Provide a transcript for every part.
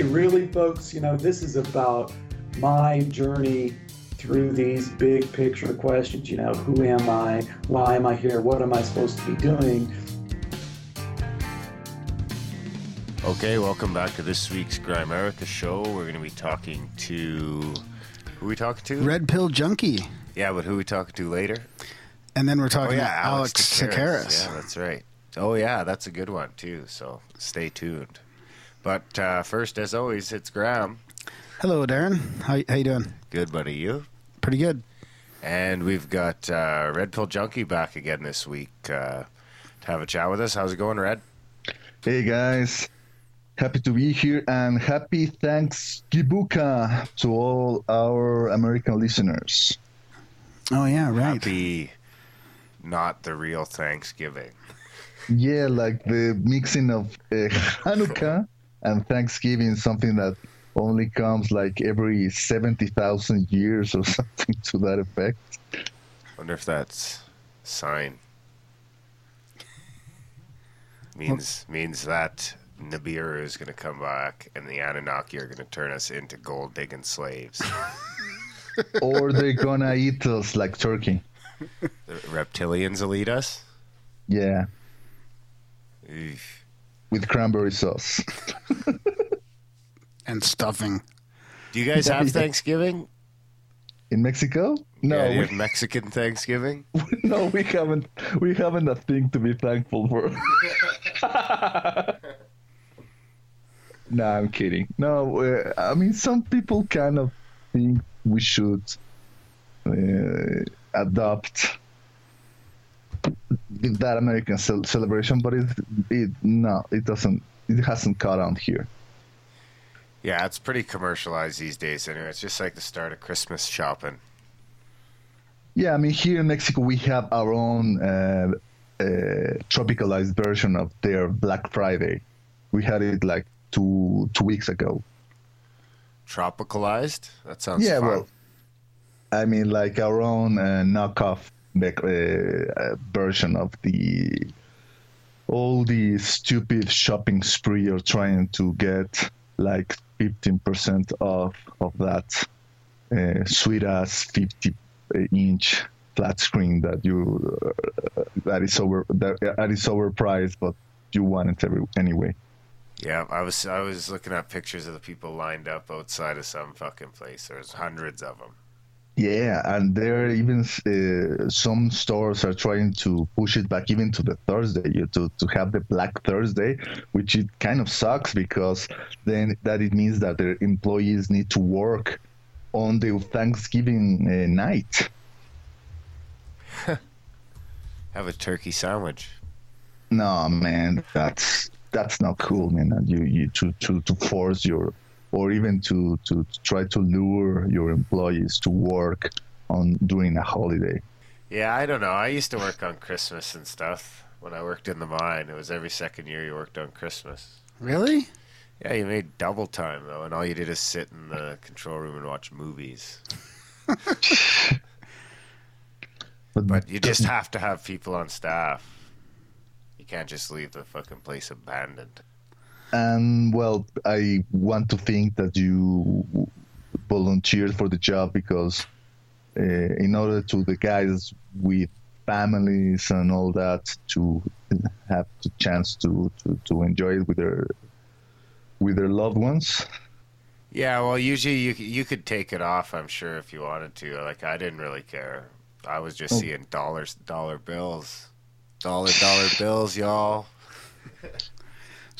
hey, really, folks, you know, this is about my journey through these big picture questions. You know, who am I? Why am I here? What am I supposed to be doing? Okay, welcome back to this week's Grimerica show. We're going to be talking to. Who are we talking to? Red Pill Junkie. Yeah, but who are we talking to later? And then we're Oh, talking yeah, to Alex Tsakiris. Yeah, that's right. Oh, yeah, that's a good one, too. So stay tuned. But uh, first, as always, it's Graham. Hello, Darren. How, how you doing? Good, buddy. You? Pretty good. And we've got uh, Red Pill Junkie back again this week uh, to have a chat with us. How's it going, Red? Hey guys, happy to be here and happy Thanksgiving to all our American listeners. Oh yeah, right. Happy, not the real Thanksgiving. Yeah, like the mixing of uh, Hanukkah and Thanksgiving, something that only comes like every 70,000 years or something to that effect. Wonder if that's sign. Means means that Nibiru is going to come back and the Anunnaki are going to turn us into gold digging slaves. or they're gonna eat us like turkey. the reptilians will eat us. Yeah, Eesh. With cranberry sauce. And stuffing. Do you guys have Thanksgiving? In Mexico? No, yeah, you we, have Mexican Thanksgiving. no, we haven't. We haven't a thing to be thankful for. no, I'm kidding. No, uh, I mean some people kind of think we should uh, adopt that American celebration, but it, it no, it doesn't. It hasn't caught on here. Yeah, it's pretty commercialized these days. Anyway, it's just like the start of Christmas shopping. Yeah, I mean here in Mexico we have our own uh, uh, tropicalized version of their Black Friday. We had it like two two weeks ago. Tropicalized. That sounds yeah, fun. well, I mean like our own uh, knockoff uh, uh, version of the all the stupid shopping spree you're trying to get like 15% off of that uh, sweet ass 50 inch flat screen that you uh, that is over that, that is overpriced but you want it every, anyway Yeah, I was I was looking at pictures of the people lined up outside of some fucking place. There's hundreds of them. Yeah, and there even uh, some stores are trying to push it back even to the Thursday you to to have the Black Thursday, which it kind of sucks because then that it means that their employees need to work on the Thanksgiving uh, night. Have a turkey sandwich. No, man, that's that's not cool, man. You you to to to force your or even to to try to lure your employees to work on during a holiday. Yeah, I don't know. I used to work on Christmas and stuff when I worked in the mine. It was every second year you worked on Christmas. Really? Yeah, you made double time though, and all you did is sit in the control room and watch movies. But you just have to have people on staff. You can't just leave the fucking place abandoned. And well, I want to think that you volunteered for the job because, uh, in order to the guys with families and all that to have the chance to, to, to enjoy it with their with their loved ones. Yeah, well, usually you you could take it off. I'm sure if you wanted to. Like I didn't really care. I was just Oh. seeing dollars, dollar bills, dollar dollar bills, y'all.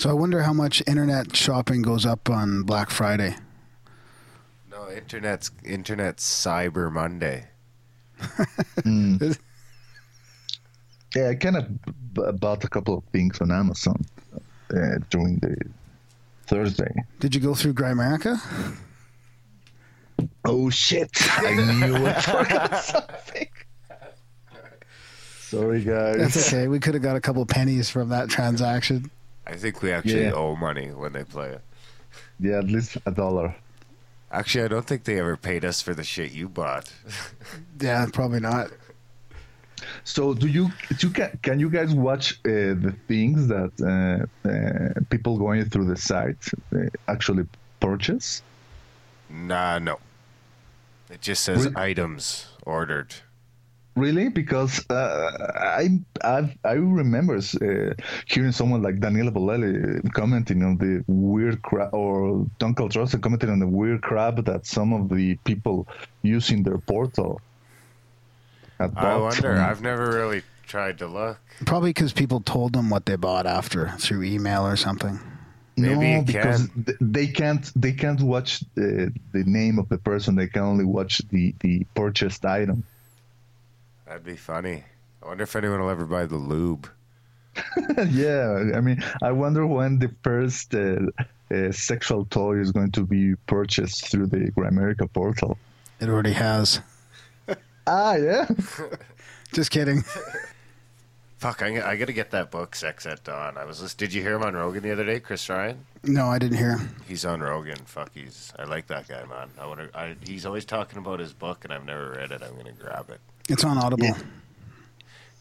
So I wonder how much internet shopping goes up on Black Friday. No, internet's internet's Cyber Monday. Mm. yeah, I kind of b- bought a couple of things on Amazon uh, during the Thursday. Did you go through Grimerica? Oh shit! I knew I forgot something. Sorry, guys. That's okay. We could have got a couple pennies from that transaction. I think we actually Yeah. owe money when they play it. Yeah, at least a dollar. Actually, I don't think they ever paid us for the shit you bought. Yeah, probably not. So, do you, do you can, can you guys watch uh, the things that uh, uh, people going through the site uh, actually purchase? Nah, no. It just says Re- items ordered. Really? Because uh, I I've, I remember uh, hearing someone like Daniele Bolelli commenting on the weird crap, or Duncan Trussell commenting on the weird crap that some of the people use in their portal. I bought wonder. from- I've never really tried to look. Probably because people told them what they bought after through email or something. Maybe no, because can. they can't they can't watch the, the name of the person. They can only watch the, the purchased item. That'd be funny. I wonder if anyone will ever buy the lube. yeah, I mean, I wonder when the first uh, uh, sexual toy is going to be purchased through the Grimerica portal. It already has. Ah, yeah. Just kidding. Fuck, I, I gotta get that book, Sex at Dawn. I was. List- Did you hear him on Rogan the other day, Chris Ryan? No, I didn't hear. him. He's on Rogan. Fuck, he's. I like that guy, man. I wonder. I, he's always talking about his book, and I've never read it. I'm gonna grab it. It's on Audible. Yeah.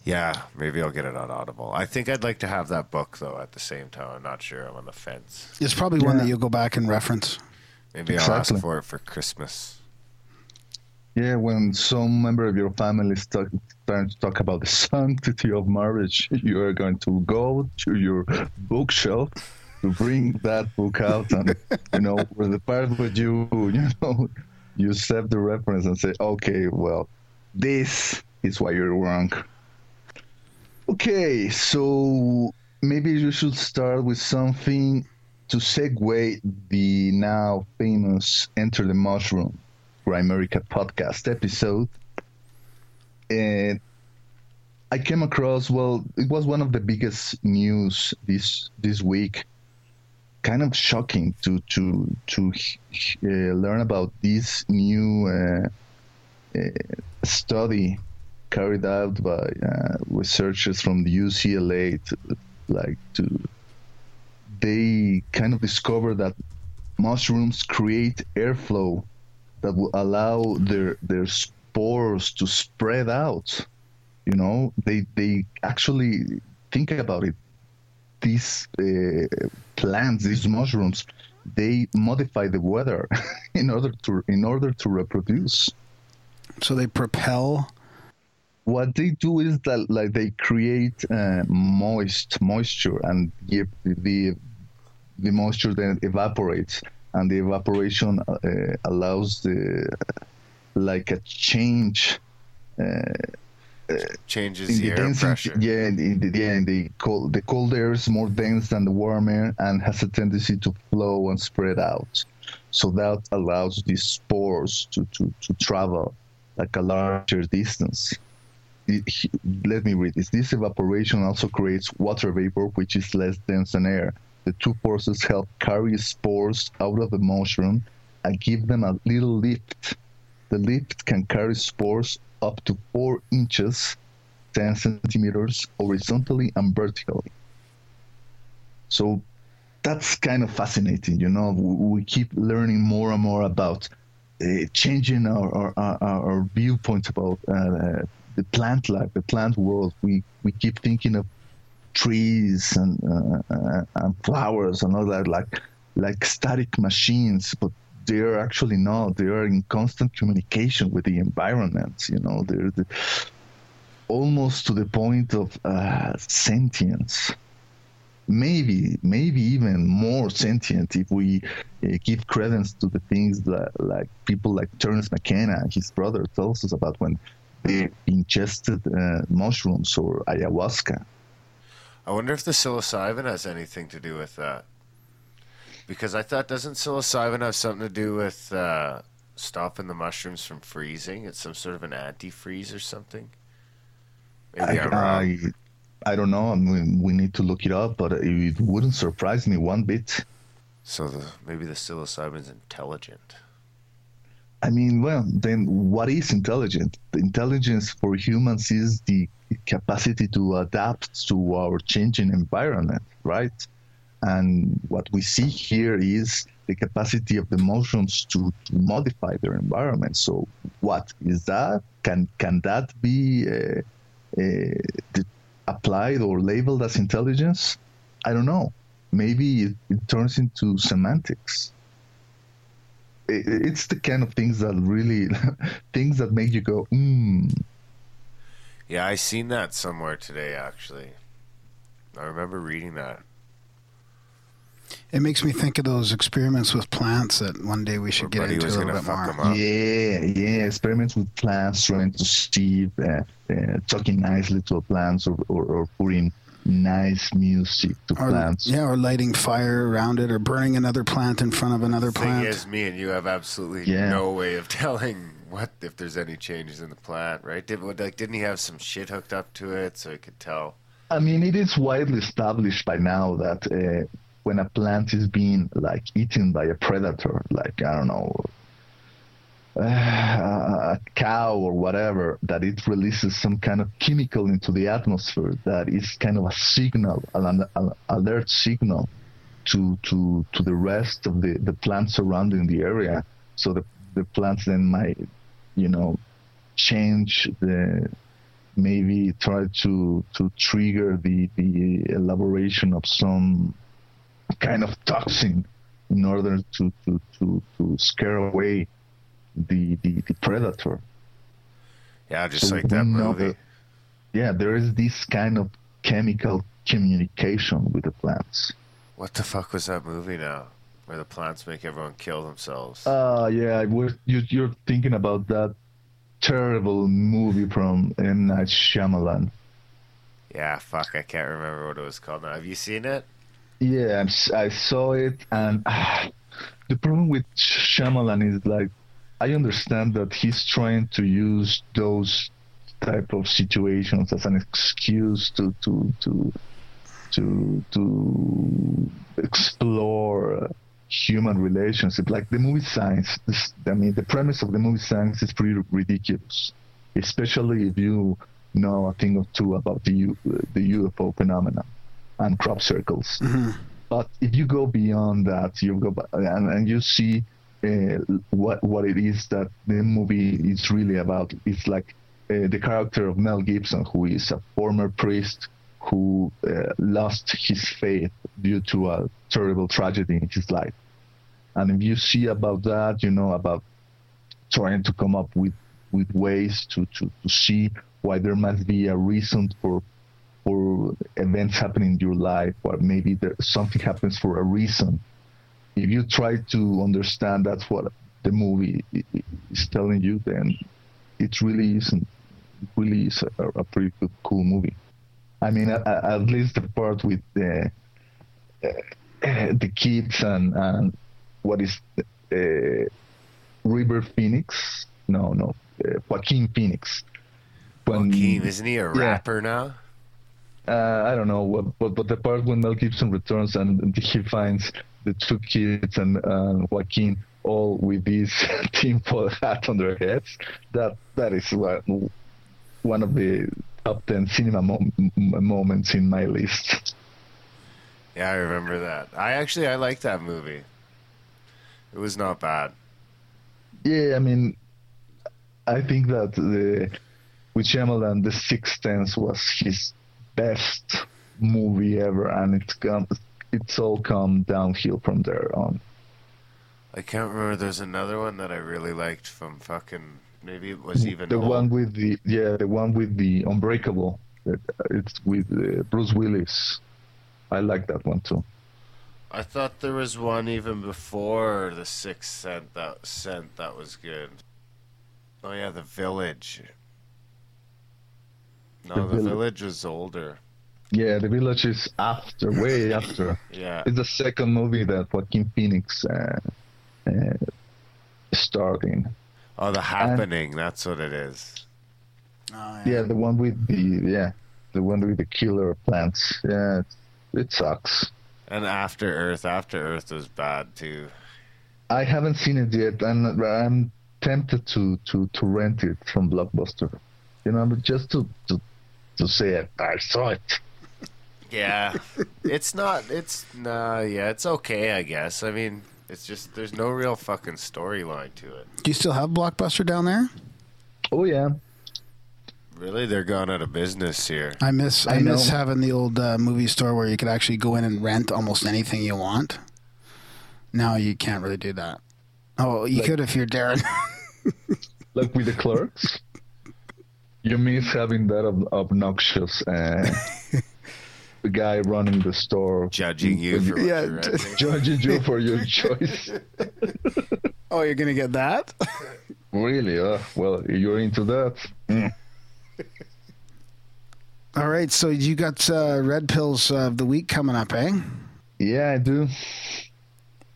Yeah, maybe I'll get it on Audible. I think I'd like to have that book though. At the same time, I'm not sure. I'm on the fence. It's probably one that you'll go back and reference. Maybe I'll ask for it for Christmas. Yeah, when some member of your family is talk, starting to talk about the sanctity of marriage, you are going to go to your bookshelf to bring that book out and, you know, with the part where you, you know, you accept the reference and say, okay, well, this is why you're wrong. Okay, so maybe you should start with something to segue the now famous Enter the Mushroom Grimerica podcast episode. And I came across, well, it was one of the biggest news this this week. Kind of shocking to to to uh, learn about this new uh, uh, study carried out by uh, researchers from the UCLA to like to they kind of discovered that mushrooms create airflow that will allow their their spores to spread out. You know they they actually think about it. These uh, plants these mushrooms they modify the weather in order to in order to reproduce So they propel. what they do is that like they create uh, moist moisture and give the the moisture then evaporates and the evaporation uh, allows the like a change Changes in the, the air density pressure. yeah in the, yeah in the cold the cold air is more dense than the warm air and has a tendency to flow and spread out so that allows these spores to to, to travel like a larger distance let me read this. This evaporation also creates water vapor, which is less dense than air. The two forces help carry spores out of the mushroom and give them a little lift. The lift can carry spores up to four inches, 10 centimeters, horizontally and vertically. So that's kind of fascinating. You know, we, keep learning more and more about changing our, our, our, our viewpoints about uh, the plant life, the plant world. We we keep thinking of trees and uh, uh, and flowers and all that like like static machines, but they're actually not. They are in constant communication with the environment. You know, they're the, almost to the point of uh, sentience. Maybe, maybe even more sentient if we uh, give credence to the things that, like people like Terence McKenna, his brother, tells us about when they ingested uh, mushrooms or ayahuasca. I wonder if the psilocybin has anything to do with that. Because I thought, doesn't psilocybin have something to do with uh, stopping the mushrooms from freezing? It's some sort of an antifreeze or something. Maybe I, am wrong. I, don't know. I mean, we need to look it up, but it wouldn't surprise me one bit. So the, maybe the psilocybin's intelligent. I mean, well, then what is intelligent? The intelligence for humans is the capacity to adapt to our changing environment, right? And what we see here is the capacity of the mushrooms to, to modify their environment. So, what is that? Can can that be uh, uh, applied or labeled as intelligence, I don't know. Maybe it, it turns into semantics. It, it's the kind of things that really, things that make you go, hmm. Yeah, I seen that somewhere today. Actually, I remember reading that. It makes me think of those experiments with plants that one day we should Where get into was a little bit fuck more. 'em up. Yeah, yeah. Experiments with plants, trying to see, uh, uh, talking nicely to plants or, or, or putting nice music to Or, plants. yeah, or lighting fire around it, or burning another plant in front of another Thing plant. is, me and you have absolutely Yeah. no way of telling what if there's any changes in the plant, right? Did like didn't he have some shit hooked up to it so he could tell? I mean, it is widely established by now that uh, when a plant is being like eaten by a predator, like I don't know, a cow or whatever, that it releases some kind of chemical into the atmosphere that is kind of a signal, an, an alert signal to to to the rest of the the plants surrounding the area. So the the plants then might, you know, change the maybe try to to trigger the the elaboration of some kind of toxin in order to to to, to scare away the, the the predator Yeah, just So like that know movie. yeah there is this kind of chemical communication with the plants What the fuck was that movie now? Where the plants make everyone kill themselves. uh yeah you, you're thinking about that terrible movie from M Night Shyamalan yeah, fuck, I can't remember what it was called now. Have you seen it? Yeah, I saw it, and ah, the problem with Shyamalan is like, I understand that he's trying to use those type of situations as an excuse to to to to to explore uh, human relationship. Like the movie Signs, this, I mean, the premise of the movie Signs is pretty ridiculous, especially if you know a thing or two about the the UFO phenomenon and crop circles. But if you go beyond that, you go and, and you see uh, what what it is that the movie is really about. It's like uh, the character of Mel Gibson, who is a former priest who uh, lost his faith due to a terrible tragedy in his life. And if you see about that, you know about trying to come up with with ways to to, to see why there must be a reason for for events happening in your life, or maybe there, something happens for a reason. If you try to understand that's what the movie is telling you, then it really isn't. It really is a, a pretty good, cool movie. I mean, at, at least the part with the uh, the kids and and what is uh, River Phoenix? No, no, uh, Joaquin Phoenix. When- Joaquin, isn't he a yeah. rapper now? Uh, I don't know, but but the part when Mel Gibson returns and he finds the two kids and uh, Joaquin all with this tinfoil hat on their heads, that that is one of the top ten cinema mom- moments in my list. Yeah, I remember that. I actually I like that movie. It was not bad. Yeah, I mean, I think that the with Shyamalan, The Sixth Sense was his best movie ever, and it's come, it's all come downhill from there on. I can't remember. There's another one that I really liked from fucking. Maybe it was even the old. one with the yeah the one with the unbreakable it's with uh, bruce willis i like that one too I thought there was one even before the Sixth Sense that Sense that was good. Oh yeah, the Village. No, The the, Village. Village was older. yeah the village is after way after Yeah, it's the second movie that joaquin phoenix uh, uh, starred in Oh, the Happening. That's what it is. Oh, yeah the one with the yeah the one with the killer plants yeah it, it sucks And After Earth. After Earth was bad too. i haven't seen it yet and i'm tempted to to to rent it from blockbuster you know just to to to see it i saw it Yeah, it's not. It's nah. Yeah, it's okay. I guess. I mean, it's just there's no real fucking storyline to it. Do you still have Blockbuster down there? oh yeah Really, they're gone out of business here. I miss I, I miss know. having the old uh, movie store where you could actually go in and rent almost anything you want. Now you can't really do that. Oh, you Like- could if you're Darren. Like with the clerks. You miss having that ob- obnoxious uh, guy running the store, Judging you When for what Yeah, you're judging you for your choice. oh, you're gonna get that? Really? Uh, well, you're into that. Mm. All right, so you got uh, red pills of the week coming up, eh? Yeah, I do.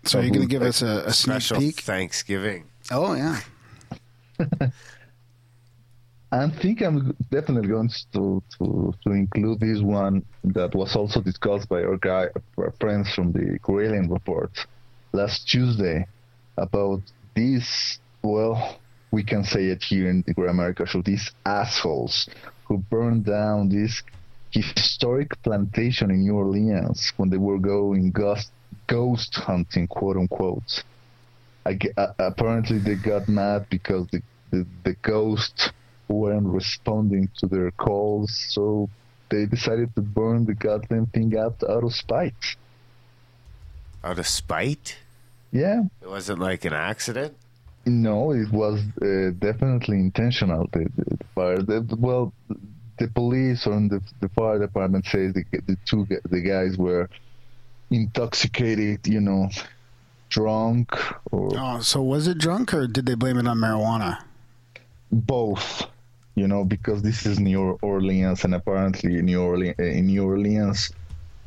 So you're gonna give us a, a sneak Special peek? Thanksgiving. Oh yeah. I think I'm definitely going to, to, to include this one that was also discussed by our guy, our friends from the Karelian Report last Tuesday about these, well, we can say it here in the Grimerica Show, these assholes who burned down this historic plantation in New Orleans when they were going ghost, ghost hunting, quote unquote. I, uh, apparently they got mad because the, the, the ghost weren't responding to their calls, so they decided to burn the goddamn thing out out of spite. Out of spite? Yeah, It wasn't like an accident? no, it was uh, definitely intentional. The, the, the fire, the, well, the police or the, the fire department says the, the two the guys were intoxicated, you know, drunk or Oh, so was it drunk or did they blame it on marijuana? both you know because this is new orleans and apparently new orleans in new orleans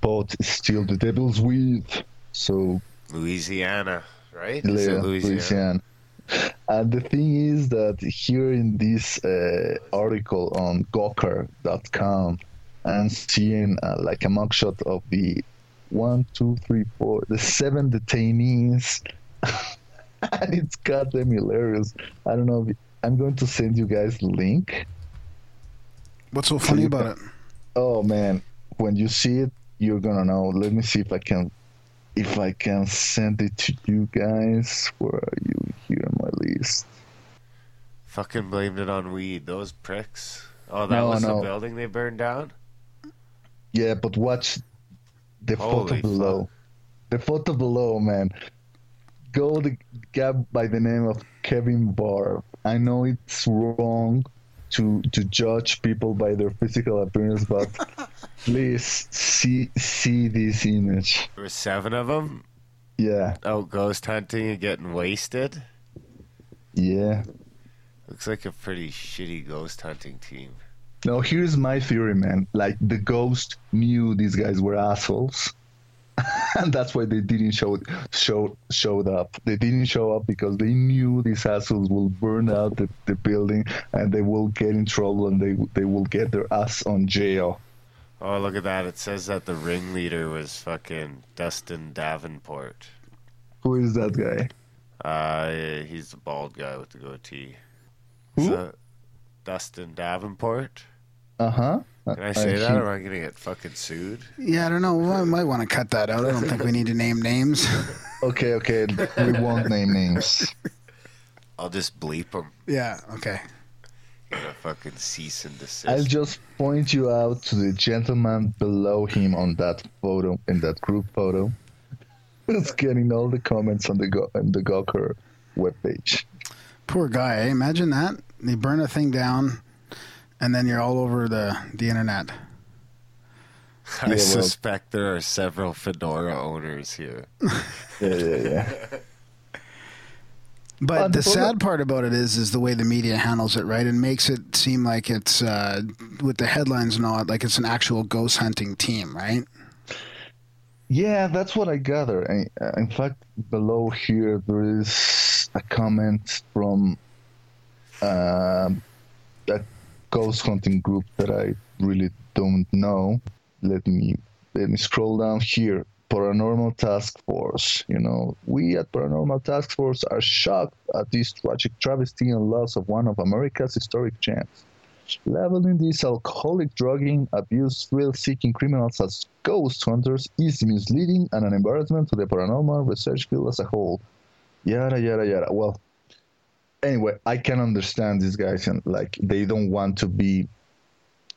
pot is still the devil's weed so Louisiana, right? Yeah, Louisiana? Louisiana. and the thing is that here in this uh, article on gawker.com i'm seeing uh, like a mugshot of the one two three four the seven detainees and it's goddamn hilarious i don't know if- i'm going to send you guys the link What's so funny you about got- it? Oh man, when you see it, you're gonna know. Let me see if I can, if I can send it to you guys. Where are you here on my list? Fucking blamed it on weed. Those pricks. Oh, that No, was no. the building they burned down? Yeah, but watch the Holy photo below. The photo below, man. Go the guy by the name of Kevin Barr. I know it's wrong to to judge people by their physical appearance, but please see see this image. There were seven of them Yeah, Oh, ghost hunting and getting wasted. yeah. Looks like a pretty shitty ghost hunting team. No, here's my theory, man. Like the ghost knew these guys were assholes, and that's why they didn't show show showed up. They didn't show up because they knew these assholes will burn out the, the building and they will get in trouble and they they will get their ass on jail. Oh, look at that. It says that the ringleader was fucking Dustin Davenport. Who is that guy? Uh, he's the bald guy with the goatee. Who? So, Dustin Davenport? Uh huh. Can I say that or am I going to get fucking sued? Yeah, I don't know. Well, I might want to cut that out. I don't think we need to name names. Okay, okay. We won't name names. I'll just bleep them. yeah, okay. Get a fucking cease and desist. I'll just point you out to the gentleman below him on that photo, in that group photo. Who's getting all the comments on the go- on the Gawker webpage. Poor guy. Eh? Imagine that. They burn a thing down, and then you're all over the the internet. I well- suspect there are several Fedora owners here. Yeah, yeah, yeah. But Uh, the the sad problem- part about it is, is the way the media handles it, right? It makes it seem like it's uh, with the headlines and all, like it's an actual ghost hunting team, right? Yeah, that's what I gather. And, uh, In fact, below here there is a comment from um a ghost hunting group that I really don't know. Let me let me scroll down here. Paranormal Task Force. You know, we at Paranormal Task Force are shocked at this tragic travesty and loss of one of America's historic gems. Labeling these alcoholic, drugging, abuse, thrill-seeking criminals as ghost hunters is misleading and an embarrassment to the paranormal research field as a whole. Yada yada yada. Well, anyway, I can understand these guys and like they don't want to be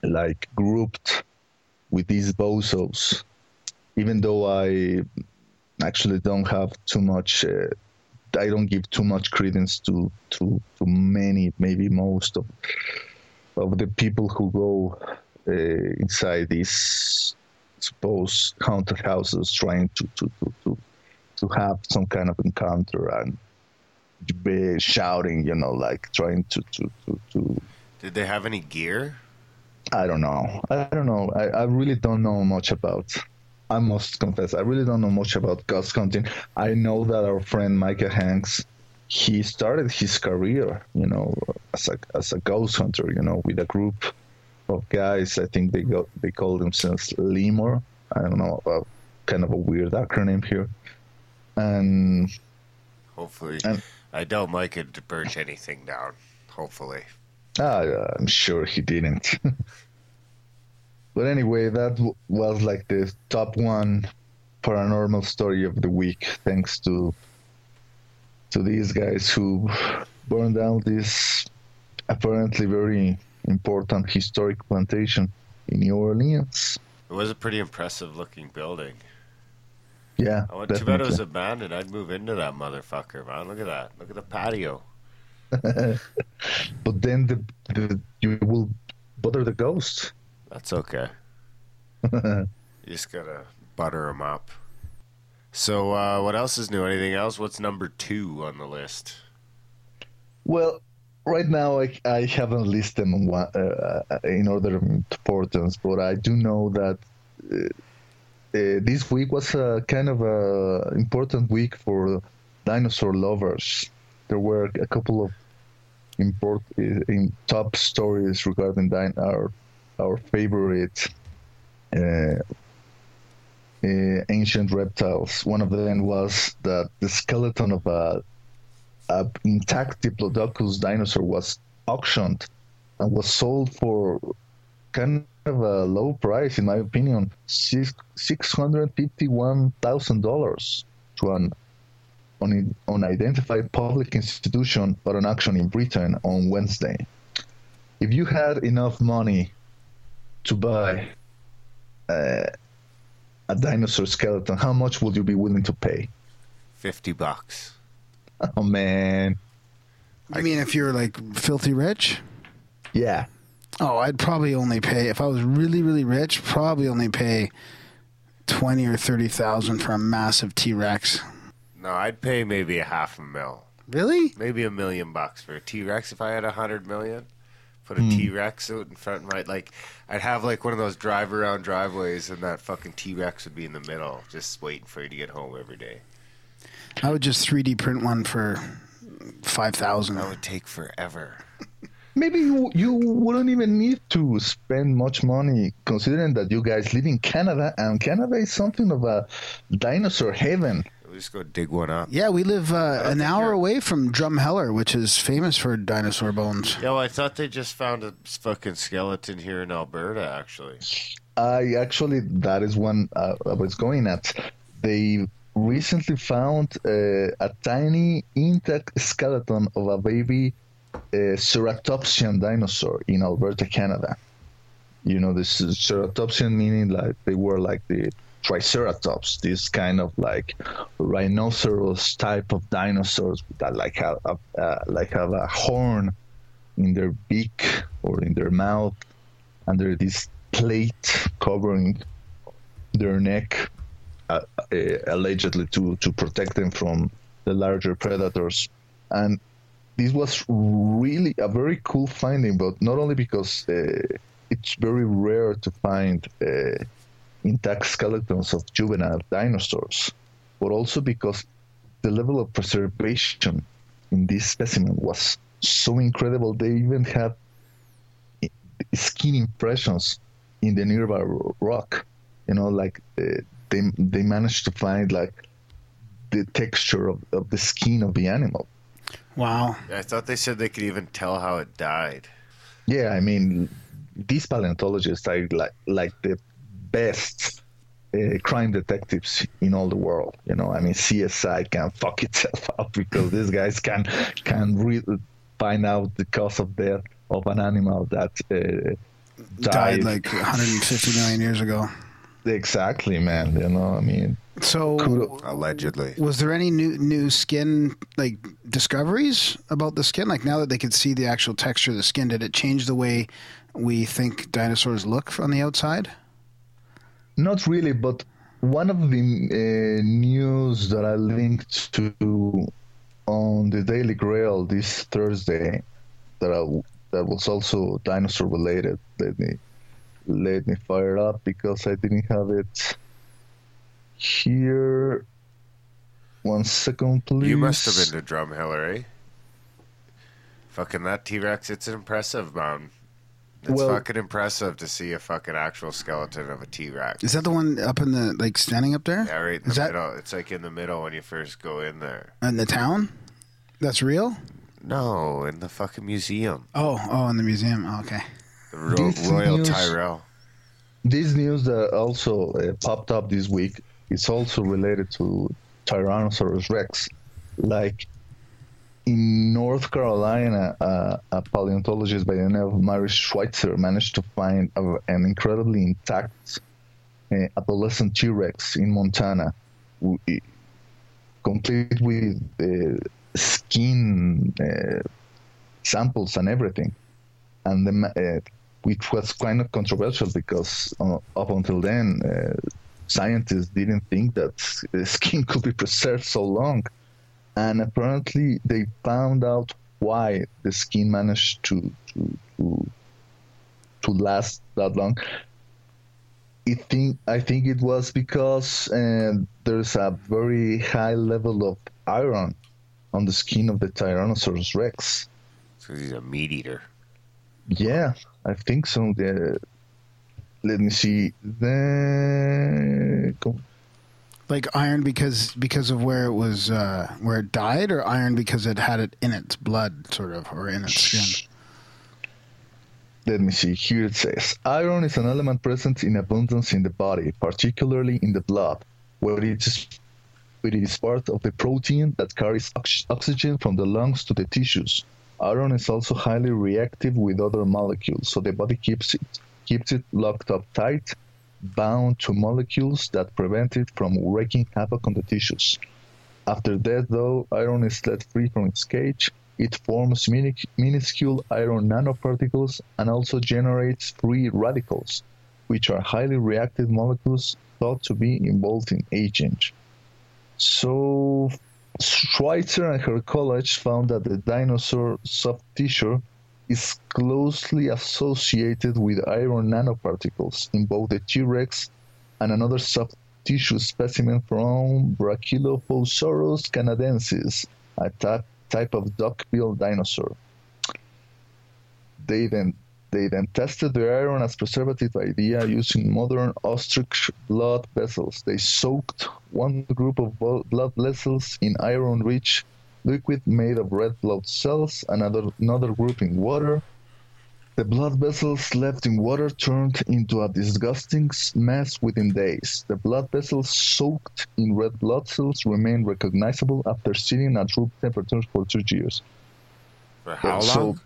like grouped with these bozos, even though I actually don't have too much. Uh, I don't give too much credence to to to many, maybe most of of the people who go uh, inside these supposed haunted houses trying to to, to, to to have some kind of encounter and shouting, you know, like trying to to to, to Did they have any gear? I don't know. I don't know. I, I really don't know much about. I must confess, I really don't know much about ghost hunting. I know that our friend Micah Hanks, he started his career, you know, as a as a ghost hunter, you know, with a group of guys. I think they got they call themselves Lemur. I don't know, uh, kind of a weird acronym here. And Hopefully. And- I don't like Mike to burnt anything down. Hopefully. Ah, yeah, I'm sure he didn't. but anyway, that w- was like the top one paranormal story of the week, thanks to to these guys who burned down this apparently very important historic plantation in New Orleans. It was a pretty impressive looking building. Yeah, I want, too bad it was abandoned. I'd move into that motherfucker, man. Look at that. Look at the patio. But then the, the you will bother the ghost. That's okay. You just gotta butter them up. So, uh, what else is new? Anything else? What's number two on the list? Well, right now I, I haven't listed them in, one, uh, uh, in order of importance, but I do know that uh, this week was a kind of a important week for dinosaur lovers. There were a couple of import uh, in top stories regarding din- our our favorite uh, uh, ancient reptiles. One of them was that the skeleton of a a intact Diplodocus dinosaur was auctioned and was sold for kind of a low price, in my opinion, six six hundred fifty-one thousand dollars to an un- unidentified public institution or an auction in Britain on Wednesday. If you had enough money to buy uh, a dinosaur skeleton, how much would you be willing to pay? 50 bucks. Oh man, I mean, if you're like filthy rich, yeah. Oh, I'd probably only pay if I was really, really rich. Probably only pay twenty or thirty thousand for a massive T Rex. No, I'd pay maybe a half a mil. Really? Maybe a million bucks for a T Rex if I had a hundred million. Put a T Rex out in front of my like I'd have like one of those drive around driveways and that fucking T Rex would be in the middle, just waiting for you to get home every day. I would just three D print one for five thousand. That would take forever. Maybe you, you wouldn't even need to spend much money considering that you guys live in Canada and Canada is something of a dinosaur haven. We'll just go dig one up. Yeah, we live uh, an hour you're- away from Drumheller, which is famous for dinosaur bones. Yeah, well, I thought they just found a fucking skeleton here in Alberta, actually. I actually, that is one uh, I was going at. They recently found uh, a tiny intact skeleton of a baby uh, ceratopsian dinosaur in Alberta, Canada. You know, this is ceratopsian meaning like they were like the triceratops, this kind of like rhinoceros type of dinosaurs that like have a, uh, like have a horn in their beak or in their mouth under this plate covering their neck, uh, uh, allegedly to, to protect them from the larger predators. And this was really a very cool finding, but not only because uh, it's very rare to find uh, intact skeletons of juvenile dinosaurs, but also because the level of preservation in this specimen was so incredible. They even had skin impressions in the nearby rock. You know, like uh, they they managed to find like the texture of, of the skin of the animal. Wow. I thought they said they could even tell how it died. Yeah, I mean, these paleontologists are like like the best uh, crime detectives in all the world. You know, I mean, CSI can fuck itself up because these guys can can re- find out the cause of death of an animal that uh, died like 150 million years ago. exactly, man. You know, I mean, So, Kudo- Allegedly. was there any new new skin like discoveries about the skin? Like now that they could see the actual texture of the skin, did it change the way we think dinosaurs look on the outside? Not really, but one of the uh, news that I linked to on the Daily Grail this Thursday that I, that was also dinosaur related. Let me let me fire it up because I didn't have it here. One second, please. You must have been to Drumheller, eh? Fucking that T Rex, it's impressive, man. It's Well- fucking impressive to see a fucking actual skeleton of a T Rex. Is that the one up in the like standing up there? Yeah, right in the that middle. It's like in the middle when you first go in there. in the town? That's real? No, in the fucking museum. Oh, oh, in the museum. Oh, okay. The Ro- Royal news- Tyrrell. this news that also uh, popped up this week is also related to Tyrannosaurus Rex. Like in North Carolina, uh, a paleontologist by the name of Mary Schweitzer managed to find a, an incredibly intact uh, adolescent T Rex in Montana, complete with uh, skin uh, samples and everything. And the, uh, which was kind of controversial because uh, up until then, scientists didn't think that uh, skin could be preserved so long. And apparently, they found out why the skin managed to to to, to last that long. I think I think it was because uh, there's a very high level of iron on the skin of the Tyrannosaurus Rex. So he's a meat eater. Yeah, I think so. The, let me see. The Like iron because because of where it was uh, where it died, or iron because it had it in its blood, sort of, or in its skin. let me see. Here it says iron is an element present in abundance in the body, particularly in the blood, where it is where it is part of the protein that carries ox- oxygen from the lungs to the tissues. Iron is also highly reactive with other molecules, so the body keeps it keeps it locked up tight, bound to molecules that prevent it from wreaking havoc on the tissues. After death, though, iron is let free from its cage. It forms minuscule iron nanoparticles and also generates free radicals, which are highly reactive molecules thought to be involved in aging. So, Schweitzer and her college found that the dinosaur soft tissue is closely associated with iron nanoparticles in both the T Rex and another soft tissue specimen from Brachylophosaurus canadensis, a type, type of duck-billed dinosaur. They then they then tested the iron as preservative idea using modern ostrich blood vessels. They soaked one group of blood vessels in iron-rich liquid made of red blood cells, another another group in water. The blood vessels left in water turned into a disgusting mess within days. The blood vessels soaked in red blood cells remain recognizable after sitting at room temperature for two years. For how long?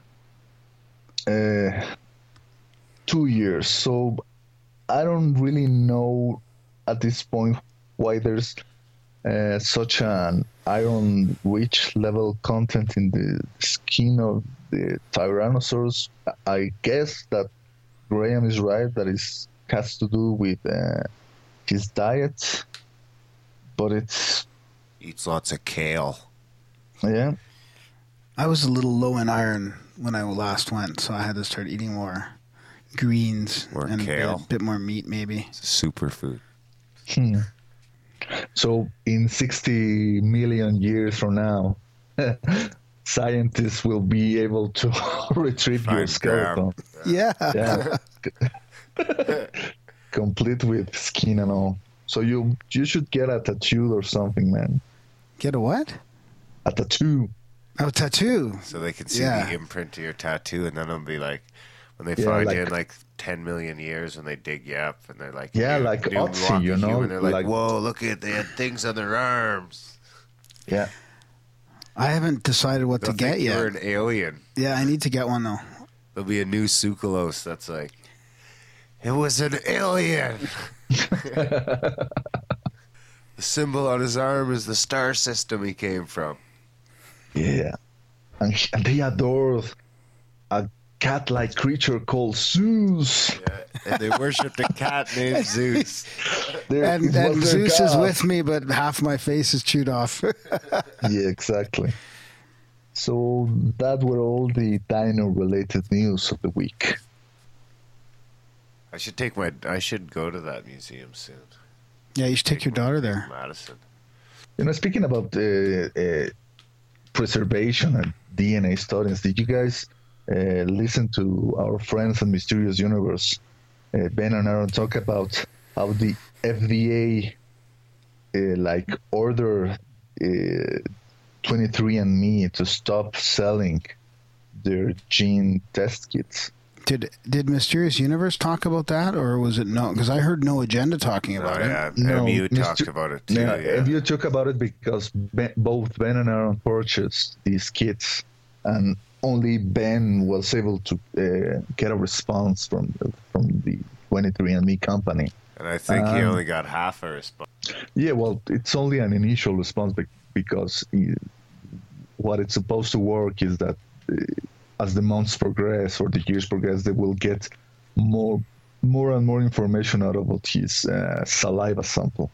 Uh, two years. So I don't really know at this point why there's uh, such an iron rich level content in the skin of the Tyrannosaurus. I guess that Graham is right that it has to do with uh, his diet, but it's Eats lots of kale. yeah. I was a little low in iron when I last went, so I had to start eating more greens More and a bit, kale. bit more meat, maybe. It's a superfood. Hmm. So, in 60 million years from now, scientists will be able to retrieve your Find Graham. skeleton. Yeah. Yeah. Complete with skin and all. So you you should get a tattoo or something, man. Get a what? A tattoo. Oh, tattoo. So they can see Yeah. the imprint of your tattoo, and then it'll be like when they Yeah, find like- you in like 10 million years and they dig you up, and they're like, Yeah, like new Otzi, you know, human, they're like, like- whoa, look at they had things on their arms. Yeah. I haven't decided what They'll to get think you're yet. an alien. Yeah, I need to get one though. There'll be a new Tsoukalos that's like, It was an alien. the symbol on his arm is the star system he came from. Yeah, and, and they adored uh, a cat-like creature called Zeus. Yeah, and they worshipped a cat named Zeus. They're- And, it and their Zeus is with me, but half my face is chewed off. Yeah, exactly. So that were all the dino-related news of the week. I should take my. I should go to that museum soon. yeah, you should take your daughter there. Madison. You know, speaking about uh, uh, preservation and DNA studies, did you guys uh, listen to our friends at Mysterious Universe, uh, Ben and Aaron, talk about how the FDA, uh, like, order uh, 23andMe to stop selling their gene test kits? Did did Mysterious Universe talk about that, or was it no? Because I heard No Agenda talking Oh, about it. No, MU Mr. talked about it too. Yeah, Yeah, if you talk about it because ben, both Ben and Aaron purchased these kits, and only Ben was able to uh, get a response from from the 23andMe company. and I think he Um, only got half a response. Yeah, well, it's only an initial response be- because what it's supposed to work is that uh, as the months progress or the years progress, they will get more more and more information out of his uh, saliva sample.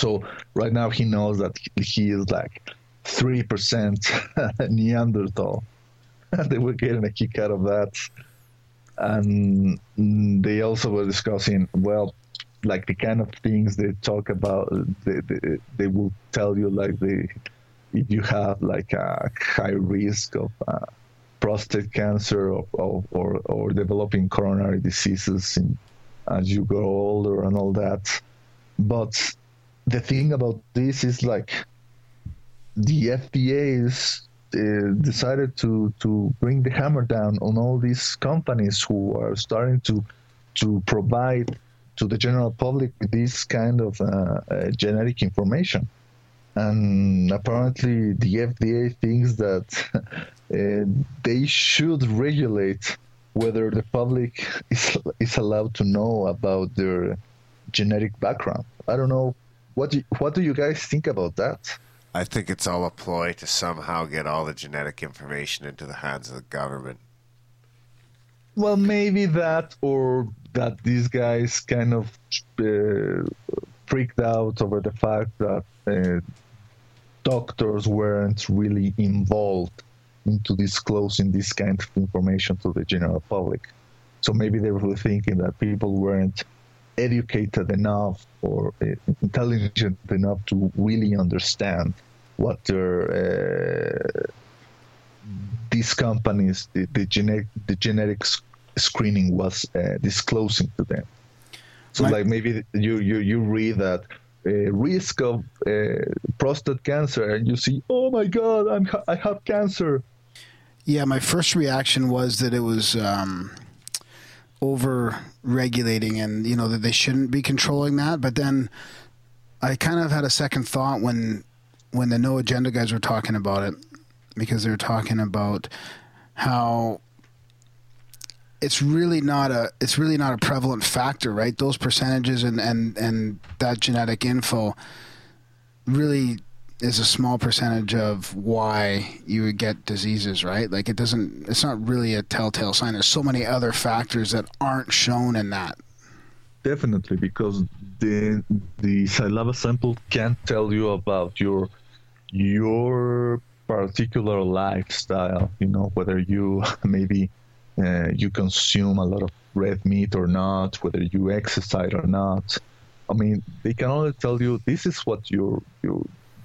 So right now he knows that he is like three percent Neanderthal. they were getting a kick out of that, and they also were discussing well like the kind of things they talk about they, they, they will tell you like the if you have like a high risk of uh, prostate cancer or, or, or, or developing coronary diseases in, as you grow older and all that but the thing about this is like the FDA uh, decided to to bring the hammer down on all these companies who are starting to to provide to the general public this kind of uh, uh, genetic information. And apparently, the FDA thinks that uh, they should regulate whether the public is, is allowed to know about their genetic background. I don't know. What do, what do you guys think about that? I think it's all a ploy to somehow get all the genetic information into the hands of the government. Well, maybe that, or that these guys kind of uh, freaked out over the fact that uh, doctors weren't really involved into disclosing this kind of information to the general public. So maybe they were thinking that people weren't educated enough or uh, intelligent enough to really understand what their uh, these companies, the, the genetic the genetics screening was uh, disclosing to them. So My- like maybe you you you read that uh, risk of uh, prostate cancer and you see oh my god I'm ha- I have cancer. Yeah, my first reaction was that it was um, over regulating and, you know, that they shouldn't be controlling that. But then I kind of had a second thought when when the no agenda guys were talking about it because they were talking about how it's really not a it's really not a prevalent factor, right? Those percentages and and and that genetic info really is a small percentage of why you would get diseases, right? Like it doesn't it's not really a telltale sign. There's so many other factors that aren't shown in that. Definitely, because the the saliva sample can't tell you about your your particular lifestyle. You know whether you maybe uh, you consume a lot of red meat or not, whether you exercise or not. I mean, they can only tell you this is what your your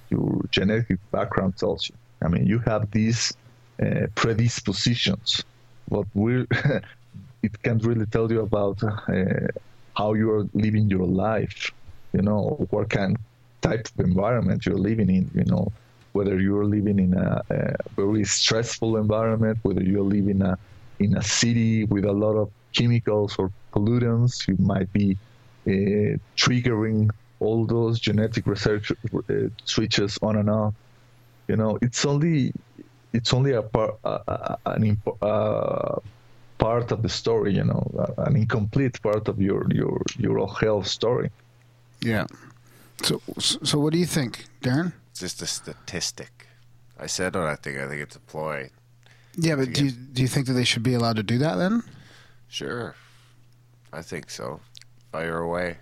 your genetic background tells you. I mean, you have these uh, predispositions. What we it can't really tell you about uh, how you are living your life. You know, what kind type of environment you're living in. You know, whether you're living in a, a very stressful environment, whether you're living a, in a city with a lot of chemicals or pollutants, you might be uh, triggering all those genetic research uh, switches on and off. You know, it's only it's only a part, uh, an imp- uh, part of the story, you know, uh, an incomplete part of your your your health story. Yeah. So, so what do you think, Darren? It's just a statistic. I said what I think. I think it's a ploy. Yeah, but do you, do you think that they should be allowed to do that then? Sure. I think so. Fire away.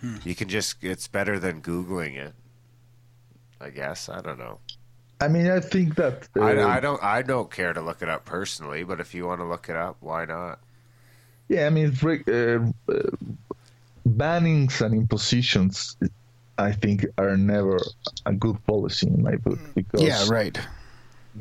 Hmm. You can just, it's better than Googling it. I guess. I don't know. I mean, I think that uh, I, I don't I don't care to look it up personally, but if you want to look it up, why not? Yeah, I mean, uh, uh, bannings and impositions, I think, are never a good policy in my book because yeah, right.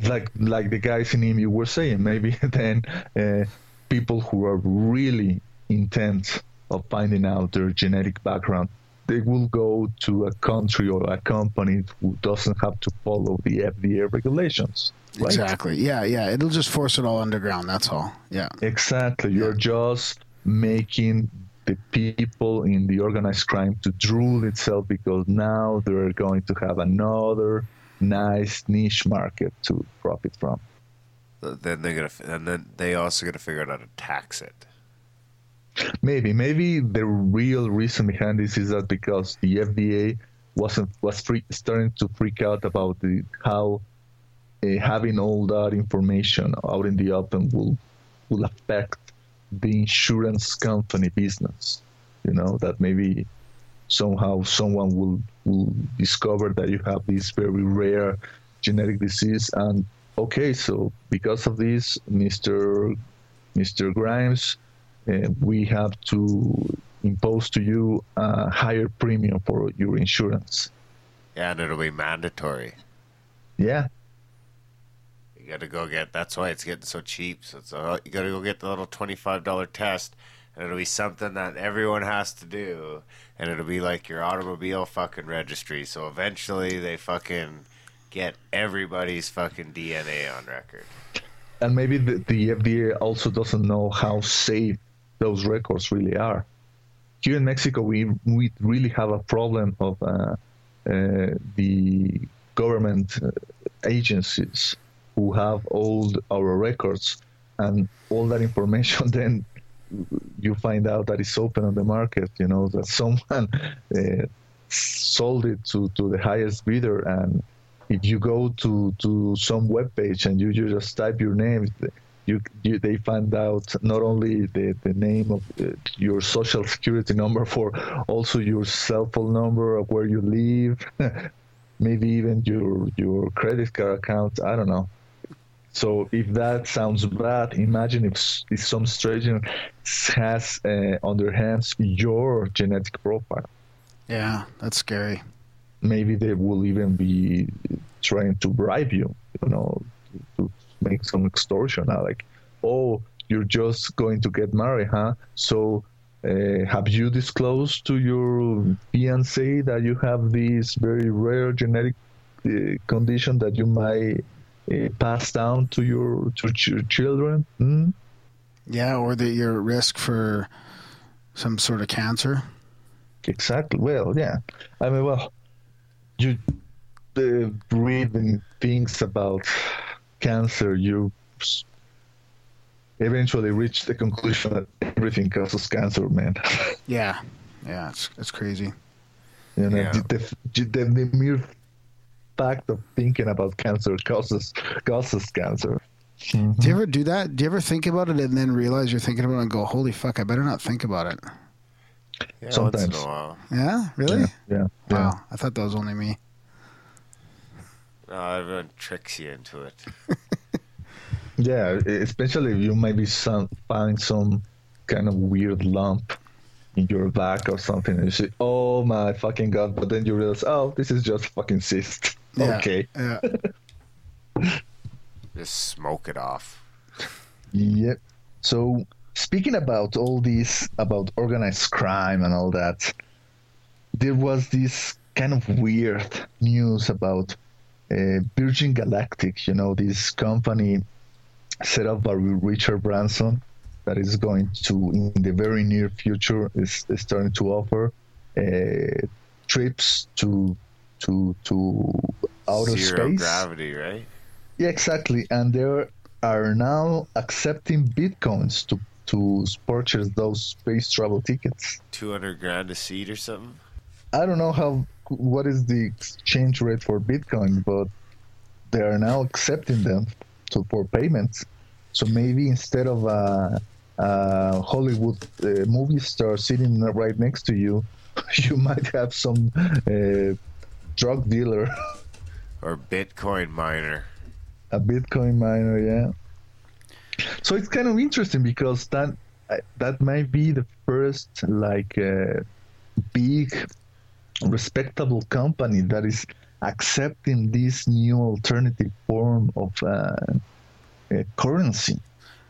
Like like the guys in MU were saying, maybe then uh, people who are really intent of finding out their genetic background they will go to a country or a company who doesn't have to follow the FDA regulations. Right? Exactly. Yeah, yeah. It'll just force it all underground. That's all. Yeah. Exactly. You're just making the people in the organized crime to drool itself because now they're going to have another nice niche market to profit from. Then they're gonna, and then they also gonna figure out how to tax it. Maybe, maybe the real reason behind this is that because the FDA wasn't was free, starting to freak out about the, how uh, having all that information out in the open will will affect the insurance company business. You know that maybe somehow someone will will discover that you have this very rare genetic disease and okay so because of this mr mr grimes uh, we have to impose to you a higher premium for your insurance. Yeah, and it'll be mandatory. Yeah. You got to go get. That's why it's getting so cheap. So it's a, you got to go get the little twenty-five dollar test, and it'll be something that everyone has to do, and it'll be like your automobile fucking registry. So eventually, they fucking get everybody's fucking DNA on record. And maybe the, the FDA also doesn't know how safe those records really are. Here in Mexico, we we really have a problem of uh, uh, the government uh, agencies who have all our records and all that information. Then you find out that it's open on the market. You know that someone uh, sold it to, to the highest bidder, and if you go to to some web page and you, you just type your name you, you they find out not only the, the name of uh, your social security number for also your cell phone number of where you live maybe even your your credit card account i don't know. So if that sounds bad imagine if, if some stranger has uh, on their hands your genetic profile. Yeah that's scary. Maybe they will even be trying to bribe you you know to, make some extortion like oh you're just going to get married huh? So uh, have you disclosed to your fiance that you have this very rare genetic uh, condition that you might uh, pass down to your to your children? Hmm? yeah or that you're at risk for some sort of cancer? Exactly. Well yeah. I mean well you uh, reading things about cancer, you eventually reach the conclusion that everything causes cancer, man. yeah, yeah, it's it's crazy. You know, yeah. the, the, the, the, mere fact of thinking about cancer causes causes cancer. Mm-hmm. Do you ever do that? Do you ever think about it and then realize you're thinking about it and go, "Holy fuck, I better not think about it." Yeah, Sometimes. Yeah, really? Yeah, yeah. Wow, yeah. I thought that was only me. No, everyone tricks you into it. yeah, especially if you maybe some, find some kind of weird lump in your back or something, and you say, "Oh my fucking god!" But then you realize, "Oh, this is just fucking cyst." Yeah, okay. Yeah. just smoke it off. Yep. So speaking about all this about organized crime and all that, there was this kind of weird news about uh, Virgin Galactic, you know, this company set up by Richard Branson that is going to, in the very near future, is, is starting to offer uh, trips to to to outer Zero space. gravity, right? Yeah, exactly. And there are now accepting bitcoins to to purchase those space travel tickets. Two hundred grand a seat or something. I don't know how what is the exchange rate for Bitcoin, but they are now accepting them to, for payments. So maybe instead of a, a Hollywood uh, movie star sitting right next to you, you might have some uh, drug dealer, Or Bitcoin miner. a Bitcoin miner, yeah. So it's kind of interesting because that uh, that might be the first like uh, big respectable company that is accepting this new alternative form of uh, uh, currency.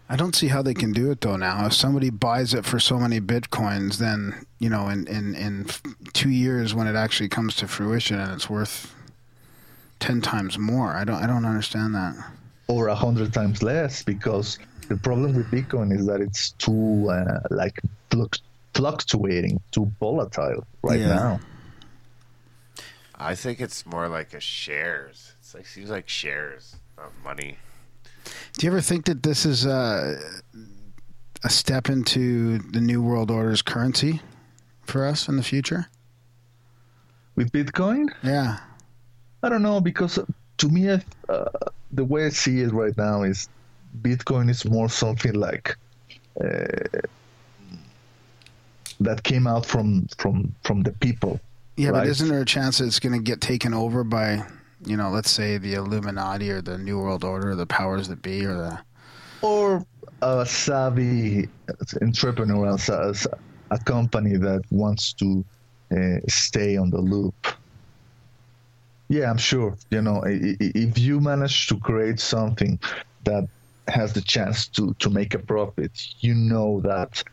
I don't see how they can do it though. Now, if somebody buys it for so many bitcoins, then you know, in in in two years when it actually comes to fruition and it's worth ten times more, I don't I don't understand that. or a hundred times less because the problem with Bitcoin is that it's too uh, like fluctuating, too volatile right Yeah. now. I think it's more like a shares. It's like seems like shares, not money. Do you ever think that this is uh, a step into the new world order's currency for us in the future? With Bitcoin, Yeah. I don't know because uh, to me, uh, the way I see it right now is Bitcoin is more something like uh, that came out from from from the people. Yeah, but isn't there a chance that it's going to get taken over by, you know, let's say the Illuminati or the New World Order, or the powers that be, or the or a savvy entrepreneur, a, a company that wants to uh, stay on the loop. Yeah, I'm sure. You know, if you manage to create something that has the chance to, to make a profit, you know that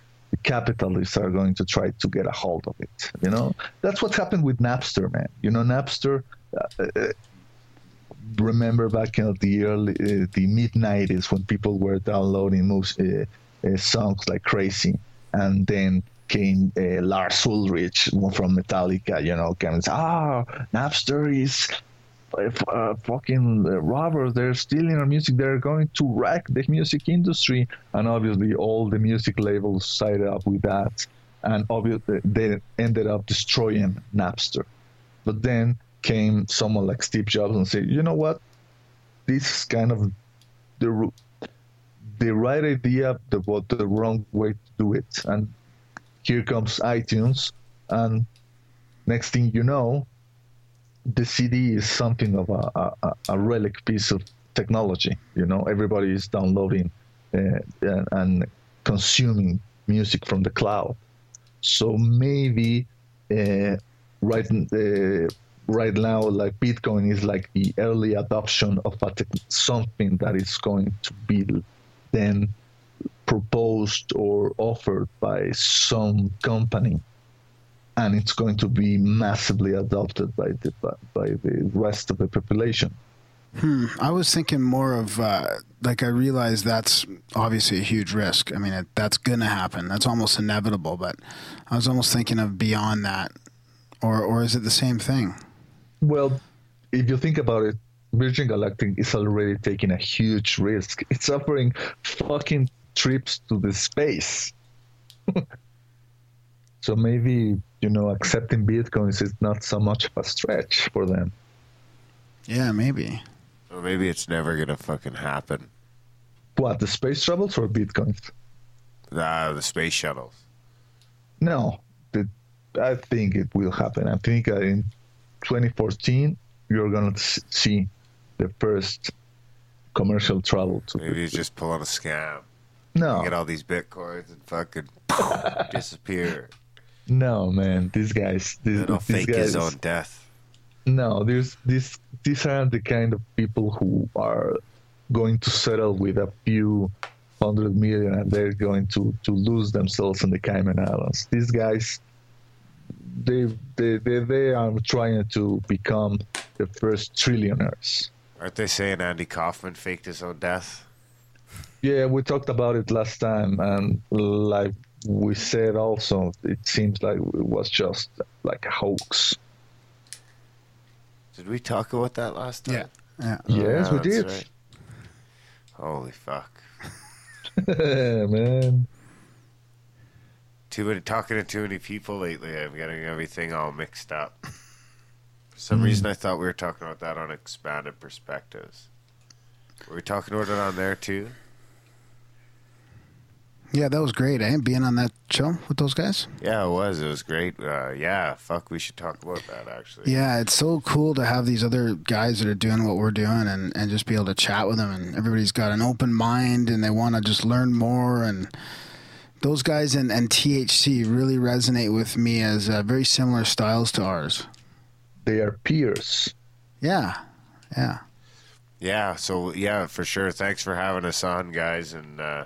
capitalists are going to try to get a hold of it. You know, that's what happened with Napster, man. You know, Napster. Uh, uh, remember back in the early, uh, the mid '90s when people were downloading uh, uh, songs like crazy, and then came uh, Lars Ulrich from Metallica. You know, came and said, "Ah, Napster is." Uh, fucking uh, robbers, they're stealing our music. They're going to wreck the music industry, and obviously, all the music labels sided up with that, and obviously, they ended up destroying Napster. But then came someone like Steve Jobs and said, you know what? This is kind of the the right idea, but the wrong way to do it. And here comes iTunes, and next thing you know, the CD is something of a, a, a relic piece of technology. You know, everybody is downloading uh, and, consuming music from the cloud. So maybe uh, right uh, right now, like Bitcoin is like the early adoption of a something that is going to be then proposed or offered by some company, and it's going to be massively adopted by the by, the rest of the population. Hmm. I was thinking more of uh, like I realize that's obviously a huge risk. I mean, it, that's going to happen. That's almost inevitable. But I was almost thinking of beyond that, or or is it the same thing? Well, if you think about it, Virgin Galactic is already taking a huge risk. It's offering fucking trips to the space. so maybe, you know, accepting bitcoins is not so much of a stretch for them. Yeah, maybe. Or maybe it's never gonna fucking happen. What, the space travels or bitcoins? Ah, the space shuttles. No, the, I think it will happen. I think uh, in 2014, you're going to see the first commercial travel to Maybe he's just pulling a scam. No, Get all these bitcoins and fucking disappear. No, man. These guys, these, he'll these fake guys, his own death. No, there's this. These are the kind of people who are going to settle with a few hundred million, and they're going to to lose themselves in the Cayman Islands. These guys, they they they, they are trying to become the first trillionaires. Aren't they saying Andy Kaufman faked his own death? Yeah, we talked about it last time, and like we said, also it seems like it was just like a hoax. Did we talk about that last time? Yeah. Yeah. Yes, we did. right. Holy fuck. Man. Too many talking to too many people lately. I'm getting everything all mixed up. For some Hmm. reason, I thought we were talking about that on expanded perspectives. Were we talking about it on there too? Yeah, that was great. Eh? Being on that show with those guys. Yeah, it was. It was great. Uh, yeah, fuck. We should talk about that actually. Yeah, it's so cool to have these other guys that are doing what we're doing and, and just be able to chat with them. And everybody's got an open mind and they want to just learn more. And those guys and, and THC really resonate with me as uh, very similar styles to ours. They are peers. Yeah, yeah. Yeah. So yeah, for sure. Thanks for having us on, guys, and uh,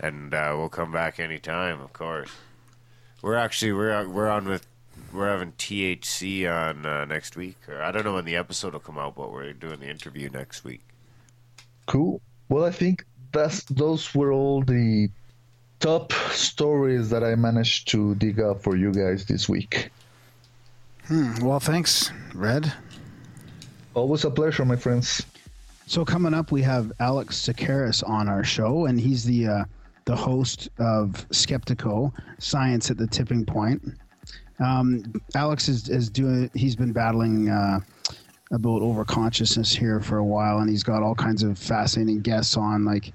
and uh, we'll come back anytime, of course. We're actually we're we're on with we're having THC on uh, next week, or I don't know when the episode will come out, but we're doing the interview next week. Cool. Well, I think that's those were all the top stories that I managed to dig up for you guys this week. Hmm, well, thanks, Red. Always a pleasure, my friends. So coming up, we have Alex Tsakiris on our show, and he's the uh, the host of Skeptiko Science at the Tipping Point. Um, Alex is, is doing. He's been battling uh, about overconsciousness here for a while, and he's got all kinds of fascinating guests on, like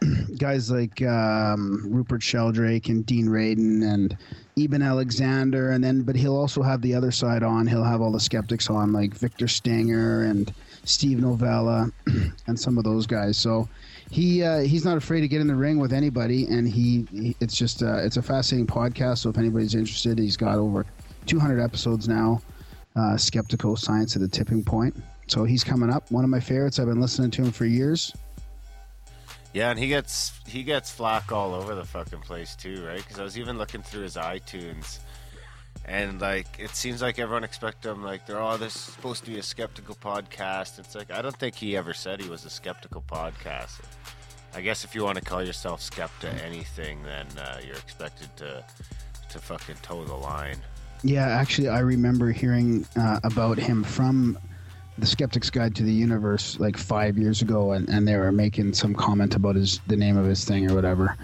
guys like um, Rupert Sheldrake and Dean Radin and Eben Alexander, and then but he'll also have the other side on. He'll have all the skeptics on, like Victor Stenger and Steve Novella, and some of those guys. So he uh, he's not afraid to get in the ring with anybody, and he, he it's just uh, it's a fascinating podcast. So if anybody's interested, he's got over 200 episodes now. Uh, Skeptiko Science at the Tipping Point. So he's coming up. One of my favorites. I've been listening to him for years. Yeah, and he gets he gets flack all over the fucking place too, right? Because I was even looking through his iTunes, and like it seems like everyone expect him like they're all this is supposed to be a skeptical podcast. It's like I don't think he ever said he was a skeptical podcast. I guess if you want to call yourself skepta anything, then uh, you're expected to to fucking toe the line. Yeah, actually, I remember hearing uh, about him from the Skeptic's Guide to the Universe like five years ago, and, and they were making some comment about his the name of his thing or whatever.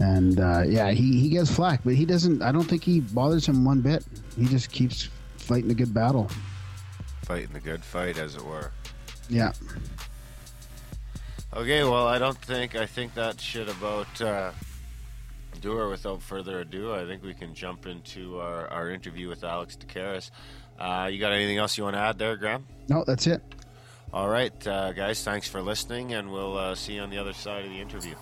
And uh, yeah, he, he gets flack, but he doesn't. I don't think he bothers him one bit. He just keeps fighting a good battle. Fighting the good fight, as it were. Yeah. Okay, well, I don't think I think that shit about uh, do her without further ado. I think we can jump into our, our interview with Alex Tsakiris. Uh, you got anything else you want to add there, Graham? No, that's it. All right, uh, guys, thanks for listening, and we'll uh, see you on the other side of the interview.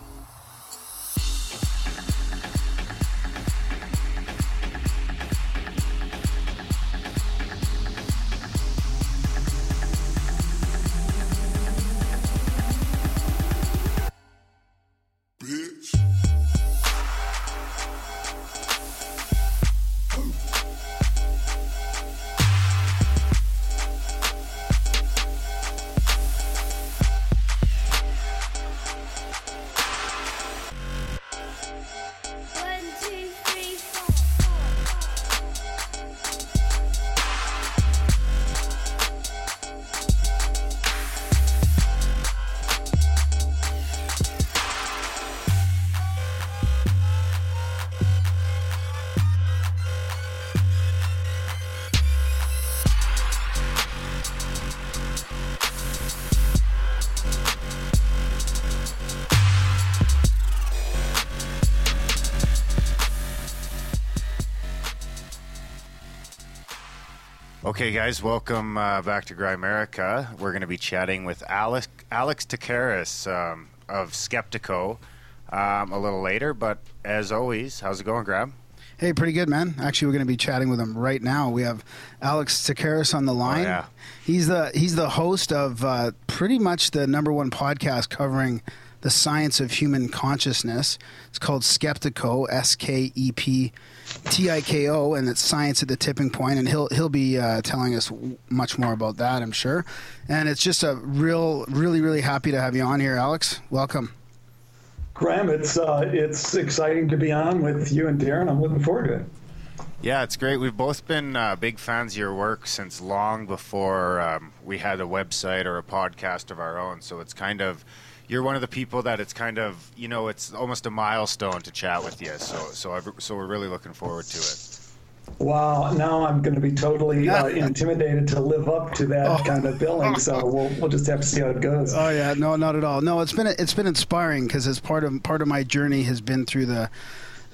Okay, guys, welcome uh, back to Grimerica. We're going to be chatting with Alex Alex Tsakiris um, of Skeptiko um, a little later. But as always, how's it going, Graham? Hey, pretty good, man. Actually, we're going to be chatting with him right now. We have Alex Tsakiris on the line. Oh, yeah. He's the he's the host of uh, pretty much the number one podcast covering the science of human consciousness. It's called Skeptico, S K E P T I K O, and it's science at the tipping point. And he'll he'll be uh, telling us w- much more about that, I'm sure. And it's just a real, really, really happy to have you on here, Alex. Welcome. Graham, it's uh, it's exciting to be on with you and Darren. I'm looking forward to it. Yeah, it's great. We've both been uh, big fans of your work since long before um, we had a website or a podcast of our own. So it's kind of you're one of the people that it's kind of you know it's almost a milestone to chat with you. So so I've, so we're really looking forward to it. Wow, now I'm going to be totally uh, intimidated to live up to that kind of billing. So we'll we'll just have to see how it goes. Oh yeah, no, not at all. No, it's been it's been inspiring because as part of part of my journey has been through the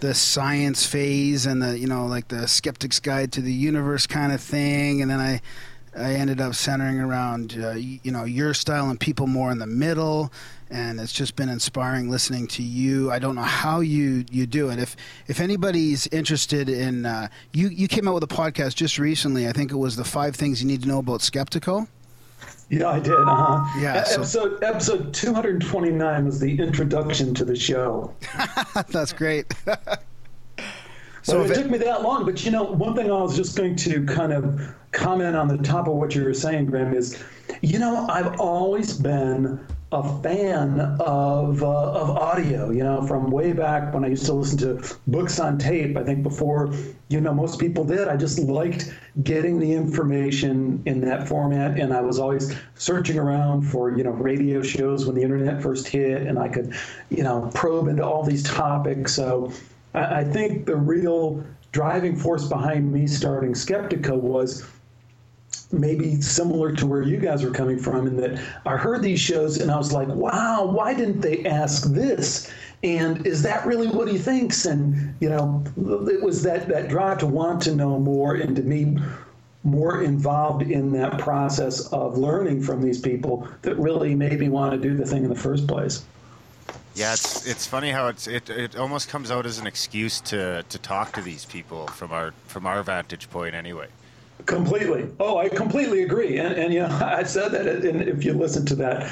the science phase and the you know like the skeptic's guide to the universe kind of thing, and then I I ended up centering around uh, you know your style and people more in the middle, and it's just been inspiring listening to you. I don't know how you you do it. If if anybody's interested in uh, you you came out with a podcast just recently. I think it was the five things you need to know about Skeptiko. Yeah, I did. Uh-huh. Yeah, so- Episode episode 229 was the introduction to the show. That's great. So it, it, took me that long, but you know, one thing I was just going to kind of comment on the top of what you were saying, Graham, is, you know, I've always been a fan of uh, of audio. You know, from way back when I used to listen to books on tape. I think before, you know, most people did. I just liked getting the information in that format, and I was always searching around for you know radio shows when the internet first hit, and I could, you know, probe into all these topics. So. I think the real driving force behind me starting Skeptiko was maybe similar to where you guys were coming from in that I heard these shows and I was like, wow, why didn't they ask this? And is that really what he thinks? And, you know, it was that, that drive to want to know more and to be more involved in that process of learning from these people that really made me want to do the thing in the first place. Yeah, it's it's funny how it's it, it almost comes out as an excuse to to talk to these people from our from our vantage point anyway. Completely. Oh, I completely agree. And, and you know, I said that, and if you listen to that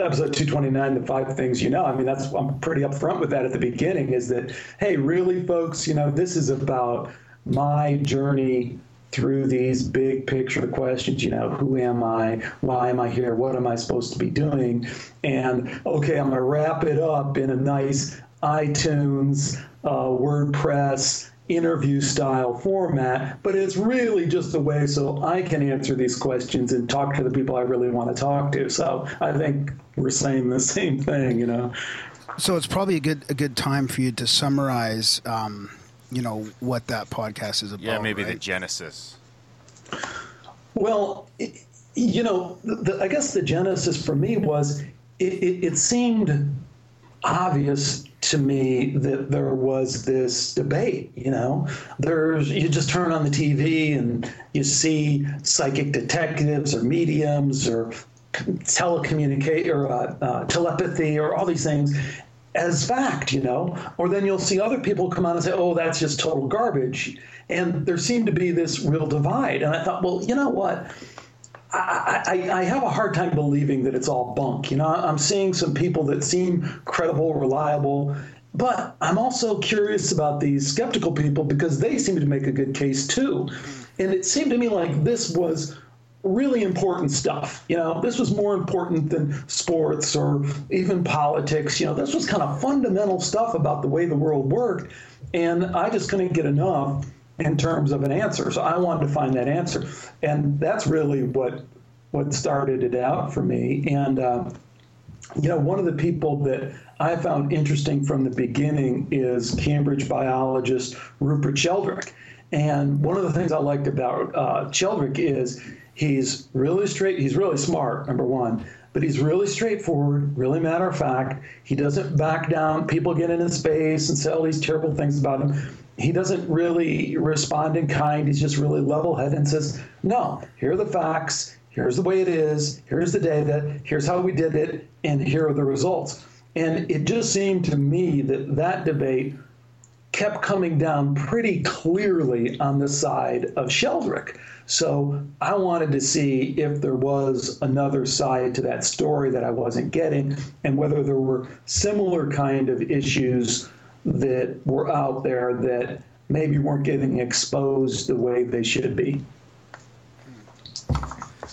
episode 229, the five things you know, I mean, that's I'm pretty upfront with that at the beginning. Is that hey, really, folks? You know, this is about my journey through these big picture questions. You know, who am I? Why am I here? What am I supposed to be doing? And okay, I'm going to wrap it up in a nice iTunes, uh, WordPress interview style format, but it's really just a way so I can answer these questions and talk to the people I really want to talk to. So I think we're saying the same thing, you know. so it's probably a good a good time for you to summarize, um, you know, what that podcast is about. Yeah, maybe the genesis. Well, it, you know, the, I guess the genesis for me was it, it, it seemed obvious to me that there was this debate. You know, there's you just turn on the TV and you see psychic detectives or mediums or telecommunicate or uh, uh, telepathy or all these things as fact, you know, or then you'll see other people come out and say, "Oh, that's just total garbage," and there seemed to be this real divide. And I thought, well, you know what? I, I, I have a hard time believing that it's all bunk. You know, I'm seeing some people that seem credible, reliable, but I'm also curious about these skeptical people because they seem to make a good case too. And it seemed to me like this was really important stuff. You know, this was more important than sports or even politics. You know, this was kind of fundamental stuff about the way the world worked. And I just couldn't get enough in terms of an answer. So I wanted to find that answer. And that's really what what started it out for me. And uh, you know, one of the people that I found interesting from the beginning is Cambridge biologist Rupert Sheldrake. And one of the things I liked about uh, Sheldrake is he's really straight, he's really smart, number one, but he's really straightforward, really matter of fact. He doesn't back down. People get into space and say all these terrible things about him. He doesn't really respond in kind. He's just really level headed and says, No, here are the facts. Here's the way it is. Here's the data. Here's how we did it. And here are the results. And it just seemed to me that that debate kept coming down pretty clearly on the side of Sheldrake. So I wanted to see if there was another side to that story that I wasn't getting and whether there were similar kind of issues that were out there that maybe weren't getting exposed the way they should be.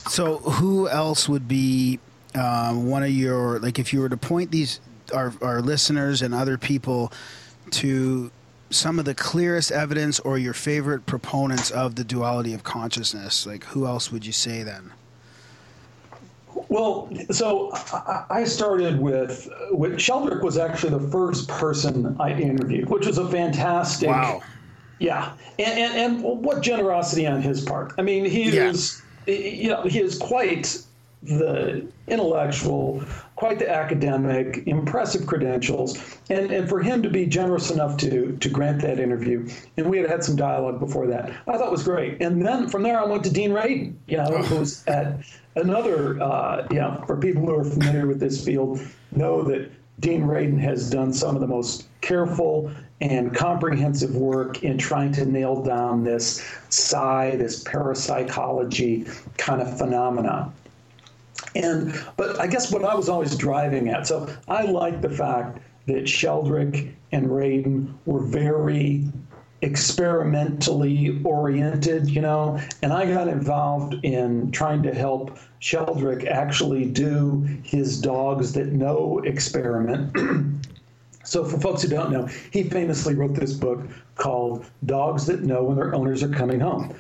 So, who else would be uh, one of your like if you were to point these our our listeners and other people to some of the clearest evidence or your favorite proponents of the duality of consciousness? Like, who else would you say then? Well, so I started with, with Sheldrake was actually the first person I interviewed, which was a fantastic. Wow. Yeah, and, and and what generosity on his part. I mean, he Yeah. is, you know, he is quite the intellectual, quite the academic, impressive credentials, and and for him to be generous enough to to grant that interview, and we had had some dialogue before that, I thought was great. And then from there, I went to Dean Radin, you know, who was at another, uh, you know, for people who are familiar with this field, know that Dean Radin has done some of the most careful and comprehensive work in trying to nail down this psi, this parapsychology kind of phenomena. And but I guess what I was always driving at, so I like the fact that Sheldrake and Radin were very experimentally oriented, you know, and I got involved in trying to help Sheldrake actually do his dogs that know experiment. So, for folks who don't know, he famously wrote this book called Dogs That Know When Their Owners Are Coming Home.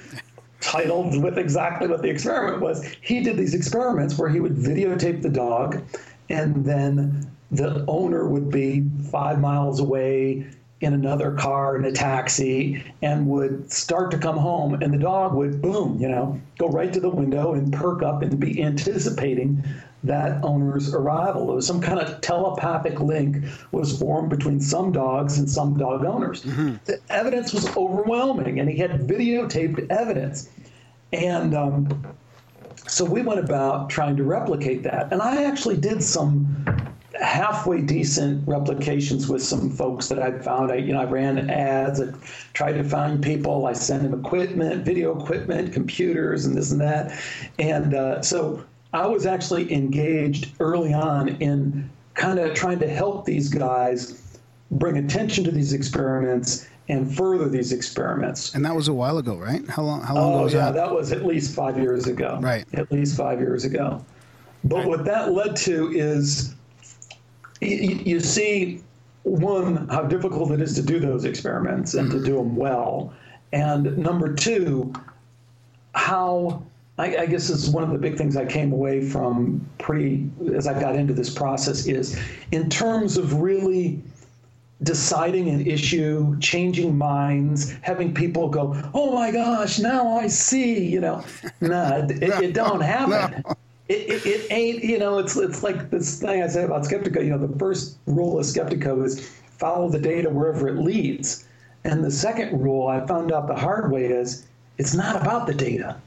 Titled with exactly what the experiment was. He did these experiments where he would videotape the dog, and then the owner would be five miles away in another car in a taxi and would start to come home, and the dog would, boom, you know, go right to the window and perk up and be anticipating that owner's arrival. There was some kind of telepathic link was formed between some dogs and some dog owners. Mm-hmm. The evidence was overwhelming, and he had videotaped evidence. And um, so we went about trying to replicate that. And I actually did some halfway decent replications with some folks that I found. I, you know, I ran ads, I tried to find people, I sent them equipment, video equipment, computers, and this and that. And uh, so I was actually engaged early on in kind of trying to help these guys bring attention to these experiments and further these experiments. And that was a while ago, right? How long? How long oh, ago Oh was yeah, that? that was at least five years ago. Right. At least five years ago. But what that led to is, y- y- you see, one how difficult it is to do those experiments and to mm-hmm. do them well, and number two, how I, I guess is one of the big things I came away from pretty as I got into this process is in terms of really deciding an issue, changing minds, having people go, "Oh my gosh, now I see," you know. Nah, it, it, it don't happen. It, it, it ain't, you know, it's it's like this thing I said about Skeptiko. You know, the first rule of Skeptiko is follow the data wherever it leads. And the second rule I found out the hard way is it's not about the data.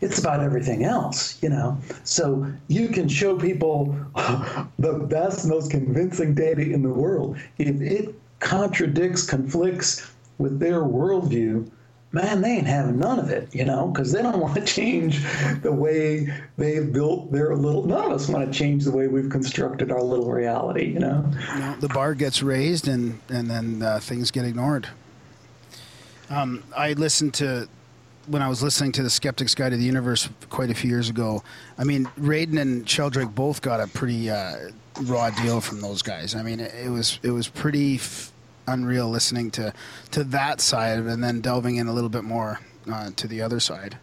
It's about everything else, you know. So you can show people the best, most convincing data in the world. If it contradicts, conflicts with their worldview, man, they ain't having none of it, you know, because they don't want to change the way they've built their little. None of us want to change the way we've constructed our little reality, you know. No, the bar gets raised, and and then uh, things get ignored. Um, I listened to when I was listening to the Skeptic's Guide to the Universe quite a few years ago. I mean, Radin and Sheldrake both got a pretty uh, raw deal from those guys. I mean, it, it was it was pretty f- unreal listening to to that side, and then delving in a little bit more uh, to the other side.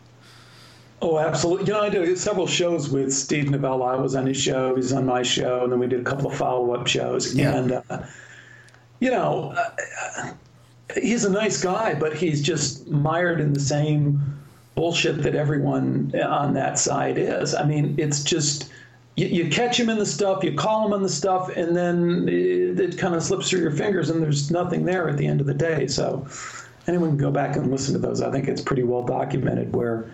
Oh, absolutely. You know, I did several shows with Steve Novella. I was on his show, he's on my show, and then we did a couple of follow up shows. Yeah. And, uh, you know, uh, he's a nice guy, but he's just mired in the same bullshit that everyone on that side is. I mean, it's just. You, you catch him in the stuff, you call him on the stuff, and then it, it kind of slips through your fingers, and there's nothing there at the end of the day. So, anyone can go back and listen to those. I think it's pretty well documented where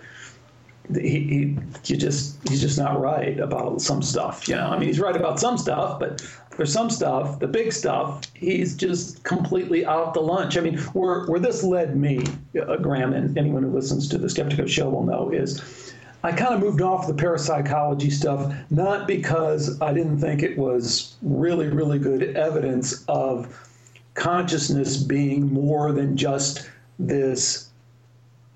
he, he you just he's just not right about some stuff you know i mean he's right about some stuff but for some stuff the big stuff he's just completely out the lunch. I mean where where this led me uh, graham and anyone who listens to the Skeptiko show will know is i kind of moved off the parapsychology stuff not because i didn't think it was really really good evidence of consciousness being more than just this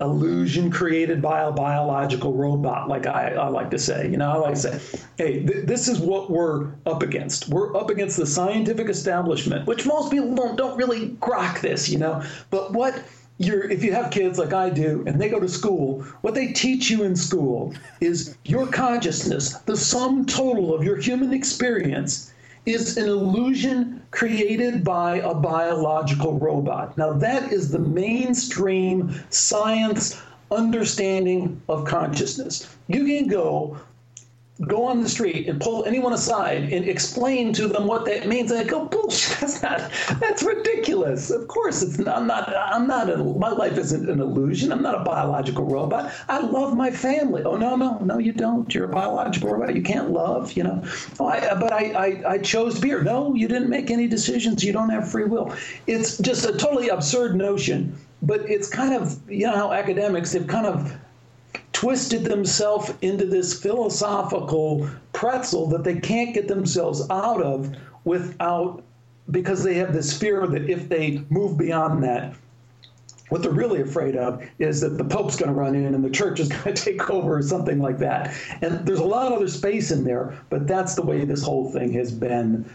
illusion created by a biological robot, like I, I like to say. You know, I like to say, hey, th- this is what we're up against. We're up against the scientific establishment, which most people don't don't really grok this, you know. But what you're if you have kids like I do and they go to school, what they teach you in school is your consciousness, the sum total of your human experience is an illusion created by a biological robot. Now that is the mainstream science understanding of consciousness. You can go go on the street and pull anyone aside and explain to them what that means. And I go, bullshit. That's not. That's ridiculous. Of course, it's not. I'm not. I'm not. A, my life isn't an illusion. I'm not a biological robot. I love my family. Oh no, no, no, you don't. You're a biological robot. You can't love. You know. Oh, I, but I, I, I chose beer. No, you didn't make any decisions. You don't have free will. It's just a totally absurd notion. But it's kind of you know how academics have kind of twisted themselves into this philosophical pretzel that they can't get themselves out of without because they have this fear that if they move beyond that what they're really afraid of is that the pope's going to run in and the church is going to take over or something like that. And there's a lot of other space in there but that's the way this whole thing has been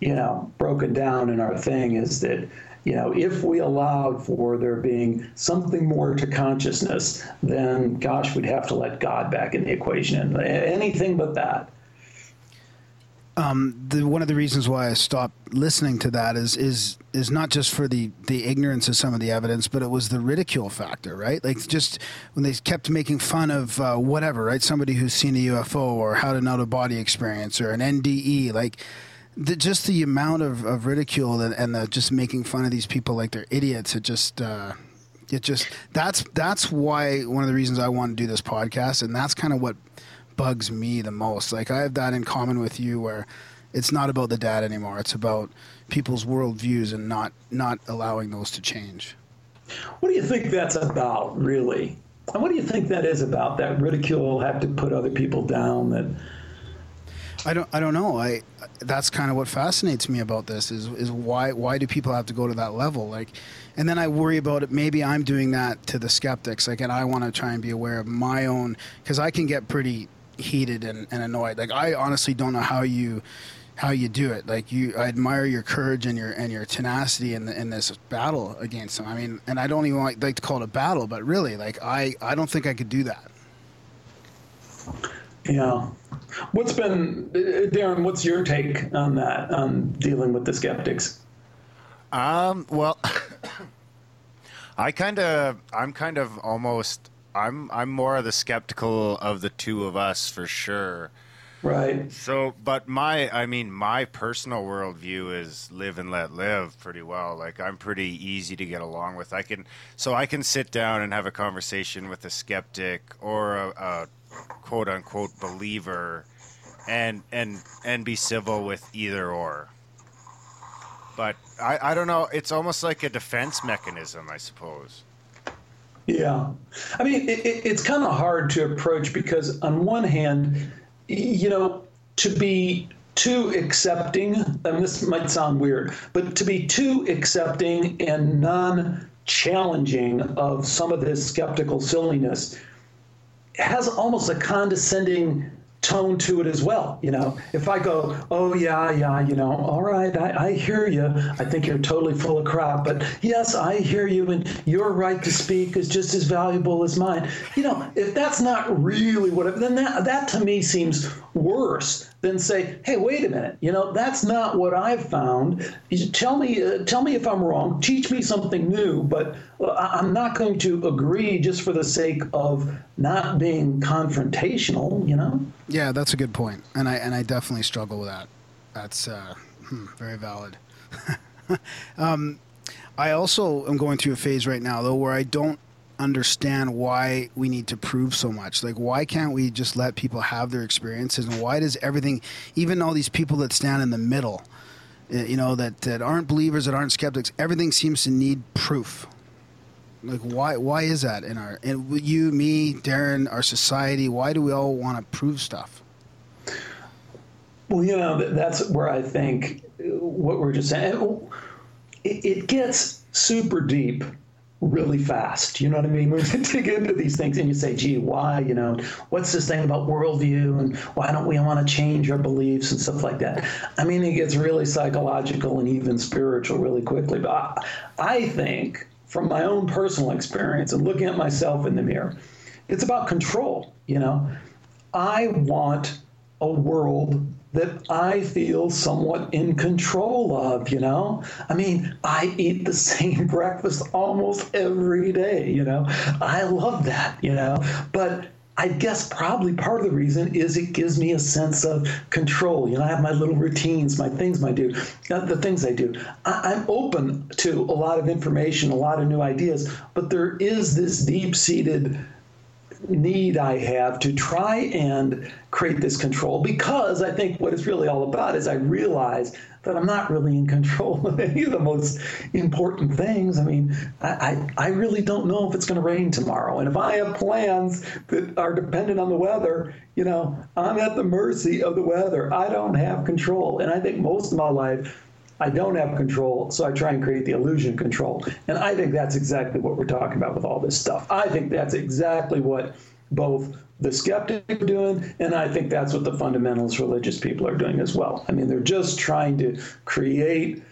you know broken down in our thing is that you know, if we allowed for there being something more to consciousness, then gosh, we'd have to let God back in the equation anything but that. Um, the, one of the reasons why I stopped listening to that is is is not just for the the ignorance of some of the evidence, but it was the ridicule factor, right? Like just when they kept making fun of uh, whatever, right? Somebody who's seen a UFO or had an out of body experience or an NDE, like the, just the amount of, of ridicule and, and the, just making fun of these people like they're idiots. It just, uh, it just that's that's why one of the reasons I want to do this podcast, and that's kind of what bugs me the most. Like I have that in common with you, where it's not about the dad anymore. It's about people's worldviews and not not allowing those to change. What do you think that's about, really? And what do you think that is about? That ridicule, have to put other people down. That I don't. I don't know. I. That's kind of what fascinates me about this is is why why do people have to go to that level? Like, and then I worry about it. Maybe I'm doing that to the skeptics. Like, and I want to try and be aware of my own because I can get pretty heated and, and annoyed. Like, I honestly don't know how you how you do it. Like, you, I admire your courage and your and your tenacity in the, in this battle against them. I mean, and I don't even like, like to call it a battle, but really, like, I I don't think I could do that. Yeah. What's been, Darren, what's your take on that, on dealing with the skeptics? Um, well, I kind of, I'm kind of almost, I'm, I'm more of the skeptical of the two of us for sure. Right. So, but my, I mean, my personal worldview is live and let live pretty well. Like, I'm pretty easy to get along with. I can, so I can sit down and have a conversation with a skeptic or a, a quote unquote believer and and and be civil with either or. But I, I don't know it's almost like a defense mechanism i suppose. Yeah. I mean it, it, it's kind of hard to approach because on one hand you know to be too accepting and this might sound weird but to be too accepting and non challenging of some of this skeptical silliness has almost a condescending tone to it as well. You know, if I go, oh yeah, yeah, you know, all right, I, I hear you. I think you're totally full of crap, but yes, I hear you, and your right to speak is just as valuable as mine. You know, if that's not really what, then that that to me seems worse than say, hey, wait a minute, you know, that's not what I've found. Tell me, uh, tell me if I'm wrong. Teach me something new, but I'm not going to agree just for the sake of not being confrontational. You know. Yeah, that's a good point, and I and I definitely struggle with that. That's uh, hmm, very valid. um, I also am going through a phase right now though where I don't understand why we need to prove so much. Like, why can't we just let people have their experiences? And why does everything, even all these people that stand in the middle, uh, you know, that, that aren't believers, that aren't skeptics, everything seems to need proof. Like, why? Why is that in our, in you, me, Darren, our society? Why do we all want to prove stuff? Well, you know, that's where I think what we're just saying, it, it gets super deep really fast. You know what I mean? You dig into these things and you say, gee, why? You know, what's this thing about worldview and why don't we want to change our beliefs and stuff like that? I mean, it gets really psychological and even spiritual really quickly. But I, I think from my own personal experience and looking at myself in the mirror, it's about control. You know, I want a world that I feel somewhat in control of, you know? I mean, I eat the same breakfast almost every day, you know? I love that, you know? But I guess probably part of the reason is it gives me a sense of control. You know, I have my little routines, my things I do, uh, the things I do. I, I'm open to a lot of information, a lot of new ideas, but there is this deep seated need I have to try and create this control because I think what it's really all about is I realize that I'm not really in control of any of the most important things. I mean, I, I, really don't know if it's going to rain tomorrow. And if I have plans that are dependent on the weather, you know, I'm at the mercy of the weather. I don't have control. And I think most of my life, I don't have control, so I try and create the illusion control. And I think that's exactly what we're talking about with all this stuff. I think that's exactly what both the skeptics are doing, and I think that's what the fundamentalist religious people are doing as well. I mean, they're just trying to create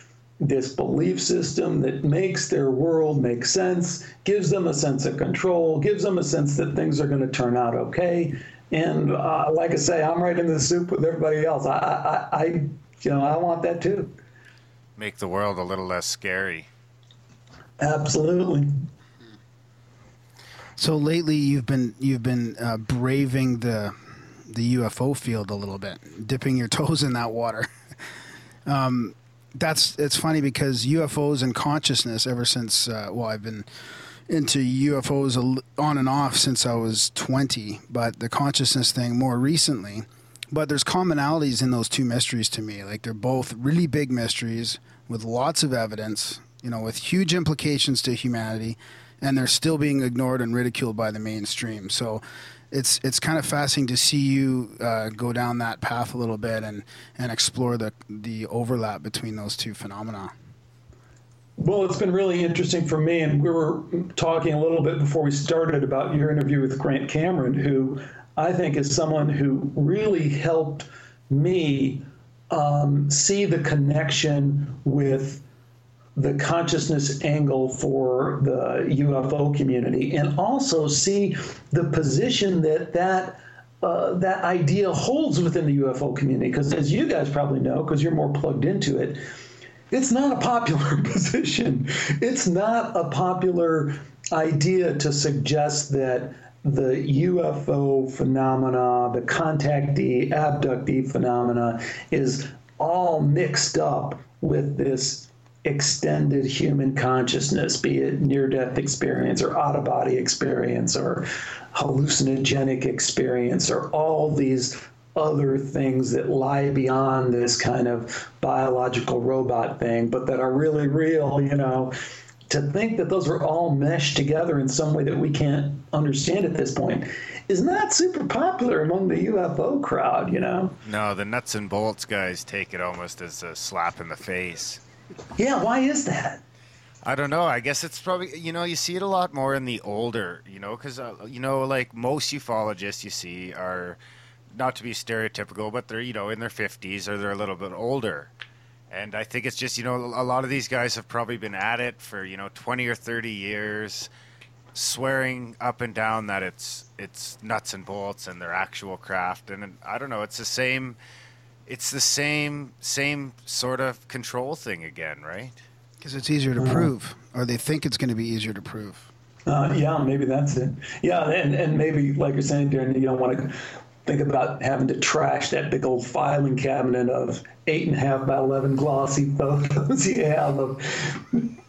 this belief system that makes their world make sense, gives them a sense of control, gives them a sense that things are going to turn out okay. And uh, like I say, I'm right in the soup with everybody else. I, I, I, you know, I want that too. Make the world a little less scary. Absolutely. So lately, you've been you've been uh, braving the the UFO field a little bit, dipping your toes in that water. um, that's it's funny because UFOs and consciousness. Ever since uh, well, I've been into UFOs on and off since I was twenty, but the consciousness thing more recently. But there's commonalities in those two mysteries to me. Like they're both really big mysteries with lots of evidence, you know, with huge implications to humanity, and they're still being ignored and ridiculed by the mainstream. So it's it's kind of fascinating to see you uh, go down that path a little bit and and explore the the overlap between those two phenomena. Well, it's been really interesting for me, and we were talking a little bit before we started about your interview with Grant Cameron, who I think is someone who really helped me um, see the connection with the consciousness angle for the UFO community, and also see the position that that uh, that idea holds within the UFO community. Because as you guys probably know, because you're more plugged into it, it's not a popular position. It's not a popular idea to suggest that the UFO phenomena, the contactee, abductee phenomena, is all mixed up with this extended human consciousness, be it near death experience or out of body experience or hallucinogenic experience or all these other things that lie beyond this kind of biological robot thing, but that are really real, you know. To think that those are all meshed together in some way that we can't understand at this point is not super popular among the UFO crowd, you know. No, the nuts and bolts guys take it almost as a slap in the face. Yeah, why is that? I don't know. I guess it's probably you know you see it a lot more in the older, you know, because uh, you know like most ufologists you see are not to be stereotypical, but they're you know in their fifties or they're a little bit older, and I think it's just you know a lot of these guys have probably been at it for you know twenty or thirty years, swearing up and down that it's it's nuts and bolts and their actual craft, and I don't know. It's the same. It's the same same sort of control thing again, right? Because it's easier to prove, or they think it's going to be easier to prove. Uh, yeah, maybe that's it. Yeah, and, and maybe, like you're saying, Darren, you don't want to think about having to trash that big old filing cabinet of eight and a half by 11 glossy photos you have of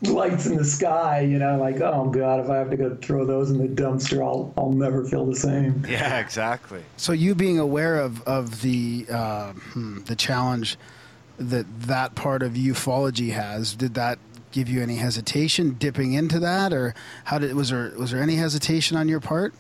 lights in the sky, you know, like, oh, God, if I have to go throw those in the dumpster, I'll, I'll never feel the same. Yeah, exactly. So you being aware of of the uh, hmm, the challenge that that part of ufology has, did that give you any hesitation dipping into that, or how did was there was there any hesitation on your part?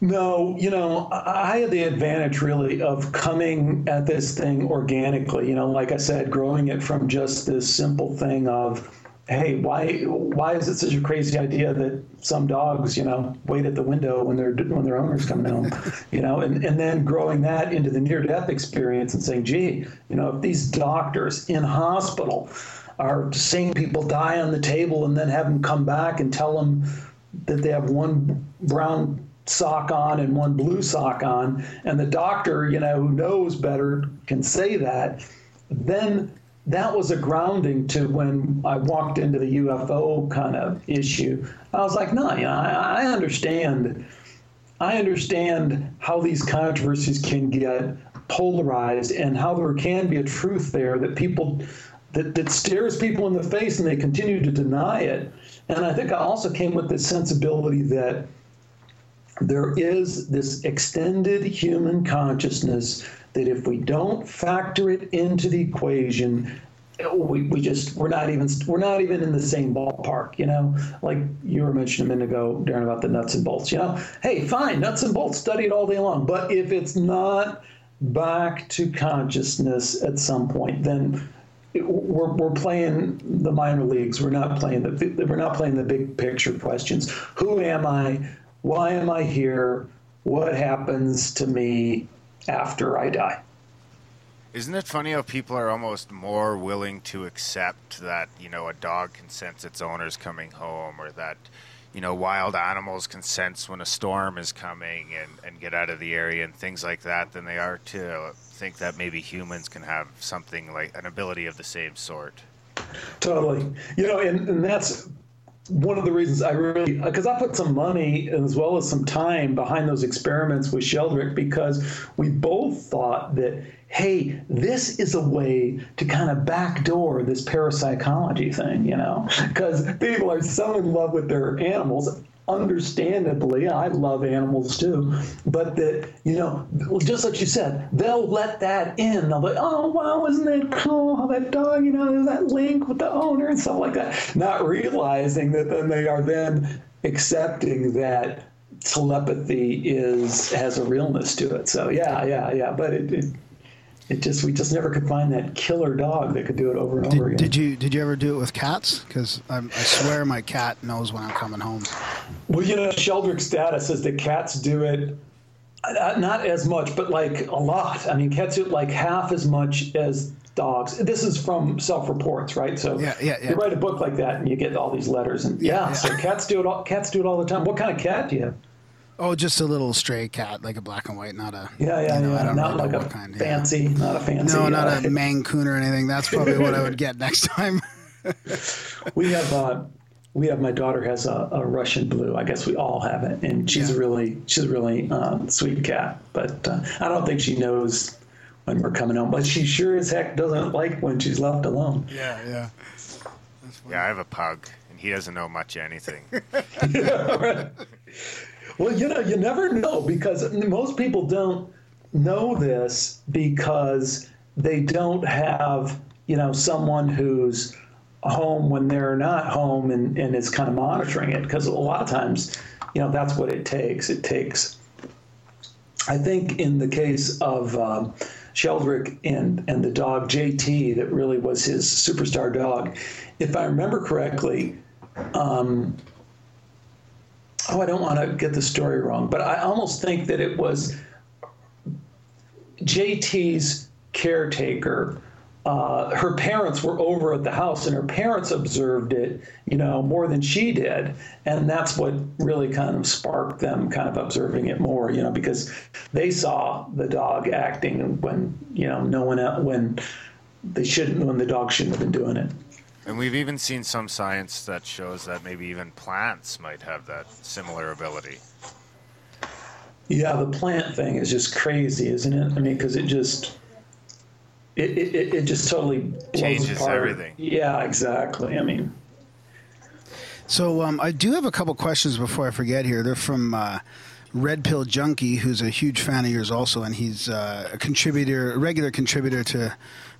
No, you know, I had the advantage really of coming at this thing organically. You know, like I said, growing it from just this simple thing of, hey, why why is it such a crazy idea that some dogs, you know, wait at the window when their when their owner's come home, you know, and and then growing that into the near death experience and saying, gee, you know, if these doctors in hospital are seeing people die on the table and then have them come back and tell them that they have one brown sock on and one blue sock on, and the doctor, you know, who knows better can say that, then that was a grounding to when I walked into the UFO kind of issue. I was like, no, you know, I, I understand. I understand how these controversies can get polarized and how there can be a truth there that people that, that stares people in the face and they continue to deny it. And I think I also came with this sensibility that there is this extended human consciousness that if we don't factor it into the equation, we, we just we're not even we're not even in the same ballpark, you know. Like you were mentioning a minute ago, Darren, about the nuts and bolts. You know, hey, fine, nuts and bolts, study it all day long. But if it's not back to consciousness at some point, then we're, we're playing the minor leagues. We're not playing the we're not playing the big picture questions. Who am I? Why am I here? What happens to me after I die? Isn't it funny how people are almost more willing to accept that, you know, a dog can sense its owner's coming home or that, you know, wild animals can sense when a storm is coming and, and get out of the area and things like that than they are to think that maybe humans can have something like an ability of the same sort. Totally. You know, and, and that's one of the reasons I really, because I put some money as well as some time behind those experiments with Sheldrake because we both thought that, hey, this is a way to kind of backdoor this parapsychology thing, you know, because people are so in love with their animals. Understandably, I love animals too, but that you know, just like you said, they'll let that in. They'll be, oh wow, isn't that cool? How that dog, you know, there's that link with the owner and stuff like that. Not realizing that then they are then accepting that telepathy is has a realness to it. So yeah, yeah, yeah. But it, it it just we just never could find that killer dog that could do it over and over again. did you did you ever do it with cats? Because I swear my cat knows when I'm coming home. Well, you know, Sheldrake's data says that cats do it uh, not as much, but like a lot. I mean, cats do it like half as much as dogs. This is from self-reports, right? So Yeah, yeah, yeah. you write a book like that, and you get all these letters, and yeah, yeah. so cats do it. All, cats do it all the time. What kind of cat do you have? Oh, just a little stray cat, like a black and white, not a. Yeah, yeah, you know, I don't Not really like know a what kind, yeah. fancy, not a fancy. No, not uh, a Maine Coon or anything. That's probably what I would get next time. We have uh, we have my daughter has a, a Russian blue. I guess we all have it, and she's a Yeah. really she's a really uh, sweet cat. But uh, I don't think she knows when we're coming home. But she sure as heck doesn't like when she's left alone. yeah, yeah. Yeah, I have a pug, and he doesn't know much anything. Well, you know, you never know because most people don't know this because they don't have, you know, someone who's home when they're not home and, and is kind of monitoring it. Because a lot of times, you know, that's what it takes. It takes, I think, in the case of um, Sheldrake and, and the dog Jaytee, that really was his superstar dog. If I remember correctly, oh, I don't want to get the story wrong, but I almost think that it was Jaytee's caretaker. Uh, her parents were over at the house, and her parents observed it, you know, more than she did, and that's what really kind of sparked them kind of observing it more, you know, because they saw the dog acting when, you know, no one when they shouldn't, when the dog shouldn't have been doing it. And we've even seen some science that shows that maybe even plants might have that similar ability. Yeah, the plant thing is just crazy, isn't it? I mean, because it just it, it, it- it just totally blows Changes apart. everything. Yeah, exactly. I mean, So um, I do have a couple questions before I forget here. They're from uh, Red Pill Junkie, who's a huge fan of yours also, and he's uh, a contributor, a regular contributor to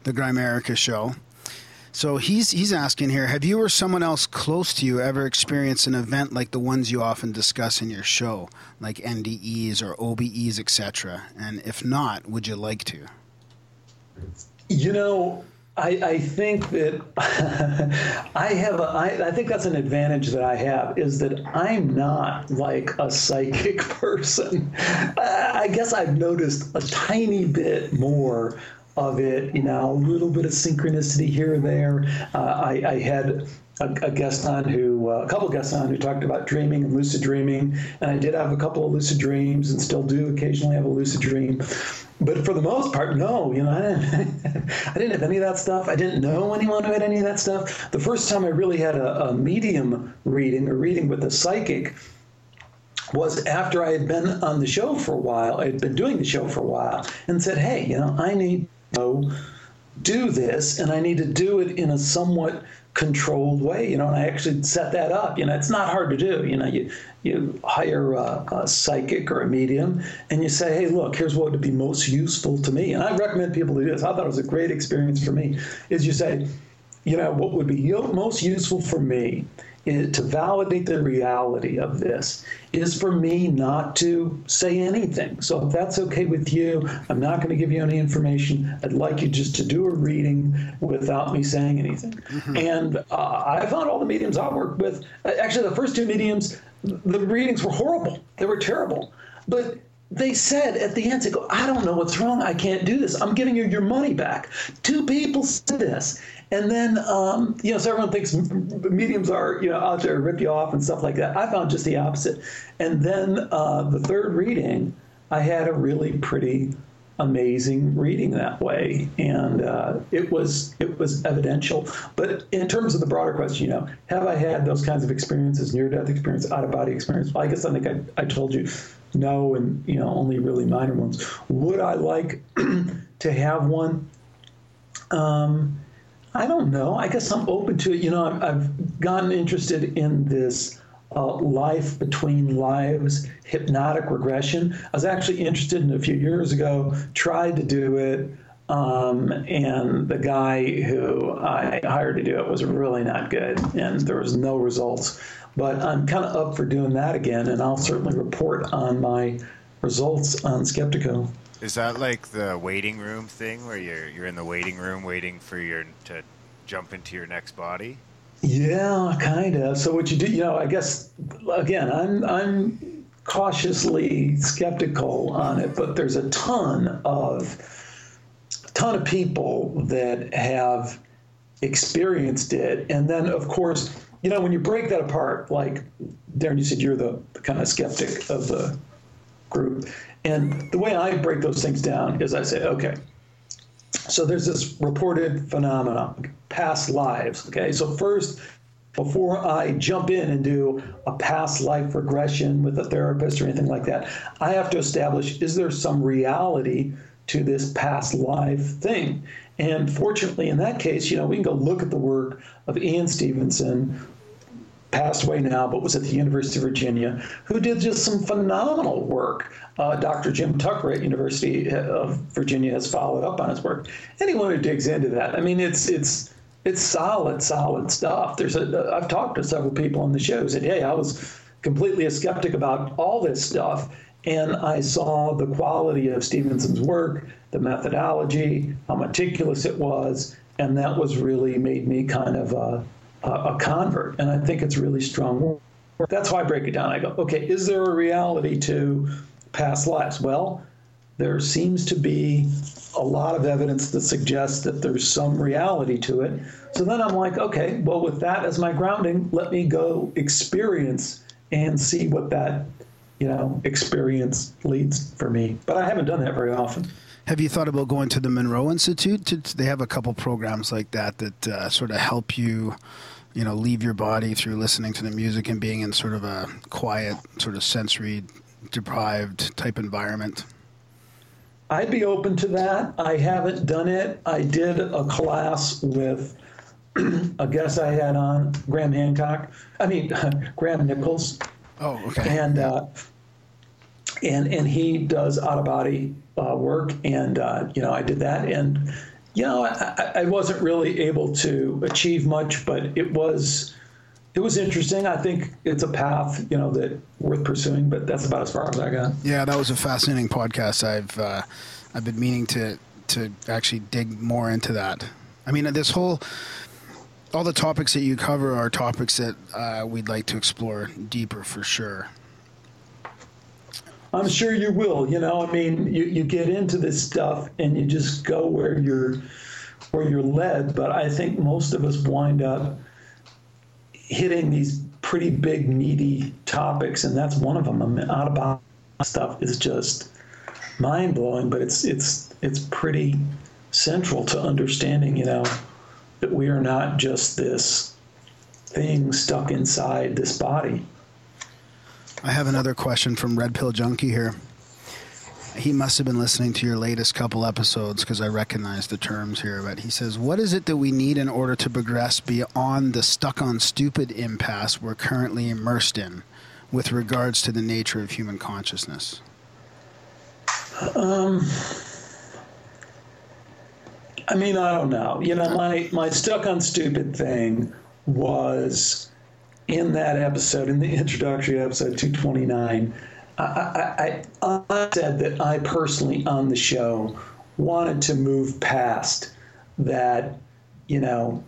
the Grimerica show. So he's he's asking here: Have you or someone else close to you ever experienced an event like the ones you often discuss in your show, like NDEs or OBEs, etc.? And if not, would you like to? you know, I, I think that I have a, I, I think that's an advantage that I have is that I'm not like a psychic person. I I guess I've noticed a tiny bit more of it. You know, a little bit of synchronicity here or there. Uh, I, I had a, a guest on who, uh, a couple guests on who talked about dreaming and lucid dreaming, and I did have a couple of lucid dreams, and still do occasionally have a lucid dream. But for the most part, no. You know, I didn't, I didn't have any of that stuff. I didn't know anyone who had any of that stuff. The first time I really had a, a medium reading, or reading with a psychic, was after I had been on the show for a while. I had been doing the show for a while, and said, "Hey, you know, I need to do this, and I need to do it in a somewhat controlled way." You know, and I actually set that up. You know, it's not hard to do. You know, you you hire a, a psychic or a medium, and you say, "Hey, look, here's what would be most useful to me." And I recommend people to do this. I thought it was a great experience for me. Is you say, you know, what would be most useful for me is to validate the reality of this is for me not to say anything. So if that's okay with you, I'm not going to give you any information. I'd like you just to do a reading without me saying anything. And uh, I found all the mediums I worked with, uh, actually, the first two mediums, the readings were horrible. They were terrible. But they said at the end, they go, I don't know what's wrong. I can't do this. I'm giving you your money back. Two people said this. And then, um, you know, so everyone thinks mediums are, you know, out there rip you off and stuff like that. I found just the opposite. And then uh, the third reading, I had a really pretty amazing reading that way, and uh, it was it was evidential. But in terms of the broader question, you know, have I had those kinds of experiences, near death experience, out of body experience? Well, I guess I think I, I told you no, and you know, only really minor ones. Would I like to have one? Um, I don't know. I guess I'm open to it. You know, I've, I've gotten interested in this uh, life between lives hypnotic regression. I was actually interested in a few years ago, tried to do it, um, and the guy who I hired to do it was really not good, and there was no results. But I'm kind of up for doing that again, and I'll certainly report on my results on Skeptiko. Is that like the waiting room thing where you're you're in the waiting room waiting for your to jump into your next body? Yeah, kind of. So what you do, you know, I guess again, I'm I'm cautiously skeptical on it, but there's a ton of ton of people that have experienced it, and then of course, you know, when you break that apart, like Darren, you said you're the, the kind of skeptic of the group, and the way I break those things down is I say, okay, so there's this reported phenomenon, past lives. Okay, so first, before I jump in and do a past life regression with a therapist or anything like that, I have to establish is there some reality to this past life thing? And fortunately, in that case, you know, we can go look at the work of Ian Stevenson, passed away now, but was at the University of Virginia, who did just some phenomenal work. Uh, Dr. Jim Tucker at University of Virginia has followed up on his work. Anyone who digs into that, I mean, it's it's it's solid, solid stuff. There's a I've talked to several people on the show who said, "Hey, I was completely a skeptic about all this stuff." And I saw the quality of Stevenson's work, the methodology, how meticulous it was, and that was really made me kind of a, a, a convert. And I think it's really strong. That's why I break it down. I go, okay, is there a reality to past lives? Well, there seems to be a lot of evidence that suggests that there's some reality to it. So then I'm like, okay, well, with that as my grounding, let me go experience and see what that, you know, experience leads for me. But I haven't done that very often. Have you thought about going to the Monroe Institute? They have a couple programs like that that uh, sort of help you, you know, leave your body through listening to the music and being in sort of a quiet, sort of sensory deprived type environment. I'd be open to that. I haven't done it. I did a class with a guest I had on, Graham Hancock. I mean, Graham Nicholls, Oh, okay. and uh, and and he does out of body uh, work, and uh, you know I did that, and you know I, I- wasn't really able to achieve much, but it was it was interesting. I think it's a path you know that worth pursuing, but that's about as far as I got. Yeah, that was a fascinating podcast. I've uh, I've been meaning to to actually dig more into that. I mean, this whole all the topics that you cover are topics that uh, we'd like to explore deeper for sure. I'm sure you will. You know, I mean, you, you get into this stuff and you just go where you're where you're led. But I think most of us wind up hitting these pretty big, meaty topics, and that's one of them. I mean, out of stuff is just mind blowing, but it's it's it's pretty central to understanding. You know, that we are not just this thing stuck inside this body. I have another question from Red Pill Junkie here. He must have been listening to your latest couple episodes because I recognize the terms here. But he says, What is it that we need in order to progress beyond the stuck on stupid impasse we're currently immersed in with regards to the nature of human consciousness? Um, I mean, I don't know. You know, my my stuck on stupid thing was in that episode, in the introductory episode 229. I, I, I, said that I personally on the show wanted to move past that, you know,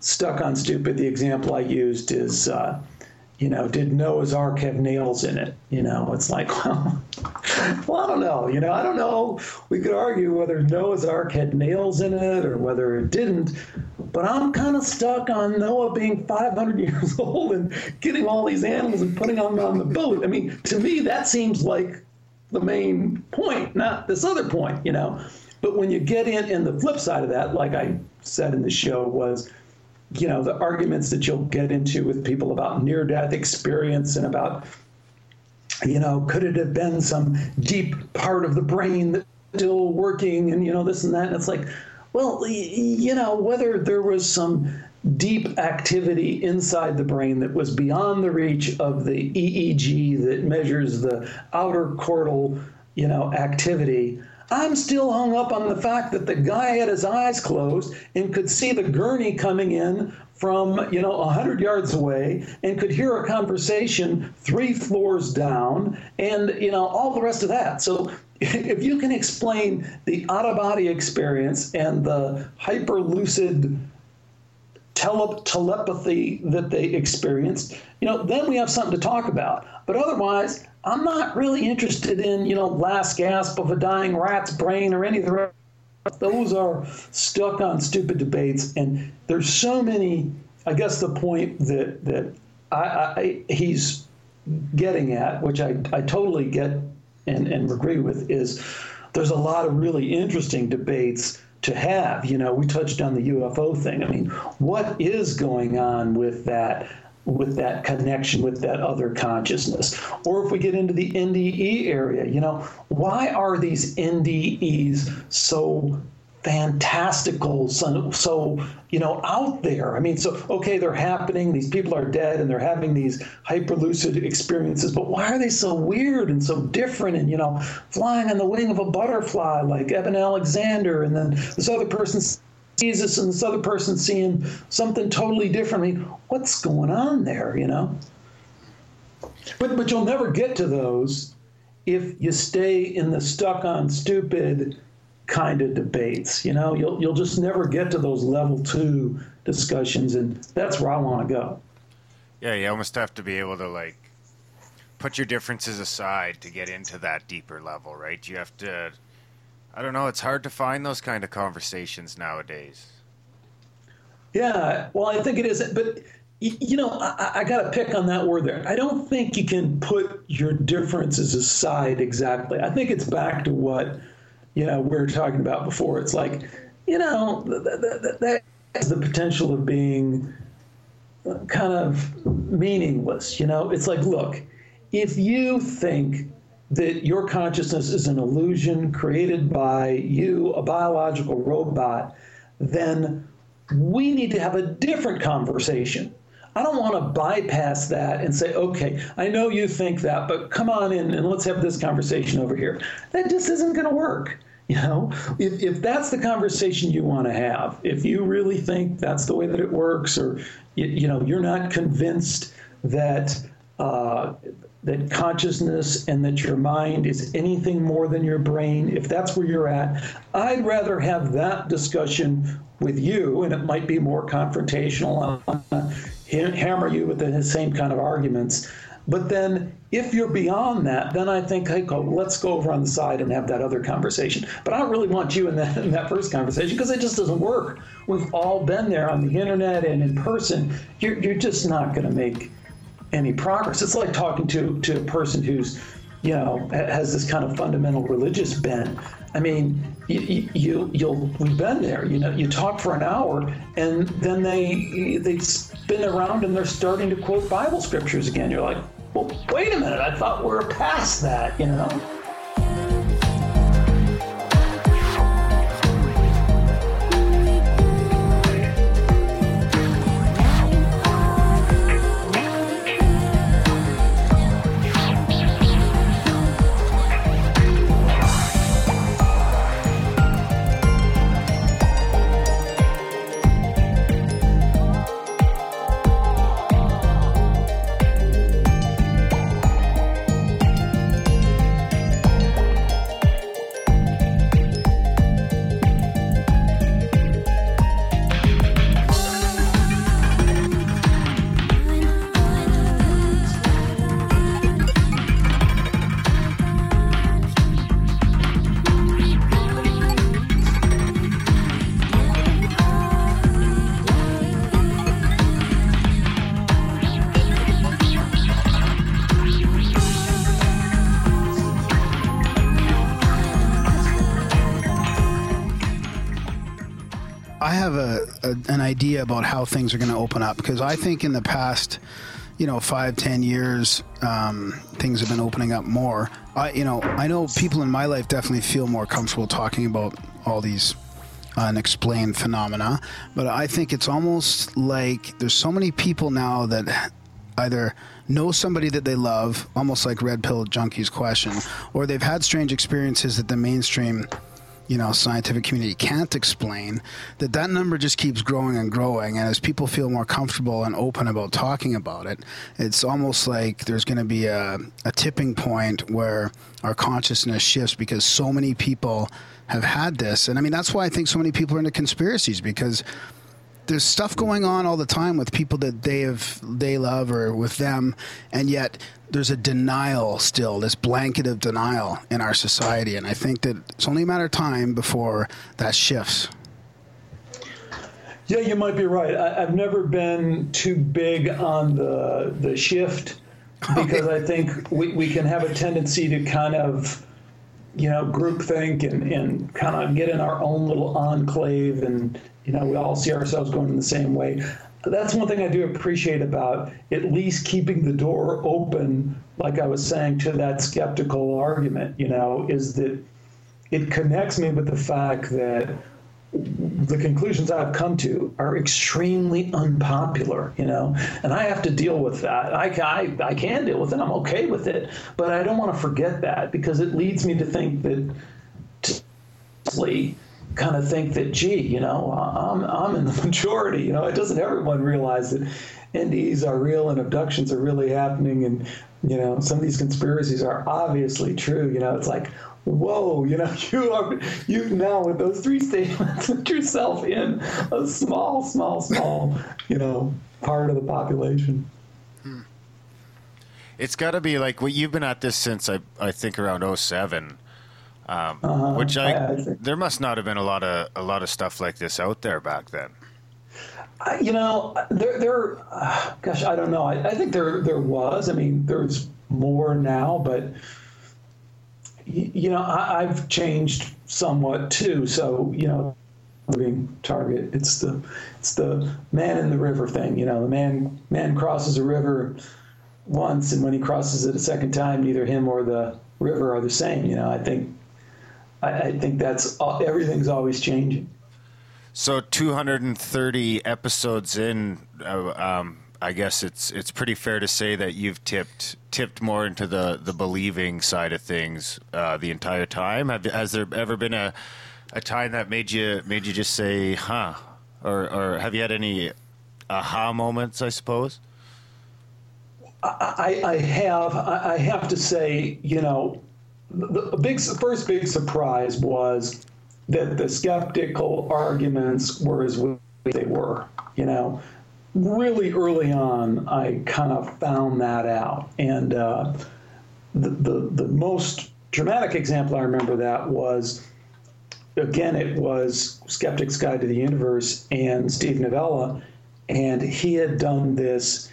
stuck on stupid. The example I used is, uh, you know, did Noah's Ark have nails in it? You know, it's like, well, well, I don't know. You know, I don't know. We could argue whether Noah's Ark had nails in it or whether it didn't. But I'm kind of stuck on Noah being 500 years old and getting all these animals and putting them on the boat. I mean, to me, that seems like the main point, not this other point, you know. But when you get in, and the flip side of that, like I said in the show, was you know, the arguments that you'll get into with people about near death experience and about, you know, could it have been some deep part of the brain that's still working and, you know, this and that. And it's like, well, you know, whether there was some deep activity inside the brain that was beyond the reach of the EEG that measures the outer cortical, you know, activity. I'm still hung up on the fact that the guy had his eyes closed and could see the gurney coming in from, you know, 100 yards away and could hear a conversation three floors down and, you know, all the rest of that. So if you can explain the out of body experience and the hyper lucid tele- telepathy that they experienced, you know, then we have something to talk about. But otherwise, I'm not really interested in, you know, last gasp of a dying rat's brain or any of the rest. Those are stuck on stupid debates, and there's so many. I guess the point that that I, I, he's getting at, which I, I totally get and, and agree with, is there's a lot of really interesting debates to have. You know, we touched on the UFO thing. I mean, what is going on with that? with that connection with that other consciousness. Or if we get into the NDE area, you know, why are these NDEs so fantastical, so, so you know, out there? I mean, so okay, they're happening, these people are dead and they're having these hyperlucid experiences, but why are they so weird and so different and you know, flying on the wing of a butterfly like Eben Alexander and then this other person Jesus and this other person seeing something totally different. I mean, what's going on there, you know? But but you'll never get to those if you stay in the stuck on stupid kind of debates. You know, you'll you'll just never get to those level two discussions, and that's where I want to go. Yeah, you almost have to be able to like put your differences aside to get into that deeper level, right? You have to I don't know, it's hard to find those kind of conversations nowadays. Yeah, well, I think it is, but you know, I, I got to pick on that word there. I don't think you can put your differences aside exactly. I think it's back to what you know we were talking about before. It's like, you know, th- th- th- that has the potential of being kind of meaningless. You know, it's like, look, if you think that your consciousness is an illusion created by you, a biological robot, then we need to have a different conversation. I don't want to bypass that and say, okay, I know you think that, but come on in and let's have this conversation over here. That just isn't going to work. You know, if, if that's the conversation you want to have, if you really think that's the way that it works, or you, you know, you're not convinced that uh, that consciousness and that your mind is anything more than your brain, if that's where you're at, I'd rather have that discussion with you, and it might be more confrontational, uh, hammer you with the same kind of arguments, But then if you're beyond that, then I think, hey, let's go over on the side and have that other conversation. But I don't really want you in that, in that first conversation because it just doesn't work. We've all been there on the internet and in person. You're, you're just not going to make any progress. It's like talking to, to a person who's, you know, has this kind of fundamental religious bent. I mean, you, you you'll we've been there. You know, you talk for an hour, and then they they spin around and they're starting to quote Bible scriptures again. You're like, well, wait a minute. I thought we were past that. You know. Idea about how things are going to open up because I think in the past, you know, five ten years, um, things have been opening up more. I you know I know people in my life definitely feel more comfortable talking about all these unexplained phenomena, but I think it's almost like there's so many people now that either know somebody that they love, almost like Red Pill Junkie's question, or they've had strange experiences that the mainstream you know scientific community can't explain that that number just keeps growing and growing. And as people feel more comfortable and open about talking about it it's almost like there's going to be a, a tipping point where our consciousness shifts because so many people have had this. And i mean that's why i think so many people are into conspiracies because there's stuff going on all the time with people that they have they love or with them and yet there's a denial still this blanket of denial in our society and i think that it's only a matter of time before that shifts Yeah, you might be right. I, I've never been too big on the the shift because I think we, we can have a tendency to kind of, you know, groupthink and, and kind of get in our own little enclave and, you know, we all see ourselves going in the same way. That's one thing I do appreciate about at least keeping the door open, like I was saying, to that skeptical argument, you know, is that it connects me with the fact that the conclusions I've come to are extremely unpopular, you know, and I have to deal with that. I, I, I can deal with it. I'm okay with it, but I don't want to forget that because it leads me to think that, to kind of think that, gee, you know, I'm, I'm in the majority. You know, it doesn't everyone realize that NDEs are real and abductions are really happening, and you know, some of these conspiracies are obviously true. You know, it's like, whoa, you know, you are you now with those three statements put yourself in a small, small, small, you know, part of the population. It's got to be like well, you've been at this since I I think around 07. Um, which I, Uh-huh. I- there must not have been a lot of a lot of stuff like this out there back then. You know, there, there, uh, gosh, I don't know. I, I think there, there was. I mean, there's more now, but you know, I, I've changed somewhat too. So, you know, being target, it's the, it's the man in the river thing. You know, the man, man crosses a river once, and when he crosses it a second time, neither him or the river are the same. You know, I think, I, I think that's everything's always changing. So 230 episodes in, uh, um, I guess it's it's pretty fair to say that you've tipped tipped more into the, the believing side of things uh, the entire time. Have, has there ever been a a time that made you made you just say, "Huh," or or have you had any aha moments? I suppose. I, I have. I, have to say, you know, the, the big first big surprise was that the skeptical arguments were as weak as they were. You know, really early on, I kind of found that out. And uh, the, the, the most dramatic example I remember that was again, it was Skeptic's Guide to the Universe and Steve Novella, and he had done this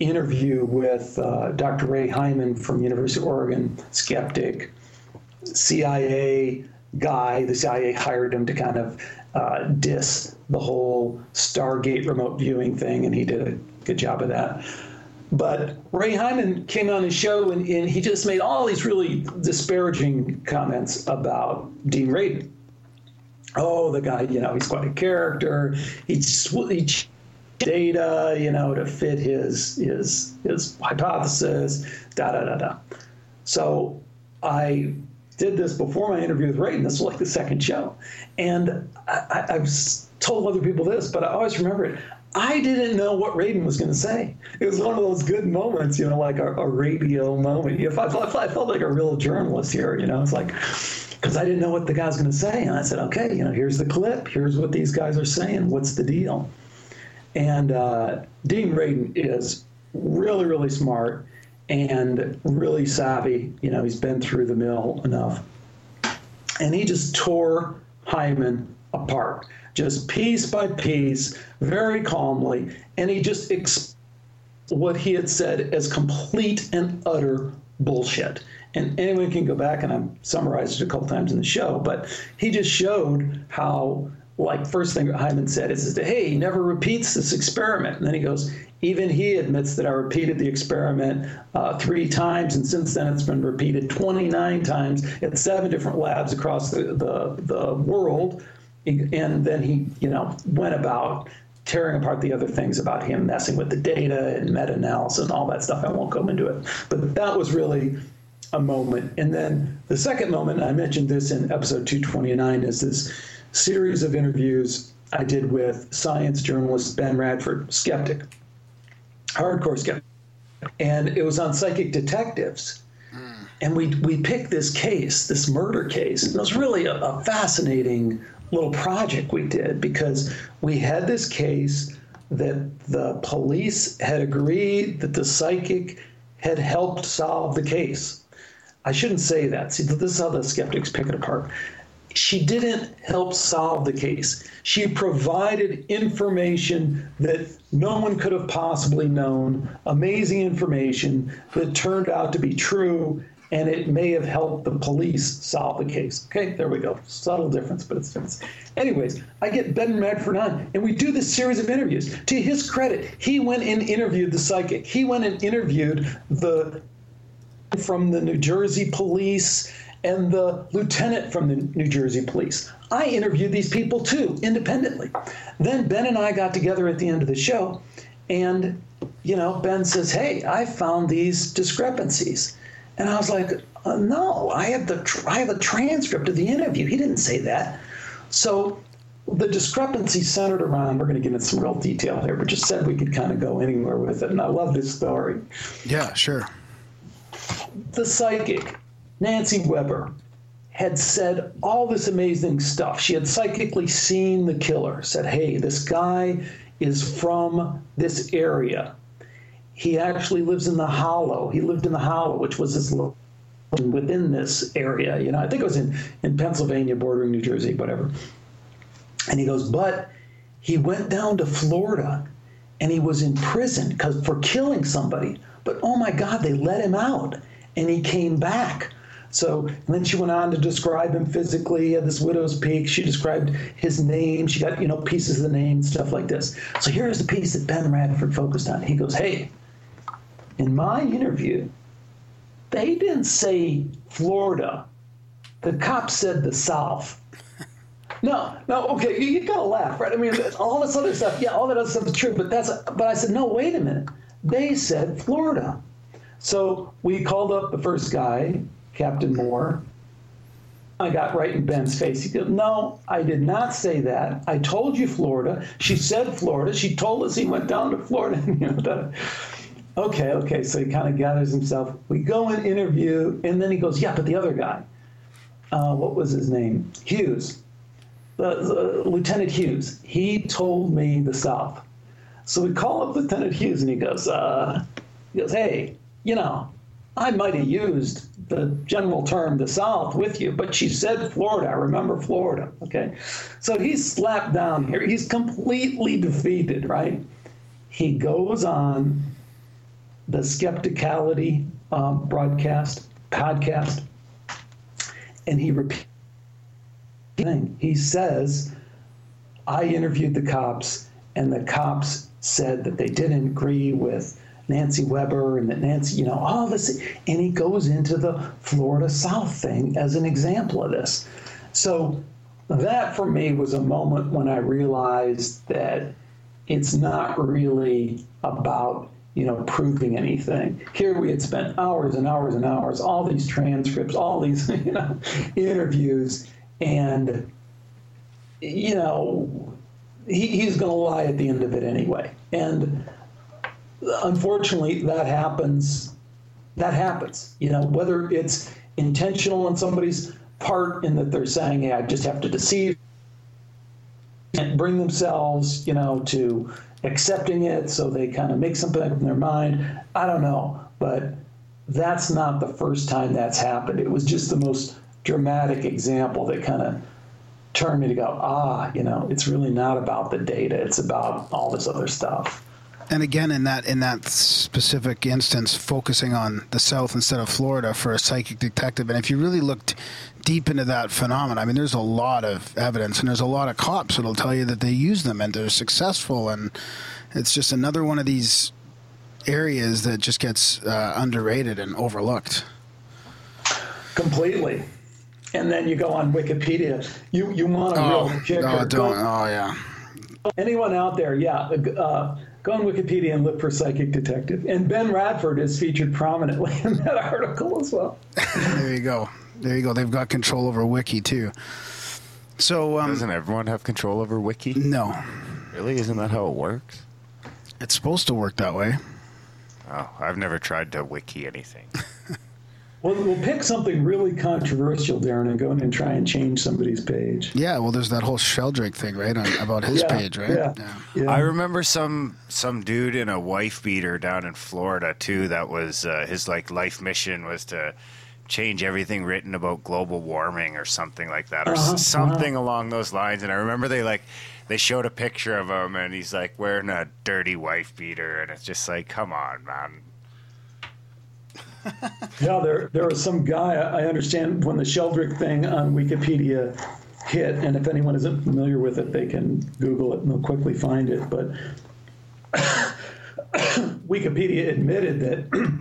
interview with uh, Dr. Ray Hyman from University of Oregon, skeptic, CIA guy. The CIA hired him to kind of uh, diss the whole Stargate remote viewing thing, and he did a good job of that. But Ray Hyman came on his show and, and he just made all these really disparaging comments about Dean Radin oh, the guy, you know, he's quite a character. He, he data, you know, to fit his his his hypothesis. Da da da da. So I did this before my interview with Radin. This was like the second show, and I, I've told other people this, but I always remember it. I didn't know what Radin was going to say. It was one of those good moments, you know, like a, a radio moment. If I, felt- I felt like a real journalist here, you know, it's like because I didn't know what the guy's going to say, and I said, okay, you know, here's the clip. Here's what these guys are saying. What's the deal? And uh, Dean Radin is really, really smart and really savvy. You know, he's been through the mill enough. And he just tore Hyman apart, just piece by piece, very calmly. And he just ex- what he had said as complete and utter bullshit. And anyone can go back and I've summarized it a couple times in the show, but he just showed how, like, first thing Hyman said is, hey, he never repeats this experiment. And then he goes, even he admits that I repeated the experiment uh, three times, and since then it's been repeated 29 times at seven different labs across the, the, the world. And then he, you know, went about tearing apart the other things about him messing with the data and meta-analysis and all that stuff. I won't go into it, but that was really a moment. And then the second moment, I mentioned this in episode 229, is this series of interviews I did with science journalist Ben Radford, skeptic, hardcore skeptic, and it was on psychic detectives. Hmm. And we we picked this case, this murder case, and it was really a, a fascinating little project we did because we had this case that the police had agreed that the psychic had helped solve the case. I shouldn't say that. See, this is how the skeptics pick it apart. She didn't help solve the case. She provided information that no one could have possibly known, amazing information that turned out to be true, and it may have helped the police solve the case. Okay, there we go. Subtle difference, but it's different. Anyways, I get Ben Radford on, and we do this series of interviews. To his credit, he went and interviewed the psychic. He went and interviewed the from the New Jersey police and the lieutenant from the New Jersey police. I interviewed these people too, independently. Then Ben and I got together at the end of the show, and you know, Ben says, "Hey, I found these discrepancies," and I was like, uh, "No, I have the tr- I have a transcript of the interview. He didn't say that." So the discrepancy centered around. We're going to get into some real detail here, but just said we could kind of go anywhere with it, and I love this story Yeah, sure. the psychic, Nancy Weber, had said all this amazing stuff. She had psychically seen the killer, said, hey, this guy is from this area. He actually lives in the Hollow. He lived in the Hollow, which was within this area. You know, I think it was in, in Pennsylvania, bordering New Jersey, whatever. And he goes, but he went down to Florida and he was in prison because for killing somebody. But oh my God, they let him out and he came back. So then she went on to describe him physically at this widow's peak. She described his name. She got you know pieces of the name, stuff like this. So here's the piece that Ben Radford focused on. He goes, "Hey, in my interview, they didn't say Florida. The cops said the South." No, no, okay, you, you gotta laugh, right? I mean, all this other stuff, yeah, all that other stuff is true, but that's, but I said, no, wait a minute. They said Florida. So we called up the first guy, Captain Moore. I got right in Ben's face. He goes, No, I did not say that. I told you Florida. She said Florida. She told us he went down to Florida. Okay, okay. So he kind of gathers himself. We go and interview, and then he goes, Yeah, but the other guy, uh, what was his name? Hughes. The, the, Lieutenant Hughes. He told me the South. So we call up Lieutenant Hughes and he goes, uh, he goes, hey, you know, I might have used the general term the South with you, but she said Florida. I remember Florida. Okay. So he's slapped down here. He's completely defeated, right? He goes on the Skepticality um, broadcast, podcast, and he repeats. He says, I interviewed the cops, and the cops said that they didn't agree with Nancy Weber and that Nancy, you know, all this. And he goes into the Florida South thing as an example of this. So that for me was a moment when I realized that it's not really about you know proving anything here we had spent hours and hours and hours all these transcripts all these you know interviews and you know he, he's going to lie at the end of it anyway and unfortunately that happens that happens you know whether it's intentional on somebody's part in that they're saying hey i just have to deceive and bring themselves, you know, to accepting it so they kind of make something up in their mind. I don't know, but that's not the first time that's happened. It was just the most dramatic example that kind of turned me to go, ah, you know, it's really not about the data. It's about all this other stuff. And again, in that in that specific instance, focusing on the South instead of Florida for a psychic detective. And if you really looked deep into that phenomenon, I mean, there's a lot of evidence, and there's a lot of cops that'll tell you that they use them and they're successful. And it's just another one of these areas that just gets uh, underrated and overlooked. Completely. And then you go on Wikipedia. You you want a real kicker. oh, don't, oh, yeah. anyone out there, yeah, uh, go on Wikipedia and look for psychic detective. And Ben Radford is featured prominently in that article as well. There you go. There you go. They've got control over Wiki too. So um, Doesn't everyone have control over Wiki? no, Really? Isn't that how it works? it's supposed to work that way. Oh, I've never tried to wiki anything. Well, we'll pick something really controversial, Darren, and go in and try and change somebody's page. Yeah, well, there's that whole Sheldrake thing, right, on, about his Yeah, page, right? Yeah. yeah. I remember some some dude in a wife beater down in Florida too. That was uh, his like life mission was to change everything written about global warming or something like that, or Uh-huh, something along those lines. And I remember they like they showed a picture of him, and he's like wearing a dirty wife beater, and it's just like, come on, man. Yeah, there there was some guy. I understand when the Sheldrake thing on Wikipedia hit, and if anyone isn't familiar with it, they can Google it and they'll quickly find it. But Wikipedia admitted that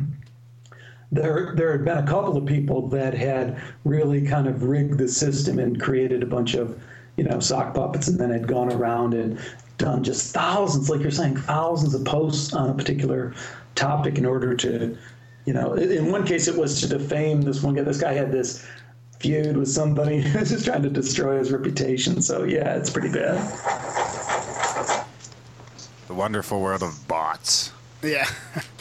there there had been a couple of people that had really kind of rigged the system and created a bunch of you know sock puppets, and then had gone around and done just thousands, like you're saying, thousands of posts on a particular topic in order to you know, in in one case it was to defame this one guy. This guy had this feud with somebody who was just trying to destroy his reputation. So yeah, it's pretty bad. The wonderful world of bots. Yeah.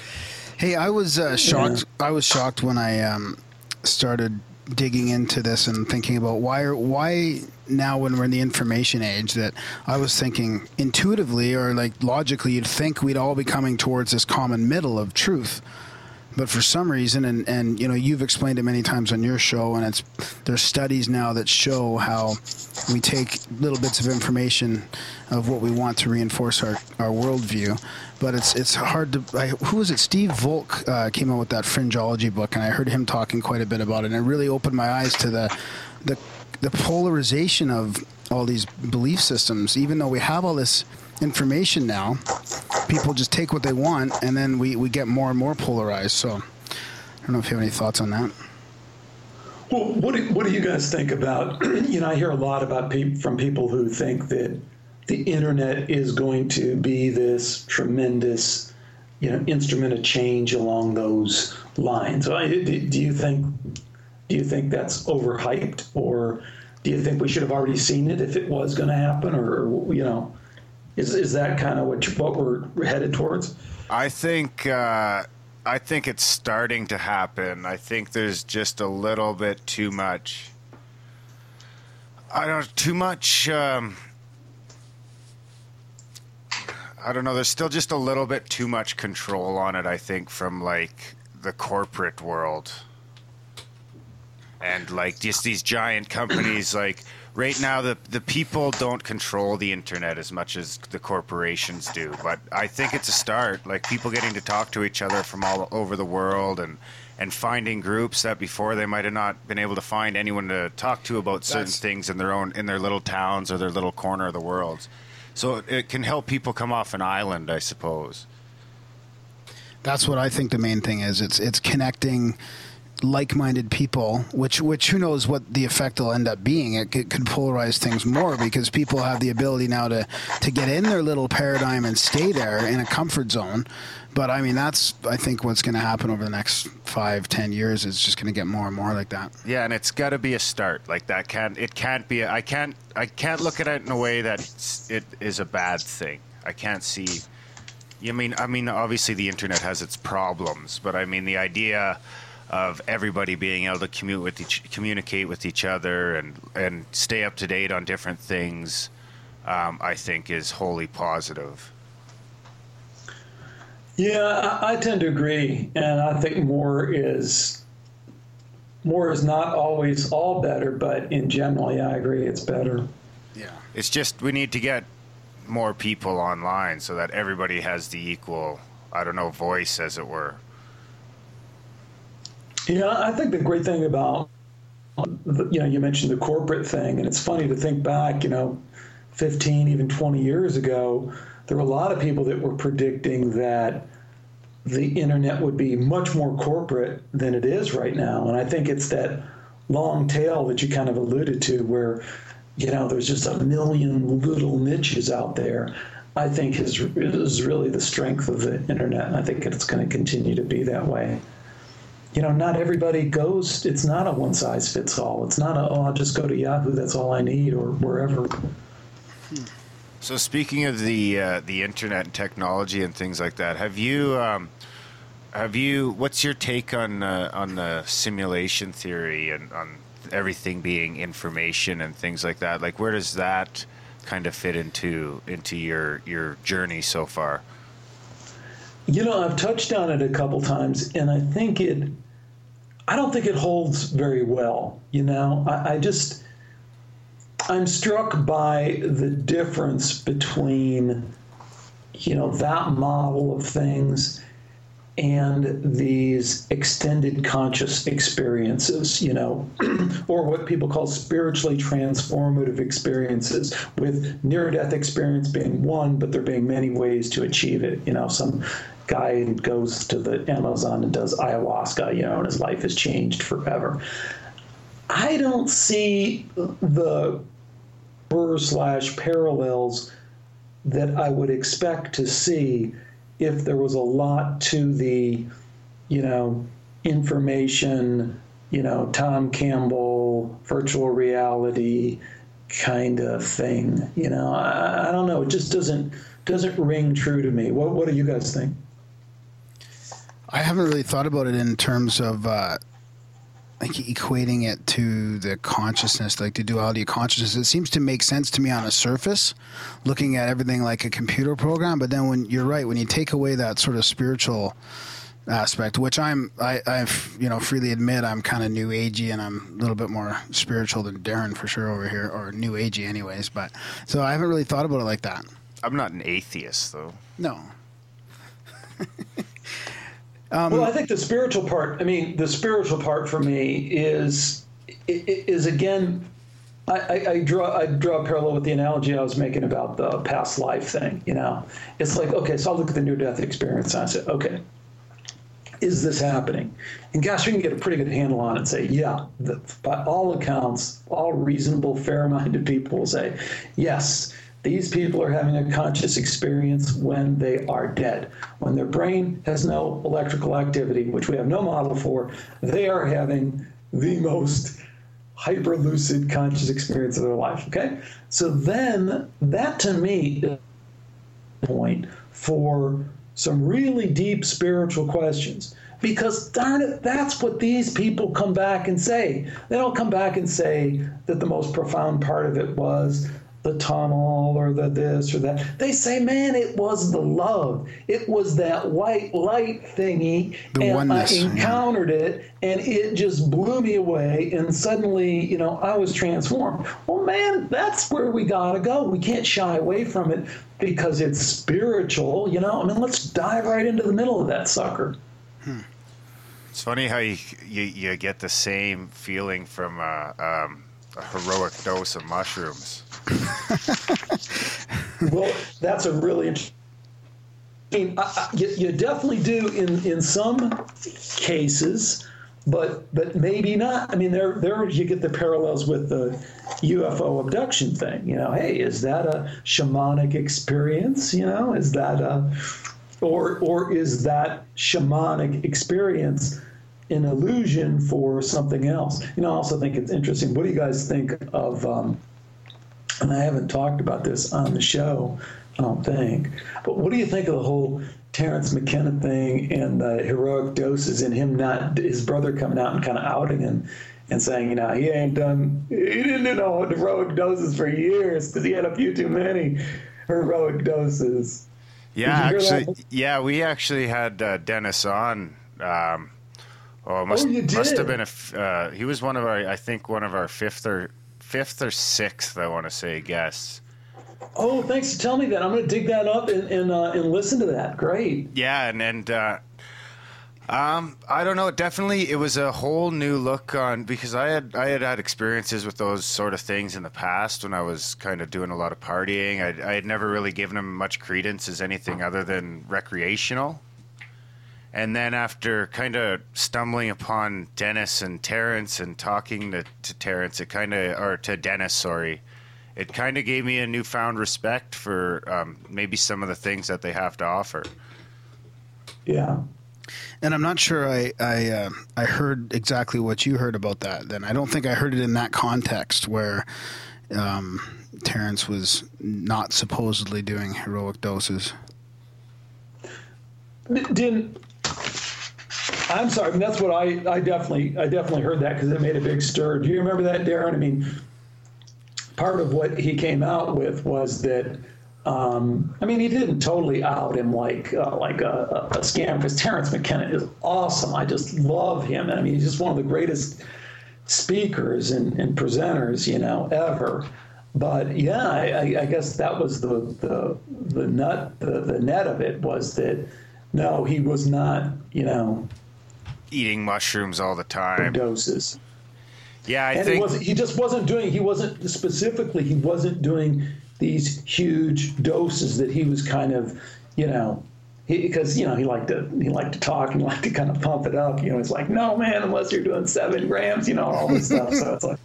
hey, I was uh, shocked. I was shocked when I um, started digging into this and thinking about why are why now when we're in the information age that I was thinking intuitively or like logically you'd think we'd all be coming towards this common middle of truth but for some reason and and you know you've explained it many times on your show and it's there's studies now that show how we take little bits of information of what we want to reinforce our our worldview. But it's it's hard to I, who was it? Steve volk uh, came out with that fringeology book and i heard him talking quite a bit about it and it really opened my eyes to the the the polarization of all these belief systems. Even though we have all this information now people just take what they want and then we, we get more and more polarized so i don't know if you have any thoughts on that Well, what do, what do you guys think about? You know, I hear a lot about peop from people who think that the internet is going to be this tremendous, you know, instrument of change along those lines. Do you think do you think that's overhyped, or do you think we should have already seen it if it was going to happen, or you know, is is that kind of what you- what we're headed towards? I think uh, I think it's starting to happen. I think there's just a little bit too much. I don't too much. Um, I don't know. There's still just a little bit too much control on it. I think from like the corporate world, and like just these giant companies. Like right now, the the people don't control the internet as much as the corporations do. But I think it's a start. Like people getting to talk to each other from all over the world and. And finding groups that before they might have not been able to find anyone to talk to about certain That's- things in their own in their little towns or their little corner of the world. So it, it can help people come off an island, I suppose. That's what I think the main thing is. It's it's connecting like-minded people, which which who knows what the effect will end up being. It could, polarize things more because people have the ability now to to get in their little paradigm and stay there in a comfort zone. But I mean, that's I think what's going to happen over the next five, ten years is just going to get more and more like that. Yeah, and it's got to be a start. Like that can't it can't be. I can't I can't look at it in a way that it is a bad thing. I can't see. I mean, I mean, obviously the internet has its problems, but I mean the idea of everybody being able to commute with each, communicate with each other and and stay up to date on different things, um, I think is wholly positive. Yeah, I, I tend to agree, and I think more is more is not always all better, but in general, yeah, I agree, it's better. Yeah. It's just we need to get more people online so that everybody has the equal, I don't know, voice as it were. Yeah, I think the great thing about, you know, you mentioned the corporate thing, and it's funny to think back, you know, 15, even 20 years ago, there were a lot of people that were predicting that the internet would be much more corporate than it is right now. And I think it's that long tail that you kind of alluded to, where, you know, there's just a million little niches out there. I think is, is really the strength of the internet. And I think it's going to continue to be that way you know, not everybody goes. It's not a one size fits all. It's not a oh, I'll just go to Yahoo. That's all I need, or wherever. So speaking of the uh, the internet and technology and things like that, have you um, have you what's your take on uh, on the simulation theory and on everything being information and things like that? Like where does that kind of fit into into your your journey so far? You know, I've touched on it a couple times, and I think it. I don't think it holds very well. You know, I, I just. I'm struck by the difference between, you know, that model of things and these extended conscious experiences, you know, or what people call spiritually transformative experiences, with near death experience being one, but there being many ways to achieve it. You know, some guy goes to the Amazon and does ayahuasca, you know, and his life has changed forever. I don't see the spur slash parallels that I would expect to see if there was a lot to the, you know, information, you know, Tom Campbell, virtual reality kind of thing. You know, I, I don't know. It just doesn't doesn't ring true to me. What What do you guys think? I haven't really thought about it in terms of uh, like equating it to the consciousness, like the duality of consciousness. It seems to make sense to me on a surface, looking at everything like a computer program. But then when you're right, when you take away that sort of spiritual aspect, which I'm, I, I you know, freely admit I'm kind of new agey and I'm a little bit more spiritual than Darren for sure over here, or new agey anyways. But so I haven't really thought about it like that. I'm not an atheist though. No. Um, well, I think the spiritual part. I mean, the spiritual part for me is i- i- is again. I, I, I draw I draw a parallel with the analogy I was making about the past life thing. You know, it's like okay, so I'll look at the near death experience and I say, okay, is this happening? And gosh, we can get a pretty good handle on it and say, yeah, the, by all accounts, all reasonable, fair minded people will say, yes, these people are having a conscious experience when they are dead. When their brain has no electrical activity, which we have no model for, they are having the most hyper lucid conscious experience of their life. Okay? So then that to me is point for some really deep spiritual questions. Because darn it, that's what these people come back and say. They don't come back and say that the most profound part of it was the tunnel or the this or that. They say, man, it was the love. It was that white light thingy. The and oneness, I encountered it and it just blew me away. And suddenly, you know, I was transformed. Well, man, that's where we got to go. We can't shy away from it because it's spiritual. You know, I mean, let's dive right into the middle of that sucker. It's funny how you you, you get the same feeling from uh, um, a heroic dose of mushrooms. Well, that's a really interesting. I mean, I, you, you definitely do in in some cases, but but maybe not. I mean, there there you get the parallels with the UFO abduction thing. You know, hey, is that a shamanic experience? You know, is that a or or is that shamanic experience an illusion for something else? You know, I also think it's interesting. What do you guys think of? Um, and I haven't talked about this on the show, I don't think. But what do you think of the whole Terence McKenna thing and the heroic doses and him not his brother coming out and kind of outing him and saying, you know, he ain't done, he didn't do no heroic doses for years because he had a few too many heroic doses. Yeah, Did you hear actually, that? yeah, we actually had uh, Dennis on. Um, oh, it must you must have been a. Uh, he was one of our, I think, one of our fifth or fifth or sixth. I want to say guests. Oh, thanks for telling me that. I'm going to dig that up and and, uh, and listen to that. Great. Yeah, and and uh, um, I don't know. Definitely, it was a whole new look on because I had I had had experiences with those sort of things in the past when I was kind of doing a lot of partying. I, I had never really given them much credence as anything other than recreational. And then after kind of stumbling upon Dennis and Terence and talking to, to Terence, it kind of or to Dennis, sorry, it kind of gave me a newfound respect for um, maybe some of the things that they have to offer. Yeah. And I'm not sure I I, uh, I heard exactly what you heard about that. Then I don't think I heard it in that context where um, Terence was not supposedly doing heroic doses. didn't I'm sorry. I mean, that's what I, I definitely I definitely heard that because it made a big stir. Do you remember that, Darren? I mean, part of what he came out with was that. Um, I mean, he didn't totally out him like uh, like a, a, scam because Terence McKenna is awesome. I just love him. I mean, he's just one of the greatest speakers and, and presenters, you know, ever. But yeah, I, I- I guess that was the the the nut the, the net of it was that no, he was not, you know, Eating mushrooms all the time. doses. Yeah, I and think he he just wasn't doing he wasn't specifically he wasn't doing these huge doses that he was kind of you know because you know he liked to he liked to talk and liked to kind of pump it up you know it's like no man unless you're doing seven grams you know all this stuff so it's like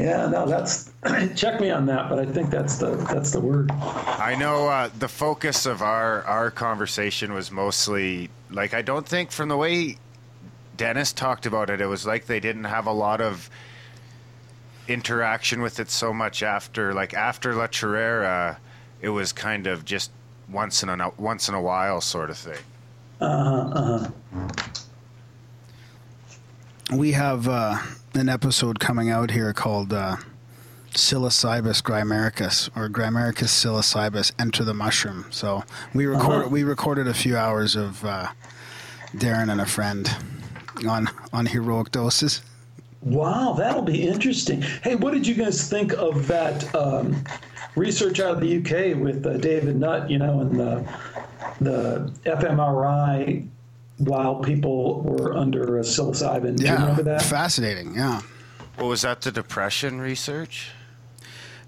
yeah no that's check me on that but i think that's the that's the word I know uh, the focus of our our conversation was mostly like I don't think from the way Dennis talked about it, it was like they didn't have a lot of interaction with it so much after like after La Chorrera, it was kind of just once in a once in a while sort of thing. Uh huh. We have uh, an episode coming out here called uh, Psilocybus grymaricus or Grymaricus psilocybus enter the mushroom. So we record Uh-huh. we recorded a few hours of uh, Darren and a friend on on heroic doses. Wow, that'll be interesting. Hey, what did you guys think of that um, research out of the UK with uh, David Nutt? You know, and the the fMRI while people were under uh, psilocybin. Do you remember that? fascinating. Yeah. Well, was that? The depression research?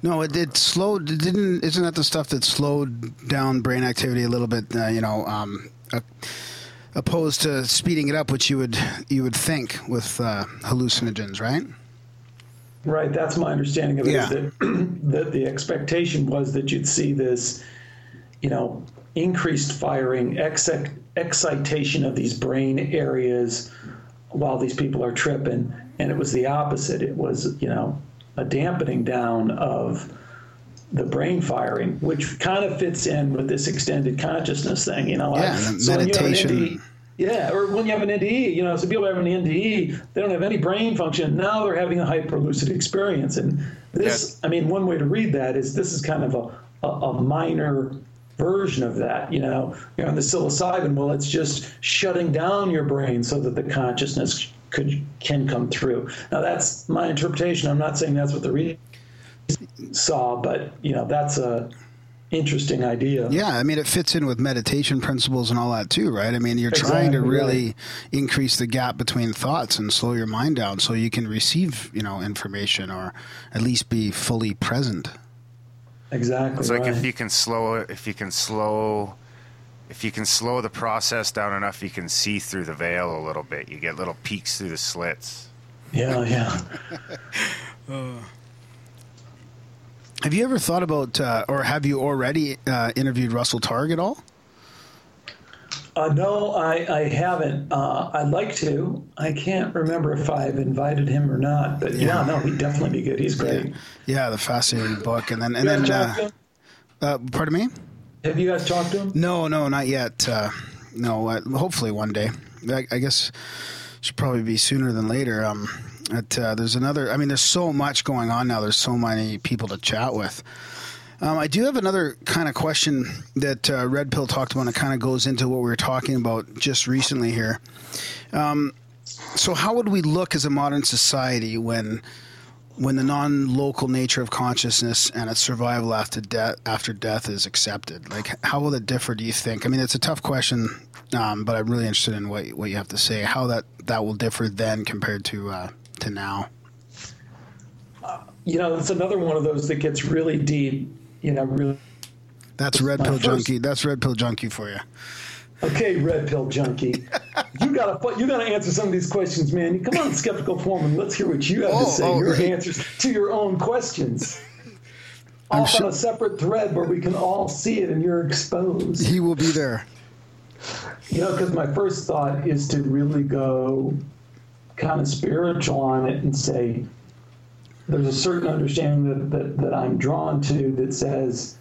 No, it did slowed. It didn't. Isn't that the stuff that slowed down brain activity a little bit? Uh, you know, um, uh, opposed to speeding it up, which you would you would think with uh, hallucinogens, right? Right, that's my understanding of it. Is Yeah. that, that the expectation was that you'd see this, you know, increased firing, exci- excitation of these brain areas while these people are tripping, and it was the opposite. It was, you know, a dampening down of the brain firing, which kind of fits in with this extended consciousness thing. You know, Yeah, I- so when you have an meditation. Yeah, or when you have an NDE, you know, so people have an NDE, they don't have any brain function. Now they're having a hyperlucid experience, and this, I mean, one way to read that is this is kind of a, a, a minor version of that. You know, you're on the psilocybin. Well, it's just shutting down your brain so that the consciousness could can come through. Now that's my interpretation. I'm not saying that's what the reading saw, but you know, that's a interesting idea. Yeah, I mean, it fits in with meditation principles and all that too, right? I mean, you're trying to really right. increase the gap between thoughts and slow your mind down so you can receive, you know, information or at least be fully present. Exactly. It's like right. if you can slow it, if you can slow, if you can slow the process down enough, you can see through the veil a little bit. You get little peeks through the slits. yeah, yeah. Uh, Have you ever thought about, uh, or have you already uh, interviewed Russell Targ at all? Uh, no, I, I haven't. Uh, I'd like to. I can't remember if I've invited him or not, but yeah, no, he'd definitely be good. He's great. Yeah, the fascinating book, and then and then, uh, uh, pardon me. Have you guys talked to him? No, no, not yet. Uh, no, uh, hopefully one day. I, I guess should probably be sooner than later. Um, uh, there's another. I mean, there's so much going on now. There's so many people to chat with. Um, I do have another kind of question that uh, Red Pill talked about. and It kind of goes into what we were talking about just recently here. Um, so, how would we look as a modern society when when the non-local nature of consciousness and its survival after death after death is accepted like how will it differ do you think i mean it's a tough question um, but i'm really interested in what, what you have to say how that that will differ then compared to uh, to now You know, it's another one of those that gets really deep. You know, really. that's red pill first- junkie that's red pill junkie for you Okay, red pill junkie, you gotta you gotta answer some of these questions, man. Come on, skeptical foreman. Let's hear what you have Oh, to say. oh, your hey. answers to your own questions. I'm Off sure- on a separate thread where we can all see it and you're exposed. he will be there You know, because my first thought is to really go kind of spiritual on it and say there's a certain understanding that, that, that I'm drawn to that says,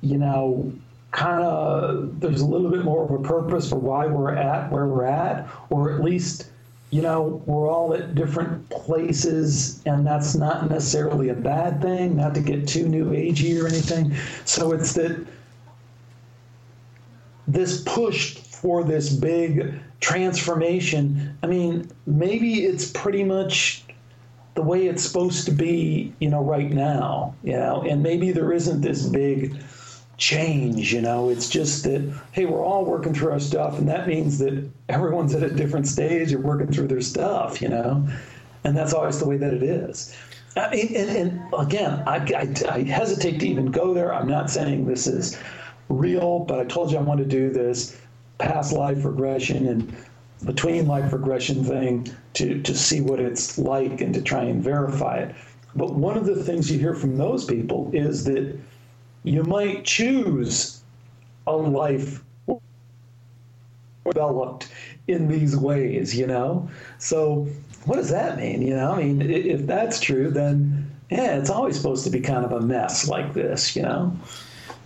you know, kind of there's a little bit more of a purpose for why we're at where we're at, or at least, you know, we're all at different places, and that's not necessarily a bad thing, not to get too new agey or anything. So it's that this push for this big transformation. I mean, maybe it's pretty much the way it's supposed to be, you know, right now, you know, and maybe there isn't this big change, you know, it's just that, hey, we're all working through our stuff, and that means that everyone's at a different stage of working through their stuff, you know, and that's always the way that it is. I mean, and, and again, I, I, I hesitate to even go there. I'm not saying this is real, but I told you I want to do this past life regression and between life regression thing to, to see what it's like and to try and verify it. But one of the things you hear from those people is that you might choose a life developed in these ways, you know? So what does that mean? You know, I mean, if that's true, then yeah, it's always supposed to be kind of a mess like this, you know?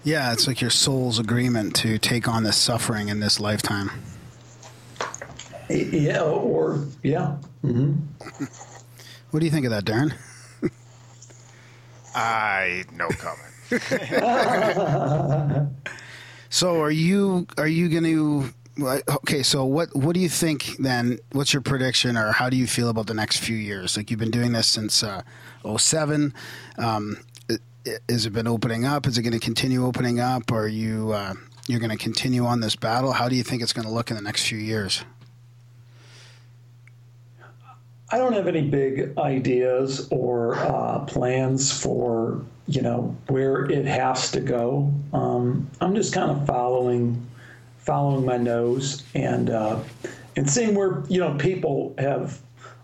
Yeah it's like your soul's agreement to take on this suffering in this lifetime Yeah, or yeah. what do you think of that darren I no comment. So are you are you going to okay, so what what do you think then? What's your prediction or how do you feel about the next few years? Like you've been doing this since uh 07. Um i- i- has it been opening up? Is it going to continue opening up are you uh you're going to continue on this battle? How do you think it's going to look in the next few years? I don't have any big ideas or uh, plans for you know where it has to go. Um, I'm just kind of following following my nose and uh, and seeing where you know people have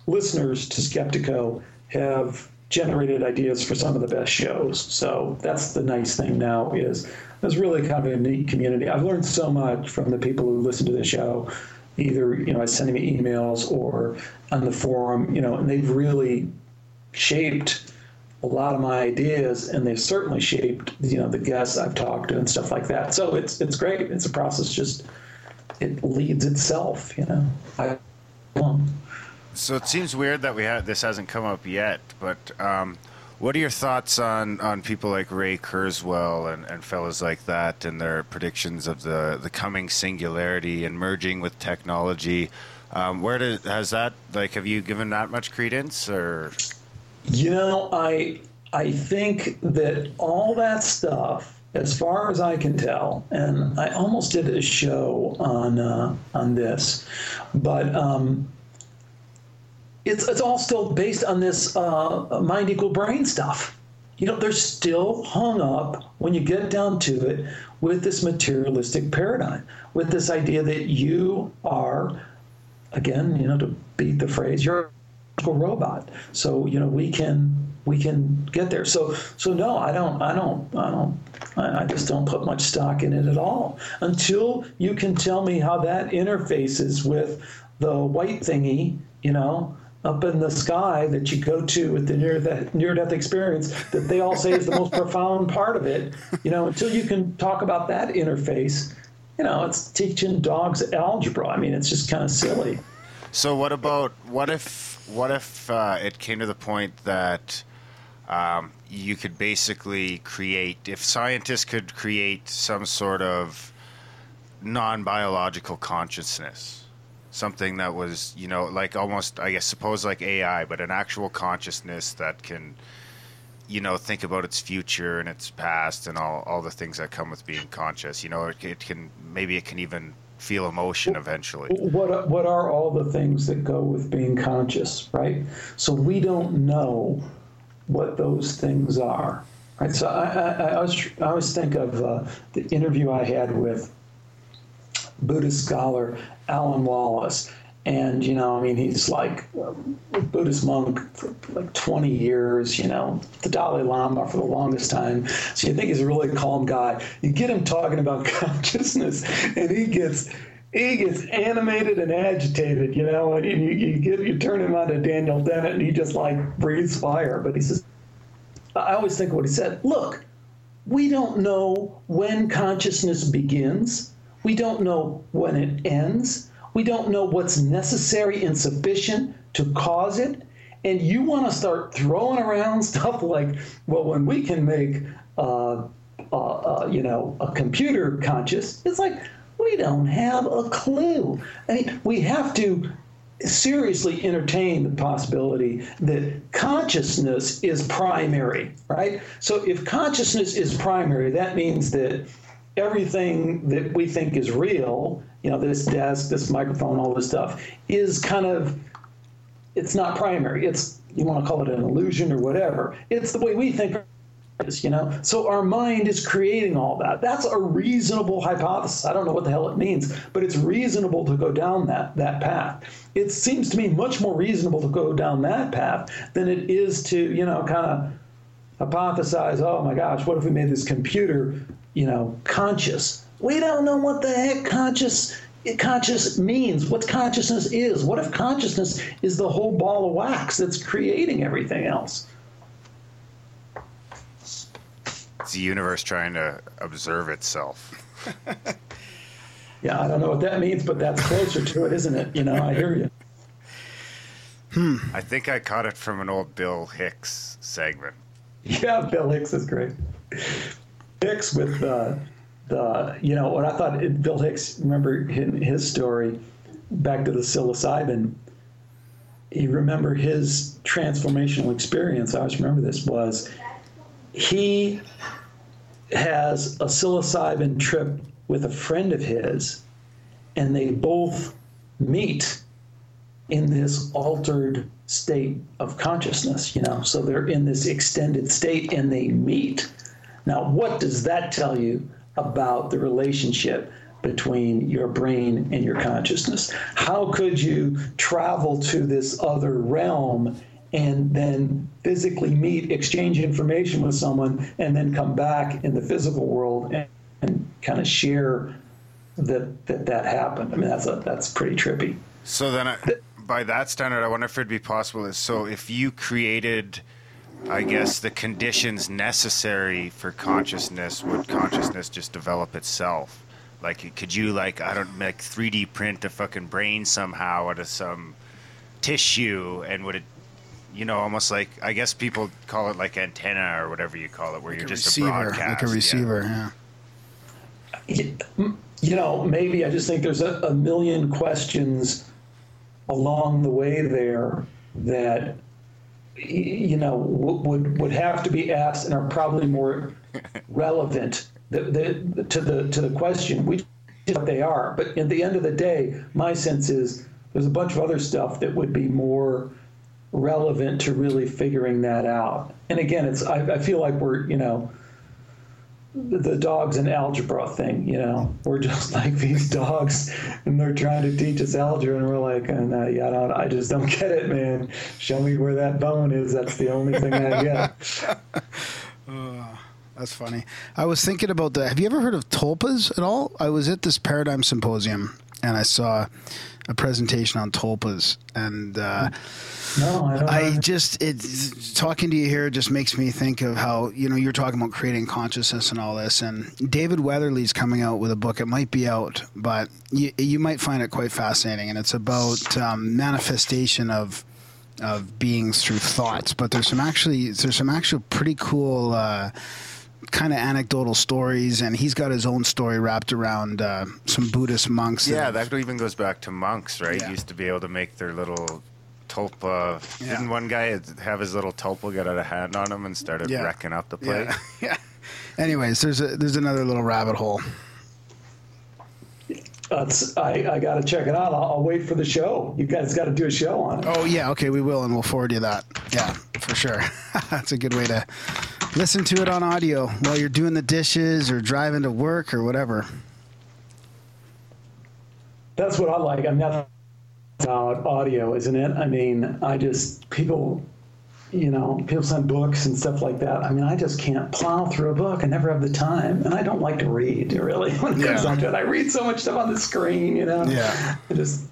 listeners to Skeptiko have generated ideas for some of the best shows. So that's the nice thing now is there's really kind of a neat community. I've learned so much from the people who listen to the show, either you know by sending me emails or on the forum, you know, and they've really shaped a lot of my ideas, and they've certainly shaped you know the guests I've talked to and stuff like that. So it's it's great. It's a process just it leads itself. You know, I. Um, So it seems weird that we had this hasn't come up yet, but um, what are your thoughts on, on people like Ray Kurzweil and, and fellas like that and their predictions of the, the coming singularity and merging with technology? Um, where did, has that like have you given that much credence or You know, I I think that all that stuff, as far as I can tell, and I almost did a show on uh, on this, but um, it's it's all still based on this uh, mind equal brain stuff. You know, they're still hung up when you get down to it with this materialistic paradigm, with this idea that you are again, you know, to beat the phrase, you're a robot. So you know, we can we can get there. So so no, I don't I don't I don't I I just don't put much stock in it at all until you can tell me how that interfaces with the white thingy, you know. Up in the sky that you go to with the near that near death experience that they all say is the most profound part of it, you know. Until you can talk about that interface, you know, it's teaching dogs algebra. I mean, it's just kind of silly. So what about what if what if uh, it came to the point that um, you could basically create if scientists could create some sort of non-biological consciousness, something that was you know like almost I guess suppose like AI, but an actual consciousness that can you know think about its future and its past and all all the things that come with being conscious. You know, it, it can maybe it can even feel emotion eventually. what what are all the things that go with being conscious right so we don't know what those things are right so i i, I always i always think of uh, the interview i had with buddhist scholar alan wallace and you know i mean he's like a buddhist monk for like 20 years you know the dalai lama for the longest time so you think he's a really calm guy you get him talking about consciousness and he gets he gets animated and agitated, you know, and you, you get you turn him on to Daniel Dennett and he just like breathes fire. But he says, I always think what he said. Look, we don't know when consciousness begins. We don't know when it ends. We don't know what's necessary and sufficient to cause it. And you want to start throwing around stuff like, well, when we can make, uh, uh, uh, you know, a computer conscious, it's like, we don't have a clue. I mean, we have to seriously entertain the possibility that consciousness is primary, right? So if consciousness is primary, that means that everything that we think is real, you know, this desk, this microphone, all this stuff, is kind of it's not primary. It's you want to call it an illusion or whatever. It's the way we think is, you know. So our mind is creating all that. That's a reasonable hypothesis. I don't know what the hell it means, but it's reasonable to go down that that path. It seems to me much more reasonable to go down that path than it is to, you know, kind of hypothesize, oh my gosh, what if we made this computer, you know, conscious? We don't know what the heck conscious conscious means, what consciousness is. What if consciousness is the whole ball of wax that's creating everything else? It's the universe trying to observe itself. Yeah, I don't know what that means, but that's closer to it, isn't it? You know, I hear you. Hmm. I think I caught it from an old Bill Hicks segment. Yeah, Bill Hicks is great. Hicks with the the you know what I thought it, Bill Hicks. Remember his story, back to the psilocybin. You remember his transformational experience. I always remember this was he has a psilocybin trip with a friend of his, and they both meet in this altered state of consciousness, you know. So they're in this extended state and they meet. Now, what does that tell you about the relationship between your brain and your consciousness? How could you travel to this other realm and then physically meet, exchange information with someone, and then come back in the physical world and, and kind of share that, that that happened? I mean, that's a, that's pretty trippy. So then, I, by that standard, I wonder if it'd be possible. Is So if you created, I guess, the conditions necessary for consciousness, would consciousness just develop itself? Like, could you like I don't like 3D print a fucking brain somehow out of some tissue, and would it, you know, almost like I guess people call it like antenna or whatever you call it, where you're a just receiver, a broadcast, like a receiver. Yeah. you know, maybe I just think there's a, a million questions along the way there that y- you know would would have to be asked and are probably more relevant the, the, to the to the question. We what they are, but at the end of the day, my sense is there's a bunch of other stuff that would be more relevant to really figuring that out. And again, it's I, I feel like we're you know the dogs and algebra thing, you know, we're just like these dogs, and they're trying to teach us algebra, and we're like, uh, no, yeah, I, don't, I just don't get it, man. Show me where that bone is. That's the only thing I get. That's funny. I was thinking about the. Have you ever heard of tulpas at all? I was at this paradigm symposium and I saw a presentation on tulpas, and uh, No, I don't. I just it talking to you here just makes me think of how you know you're talking about creating consciousness and all this, and David Weatherly's coming out with a book. It might be out, but you you might find it quite fascinating, and it's about um, manifestation of of beings through thoughts. But there's some actually there's some actual pretty cool. Uh, Kind of anecdotal stories, and he's got his own story wrapped around uh, some Buddhist monks. Yeah, have- that even goes back to monks, right? Yeah. Used to be able to make their little tulpa. Yeah. Didn't one guy have his little tulpa get out of hand on him and started Yeah. wrecking up the place? Yeah. yeah. Anyways, there's a there's another little rabbit hole. Uh, That's, I, I got to check it out. I'll, I'll wait for the show. You guys got to do a show on it. Oh yeah, okay, we will, and we'll forward you that. Yeah, for sure. That's a good way to listen to it on audio while you're doing the dishes or driving to work or whatever. That's what I like. I'm not about audio, isn't it? I mean, I just people, you know, people send books and stuff like that. I mean, I just can't plow through a book. I never have the time, and I don't like to read really. When it comes Yeah. down to it, I read so much stuff on the screen. You know. Yeah. I just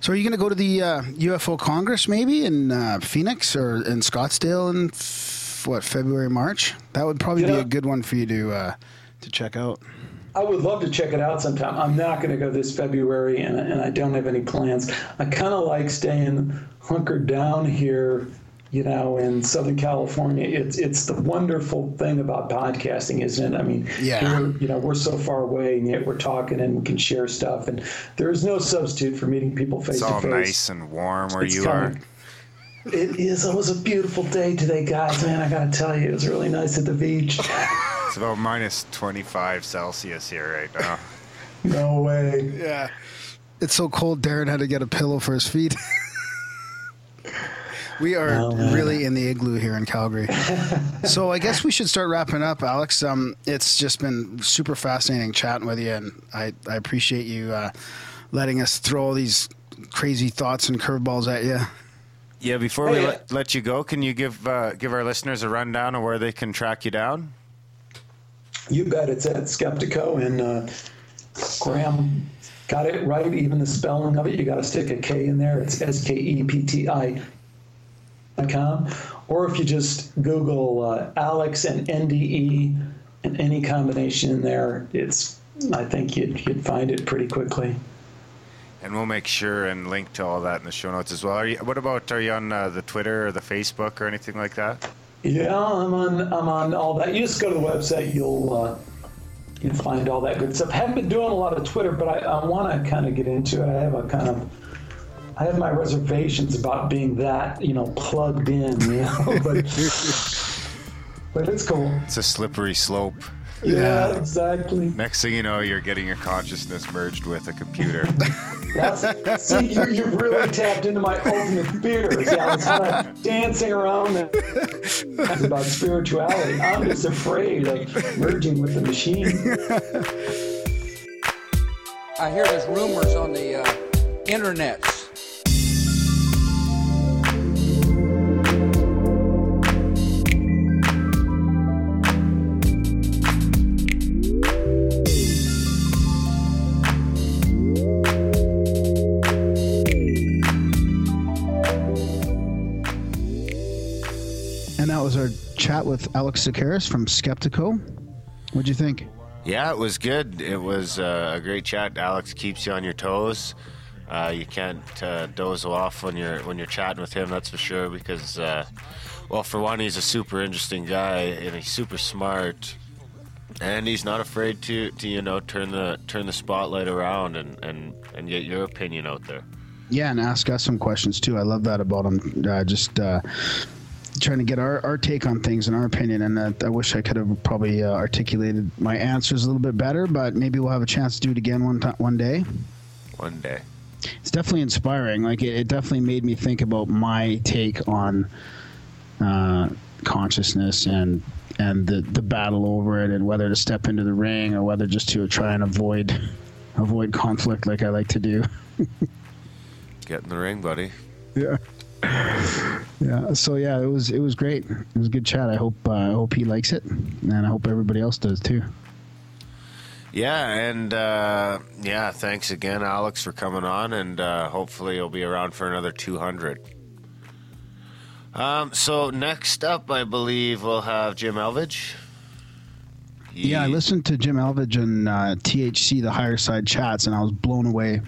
So are you going to go to the uh, UFO Congress maybe in uh, Phoenix or in Scottsdale in f- what February March? That would probably You be a good one for you to uh, to check out. I would love to check it out sometime. I'm not going to go this February, and, and I don't have any plans. I kind of like staying hunkered down here, you know, in Southern California. It's it's the wonderful thing about podcasting, isn't it? I mean, Yeah. you know, we're so far away, and yet we're talking and we can share stuff. And there is no substitute for meeting people face to face. It's all nice and warm where It's you coming. are. It is. It was a beautiful day today, guys. Man, I got to tell you, it was really nice at the beach. It's about minus 25 Celsius here right now. No way. Yeah. It's so cold. Darren had to get a pillow for his feet. we are Oh, really in the igloo here in Calgary. so I guess we should start wrapping up, Alex. Um, it's just been super fascinating chatting with you, and I, I appreciate you uh, letting us throw all these crazy thoughts and curveballs at you. Yeah, before we Hey, let, let you go, can you give uh, give our listeners a rundown of where they can track you down? You bet. It's at Skeptiko, and uh, Graham got it right. Even the spelling of it, you got to stick a K in there. It's S K E P T I dot com. Or if you just Google uh, Alex and NDE and any combination in there, it's I think you'd, you'd find it pretty quickly. And we'll make sure and link to all that in the show notes as well. You, what about are you on uh, the Twitter or the Facebook or anything like that? Yeah, I'm on. I'm on all that. You just go to the website. You'll uh, you'll find all that good stuff. haven't been doing a lot of Twitter, but I, I want to kind of get into it. I have a kind of I have my reservations about being that you know plugged in. You know, but but it's cool. It's a slippery slope. Yeah, exactly. Next thing you know, you're getting your consciousness merged with a computer. That's see, you, you've really tapped into my ultimate fears. Yeah, I was kind of dancing around and it's about spirituality. I'm just afraid of merging with the machine. I hear there's rumors on the uh, internets. Chat with Alex Tsakiris from Skeptiko. What'd you think? Yeah, it was good. It was uh, a great chat. Alex keeps you on your toes. Uh, you can't uh, doze off when you're when you're chatting with him. That's for sure. Because, uh, well, for one, he's a super interesting guy and he's super smart, and he's not afraid to, to you know turn the turn the spotlight around and, and, and get your opinion out there. Yeah, and ask us some questions too. I love that about him. Uh, just uh, trying to get our, our take on things and our opinion. And uh, I wish I could have probably uh, articulated my answers a little bit better, but maybe we'll have a chance to do it again one time, one day. One day. It's definitely inspiring. Like it, it definitely made me think about my take on uh, consciousness and and the the battle over it, and whether to step into the ring or whether just to try and avoid avoid conflict, like I like to do. Get in the ring, buddy. Yeah. Yeah. So yeah, it was it was great. It was a good chat. I hope uh, I hope he likes it, and I hope everybody else does too. Yeah, and uh, yeah, thanks again, Alex, for coming on, and uh, hopefully you'll be around for another 200. Um, so next up, I believe we'll have Jim Elvidge. He- Yeah, I listened to Jim Elvidge and uh, THC, the Higher Side Chats, and I was blown away.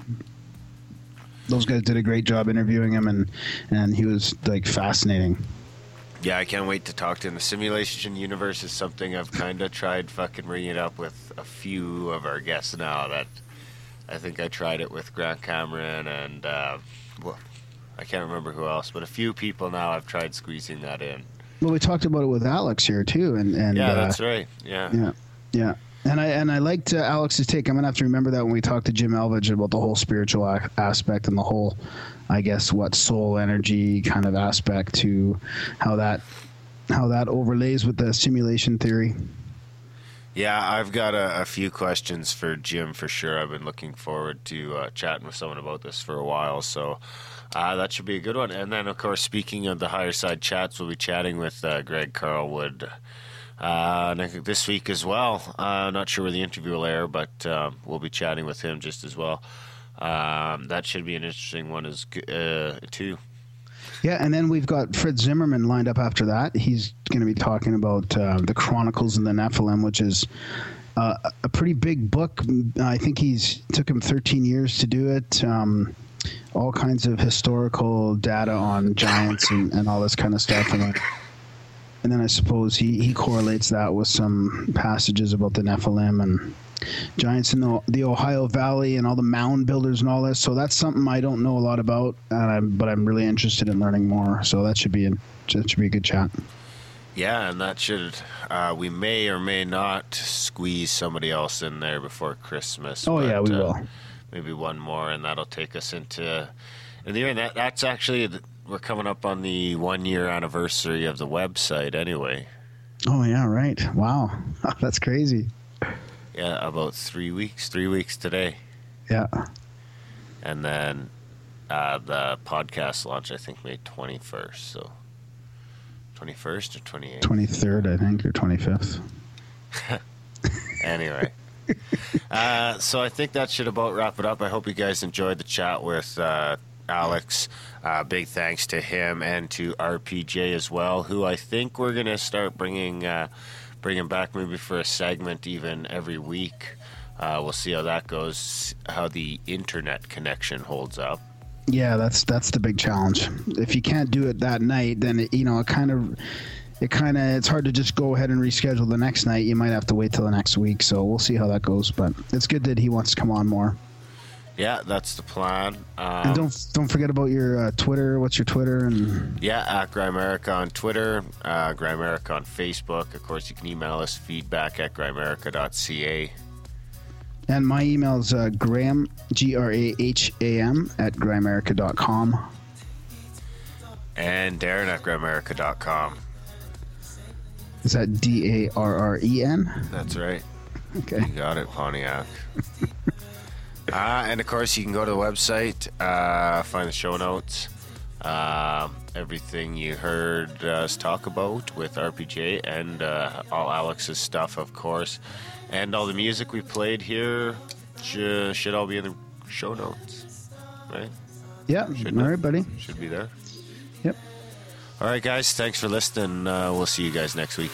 Those guys did a great job interviewing him, and and he was like fascinating. Yeah, I can't wait to talk to him. The simulation universe is something I've kind of tried fucking bringing it up with a few of our guests now. That I think I tried it with Grant Cameron and uh, well, I can't remember who else, but a few people now I've tried squeezing that in. Well, we talked about it with Alex here too, and and Yeah, uh, that's right. Yeah. Yeah, yeah. And I and I liked uh, Alex's take. I'm gonna have to remember that when we talk to Jim Elvidge about the whole spiritual a- aspect and the whole, I guess, what soul energy kind of aspect to how that how that overlays with the simulation theory. Yeah, I've got a, a few questions for Jim for sure. I've been looking forward to uh, chatting with someone about this for a while, so uh, that should be a good one. And then, of course, speaking of the higher side chats, we'll be chatting with uh, Greg Carlwood uh, next- this week as well. Uh, not sure where the interview will air, but um, we'll be chatting with him just as well. Um, that should be an interesting one as uh, too. Yeah, and then we've got Fred Zimmerman lined up after that. He's going to be talking about uh, the Chronicles of the Nephilim, which is uh, a pretty big book. I think he's took him 13 years to do it. Um, all kinds of historical data on giants and, and all this kind of stuff, and and then I suppose he, he correlates that with some passages about the Nephilim and giants in the, the Ohio Valley and all the mound builders and all this. So that's something I don't know a lot about, and I'm, but I'm really interested in learning more. So that should be a, that should be a good chat. Yeah, and that should uh, we may or may not squeeze somebody else in there before Christmas. Oh, yeah, we uh, will. Maybe one more, and that'll take us into in the year. And that that's actually the- we're coming up on the one year anniversary of the website anyway. Oh yeah, right. Wow, that's crazy. Yeah, about three weeks. Three weeks today, Yeah, and then uh, the podcast launch I think May twenty first. So twenty first or twenty eighth. twenty third, I think, or twenty fifth. anyway. Uh, so I think that should about wrap it up. I hope you guys enjoyed the chat with uh, Alex. Uh, big thanks to him and to RPJ as well, who I think we're gonna start bringing uh, bringing back maybe for a segment even every week. Uh, we'll see how that goes, how the internet connection holds up. Yeah, that's that's the big challenge. If you can't do it that night, then it, you know it kind of it kind of it's hard to just go ahead and reschedule the next night. You might have to wait till the next week. So we'll see how that goes. But it's good that he wants to come on more. Yeah, that's the plan. Um, And don't don't forget about your uh, Twitter. What's your Twitter? And Yeah, at Grimerica on Twitter, uh, Grimerica on Facebook. Of course, you can email us feedback at grimerica.ca. and my email is uh, Graham G R A H A M at grimerica.com. And Darren at grimerica.com. Is that D A R R E N? That's right. Okay. You got it, Pontiac. uh, and of course, you can go to the website, uh, find the show notes, uh, everything you heard us talk about with RPJ, and uh, all Alex's stuff, of course. And all the music we played here should, should all be in the show notes, right? Yeah. Shouldn't All it? buddy. Should be there. Yep. All right, guys. Thanks for listening. Uh, we'll see you guys next week.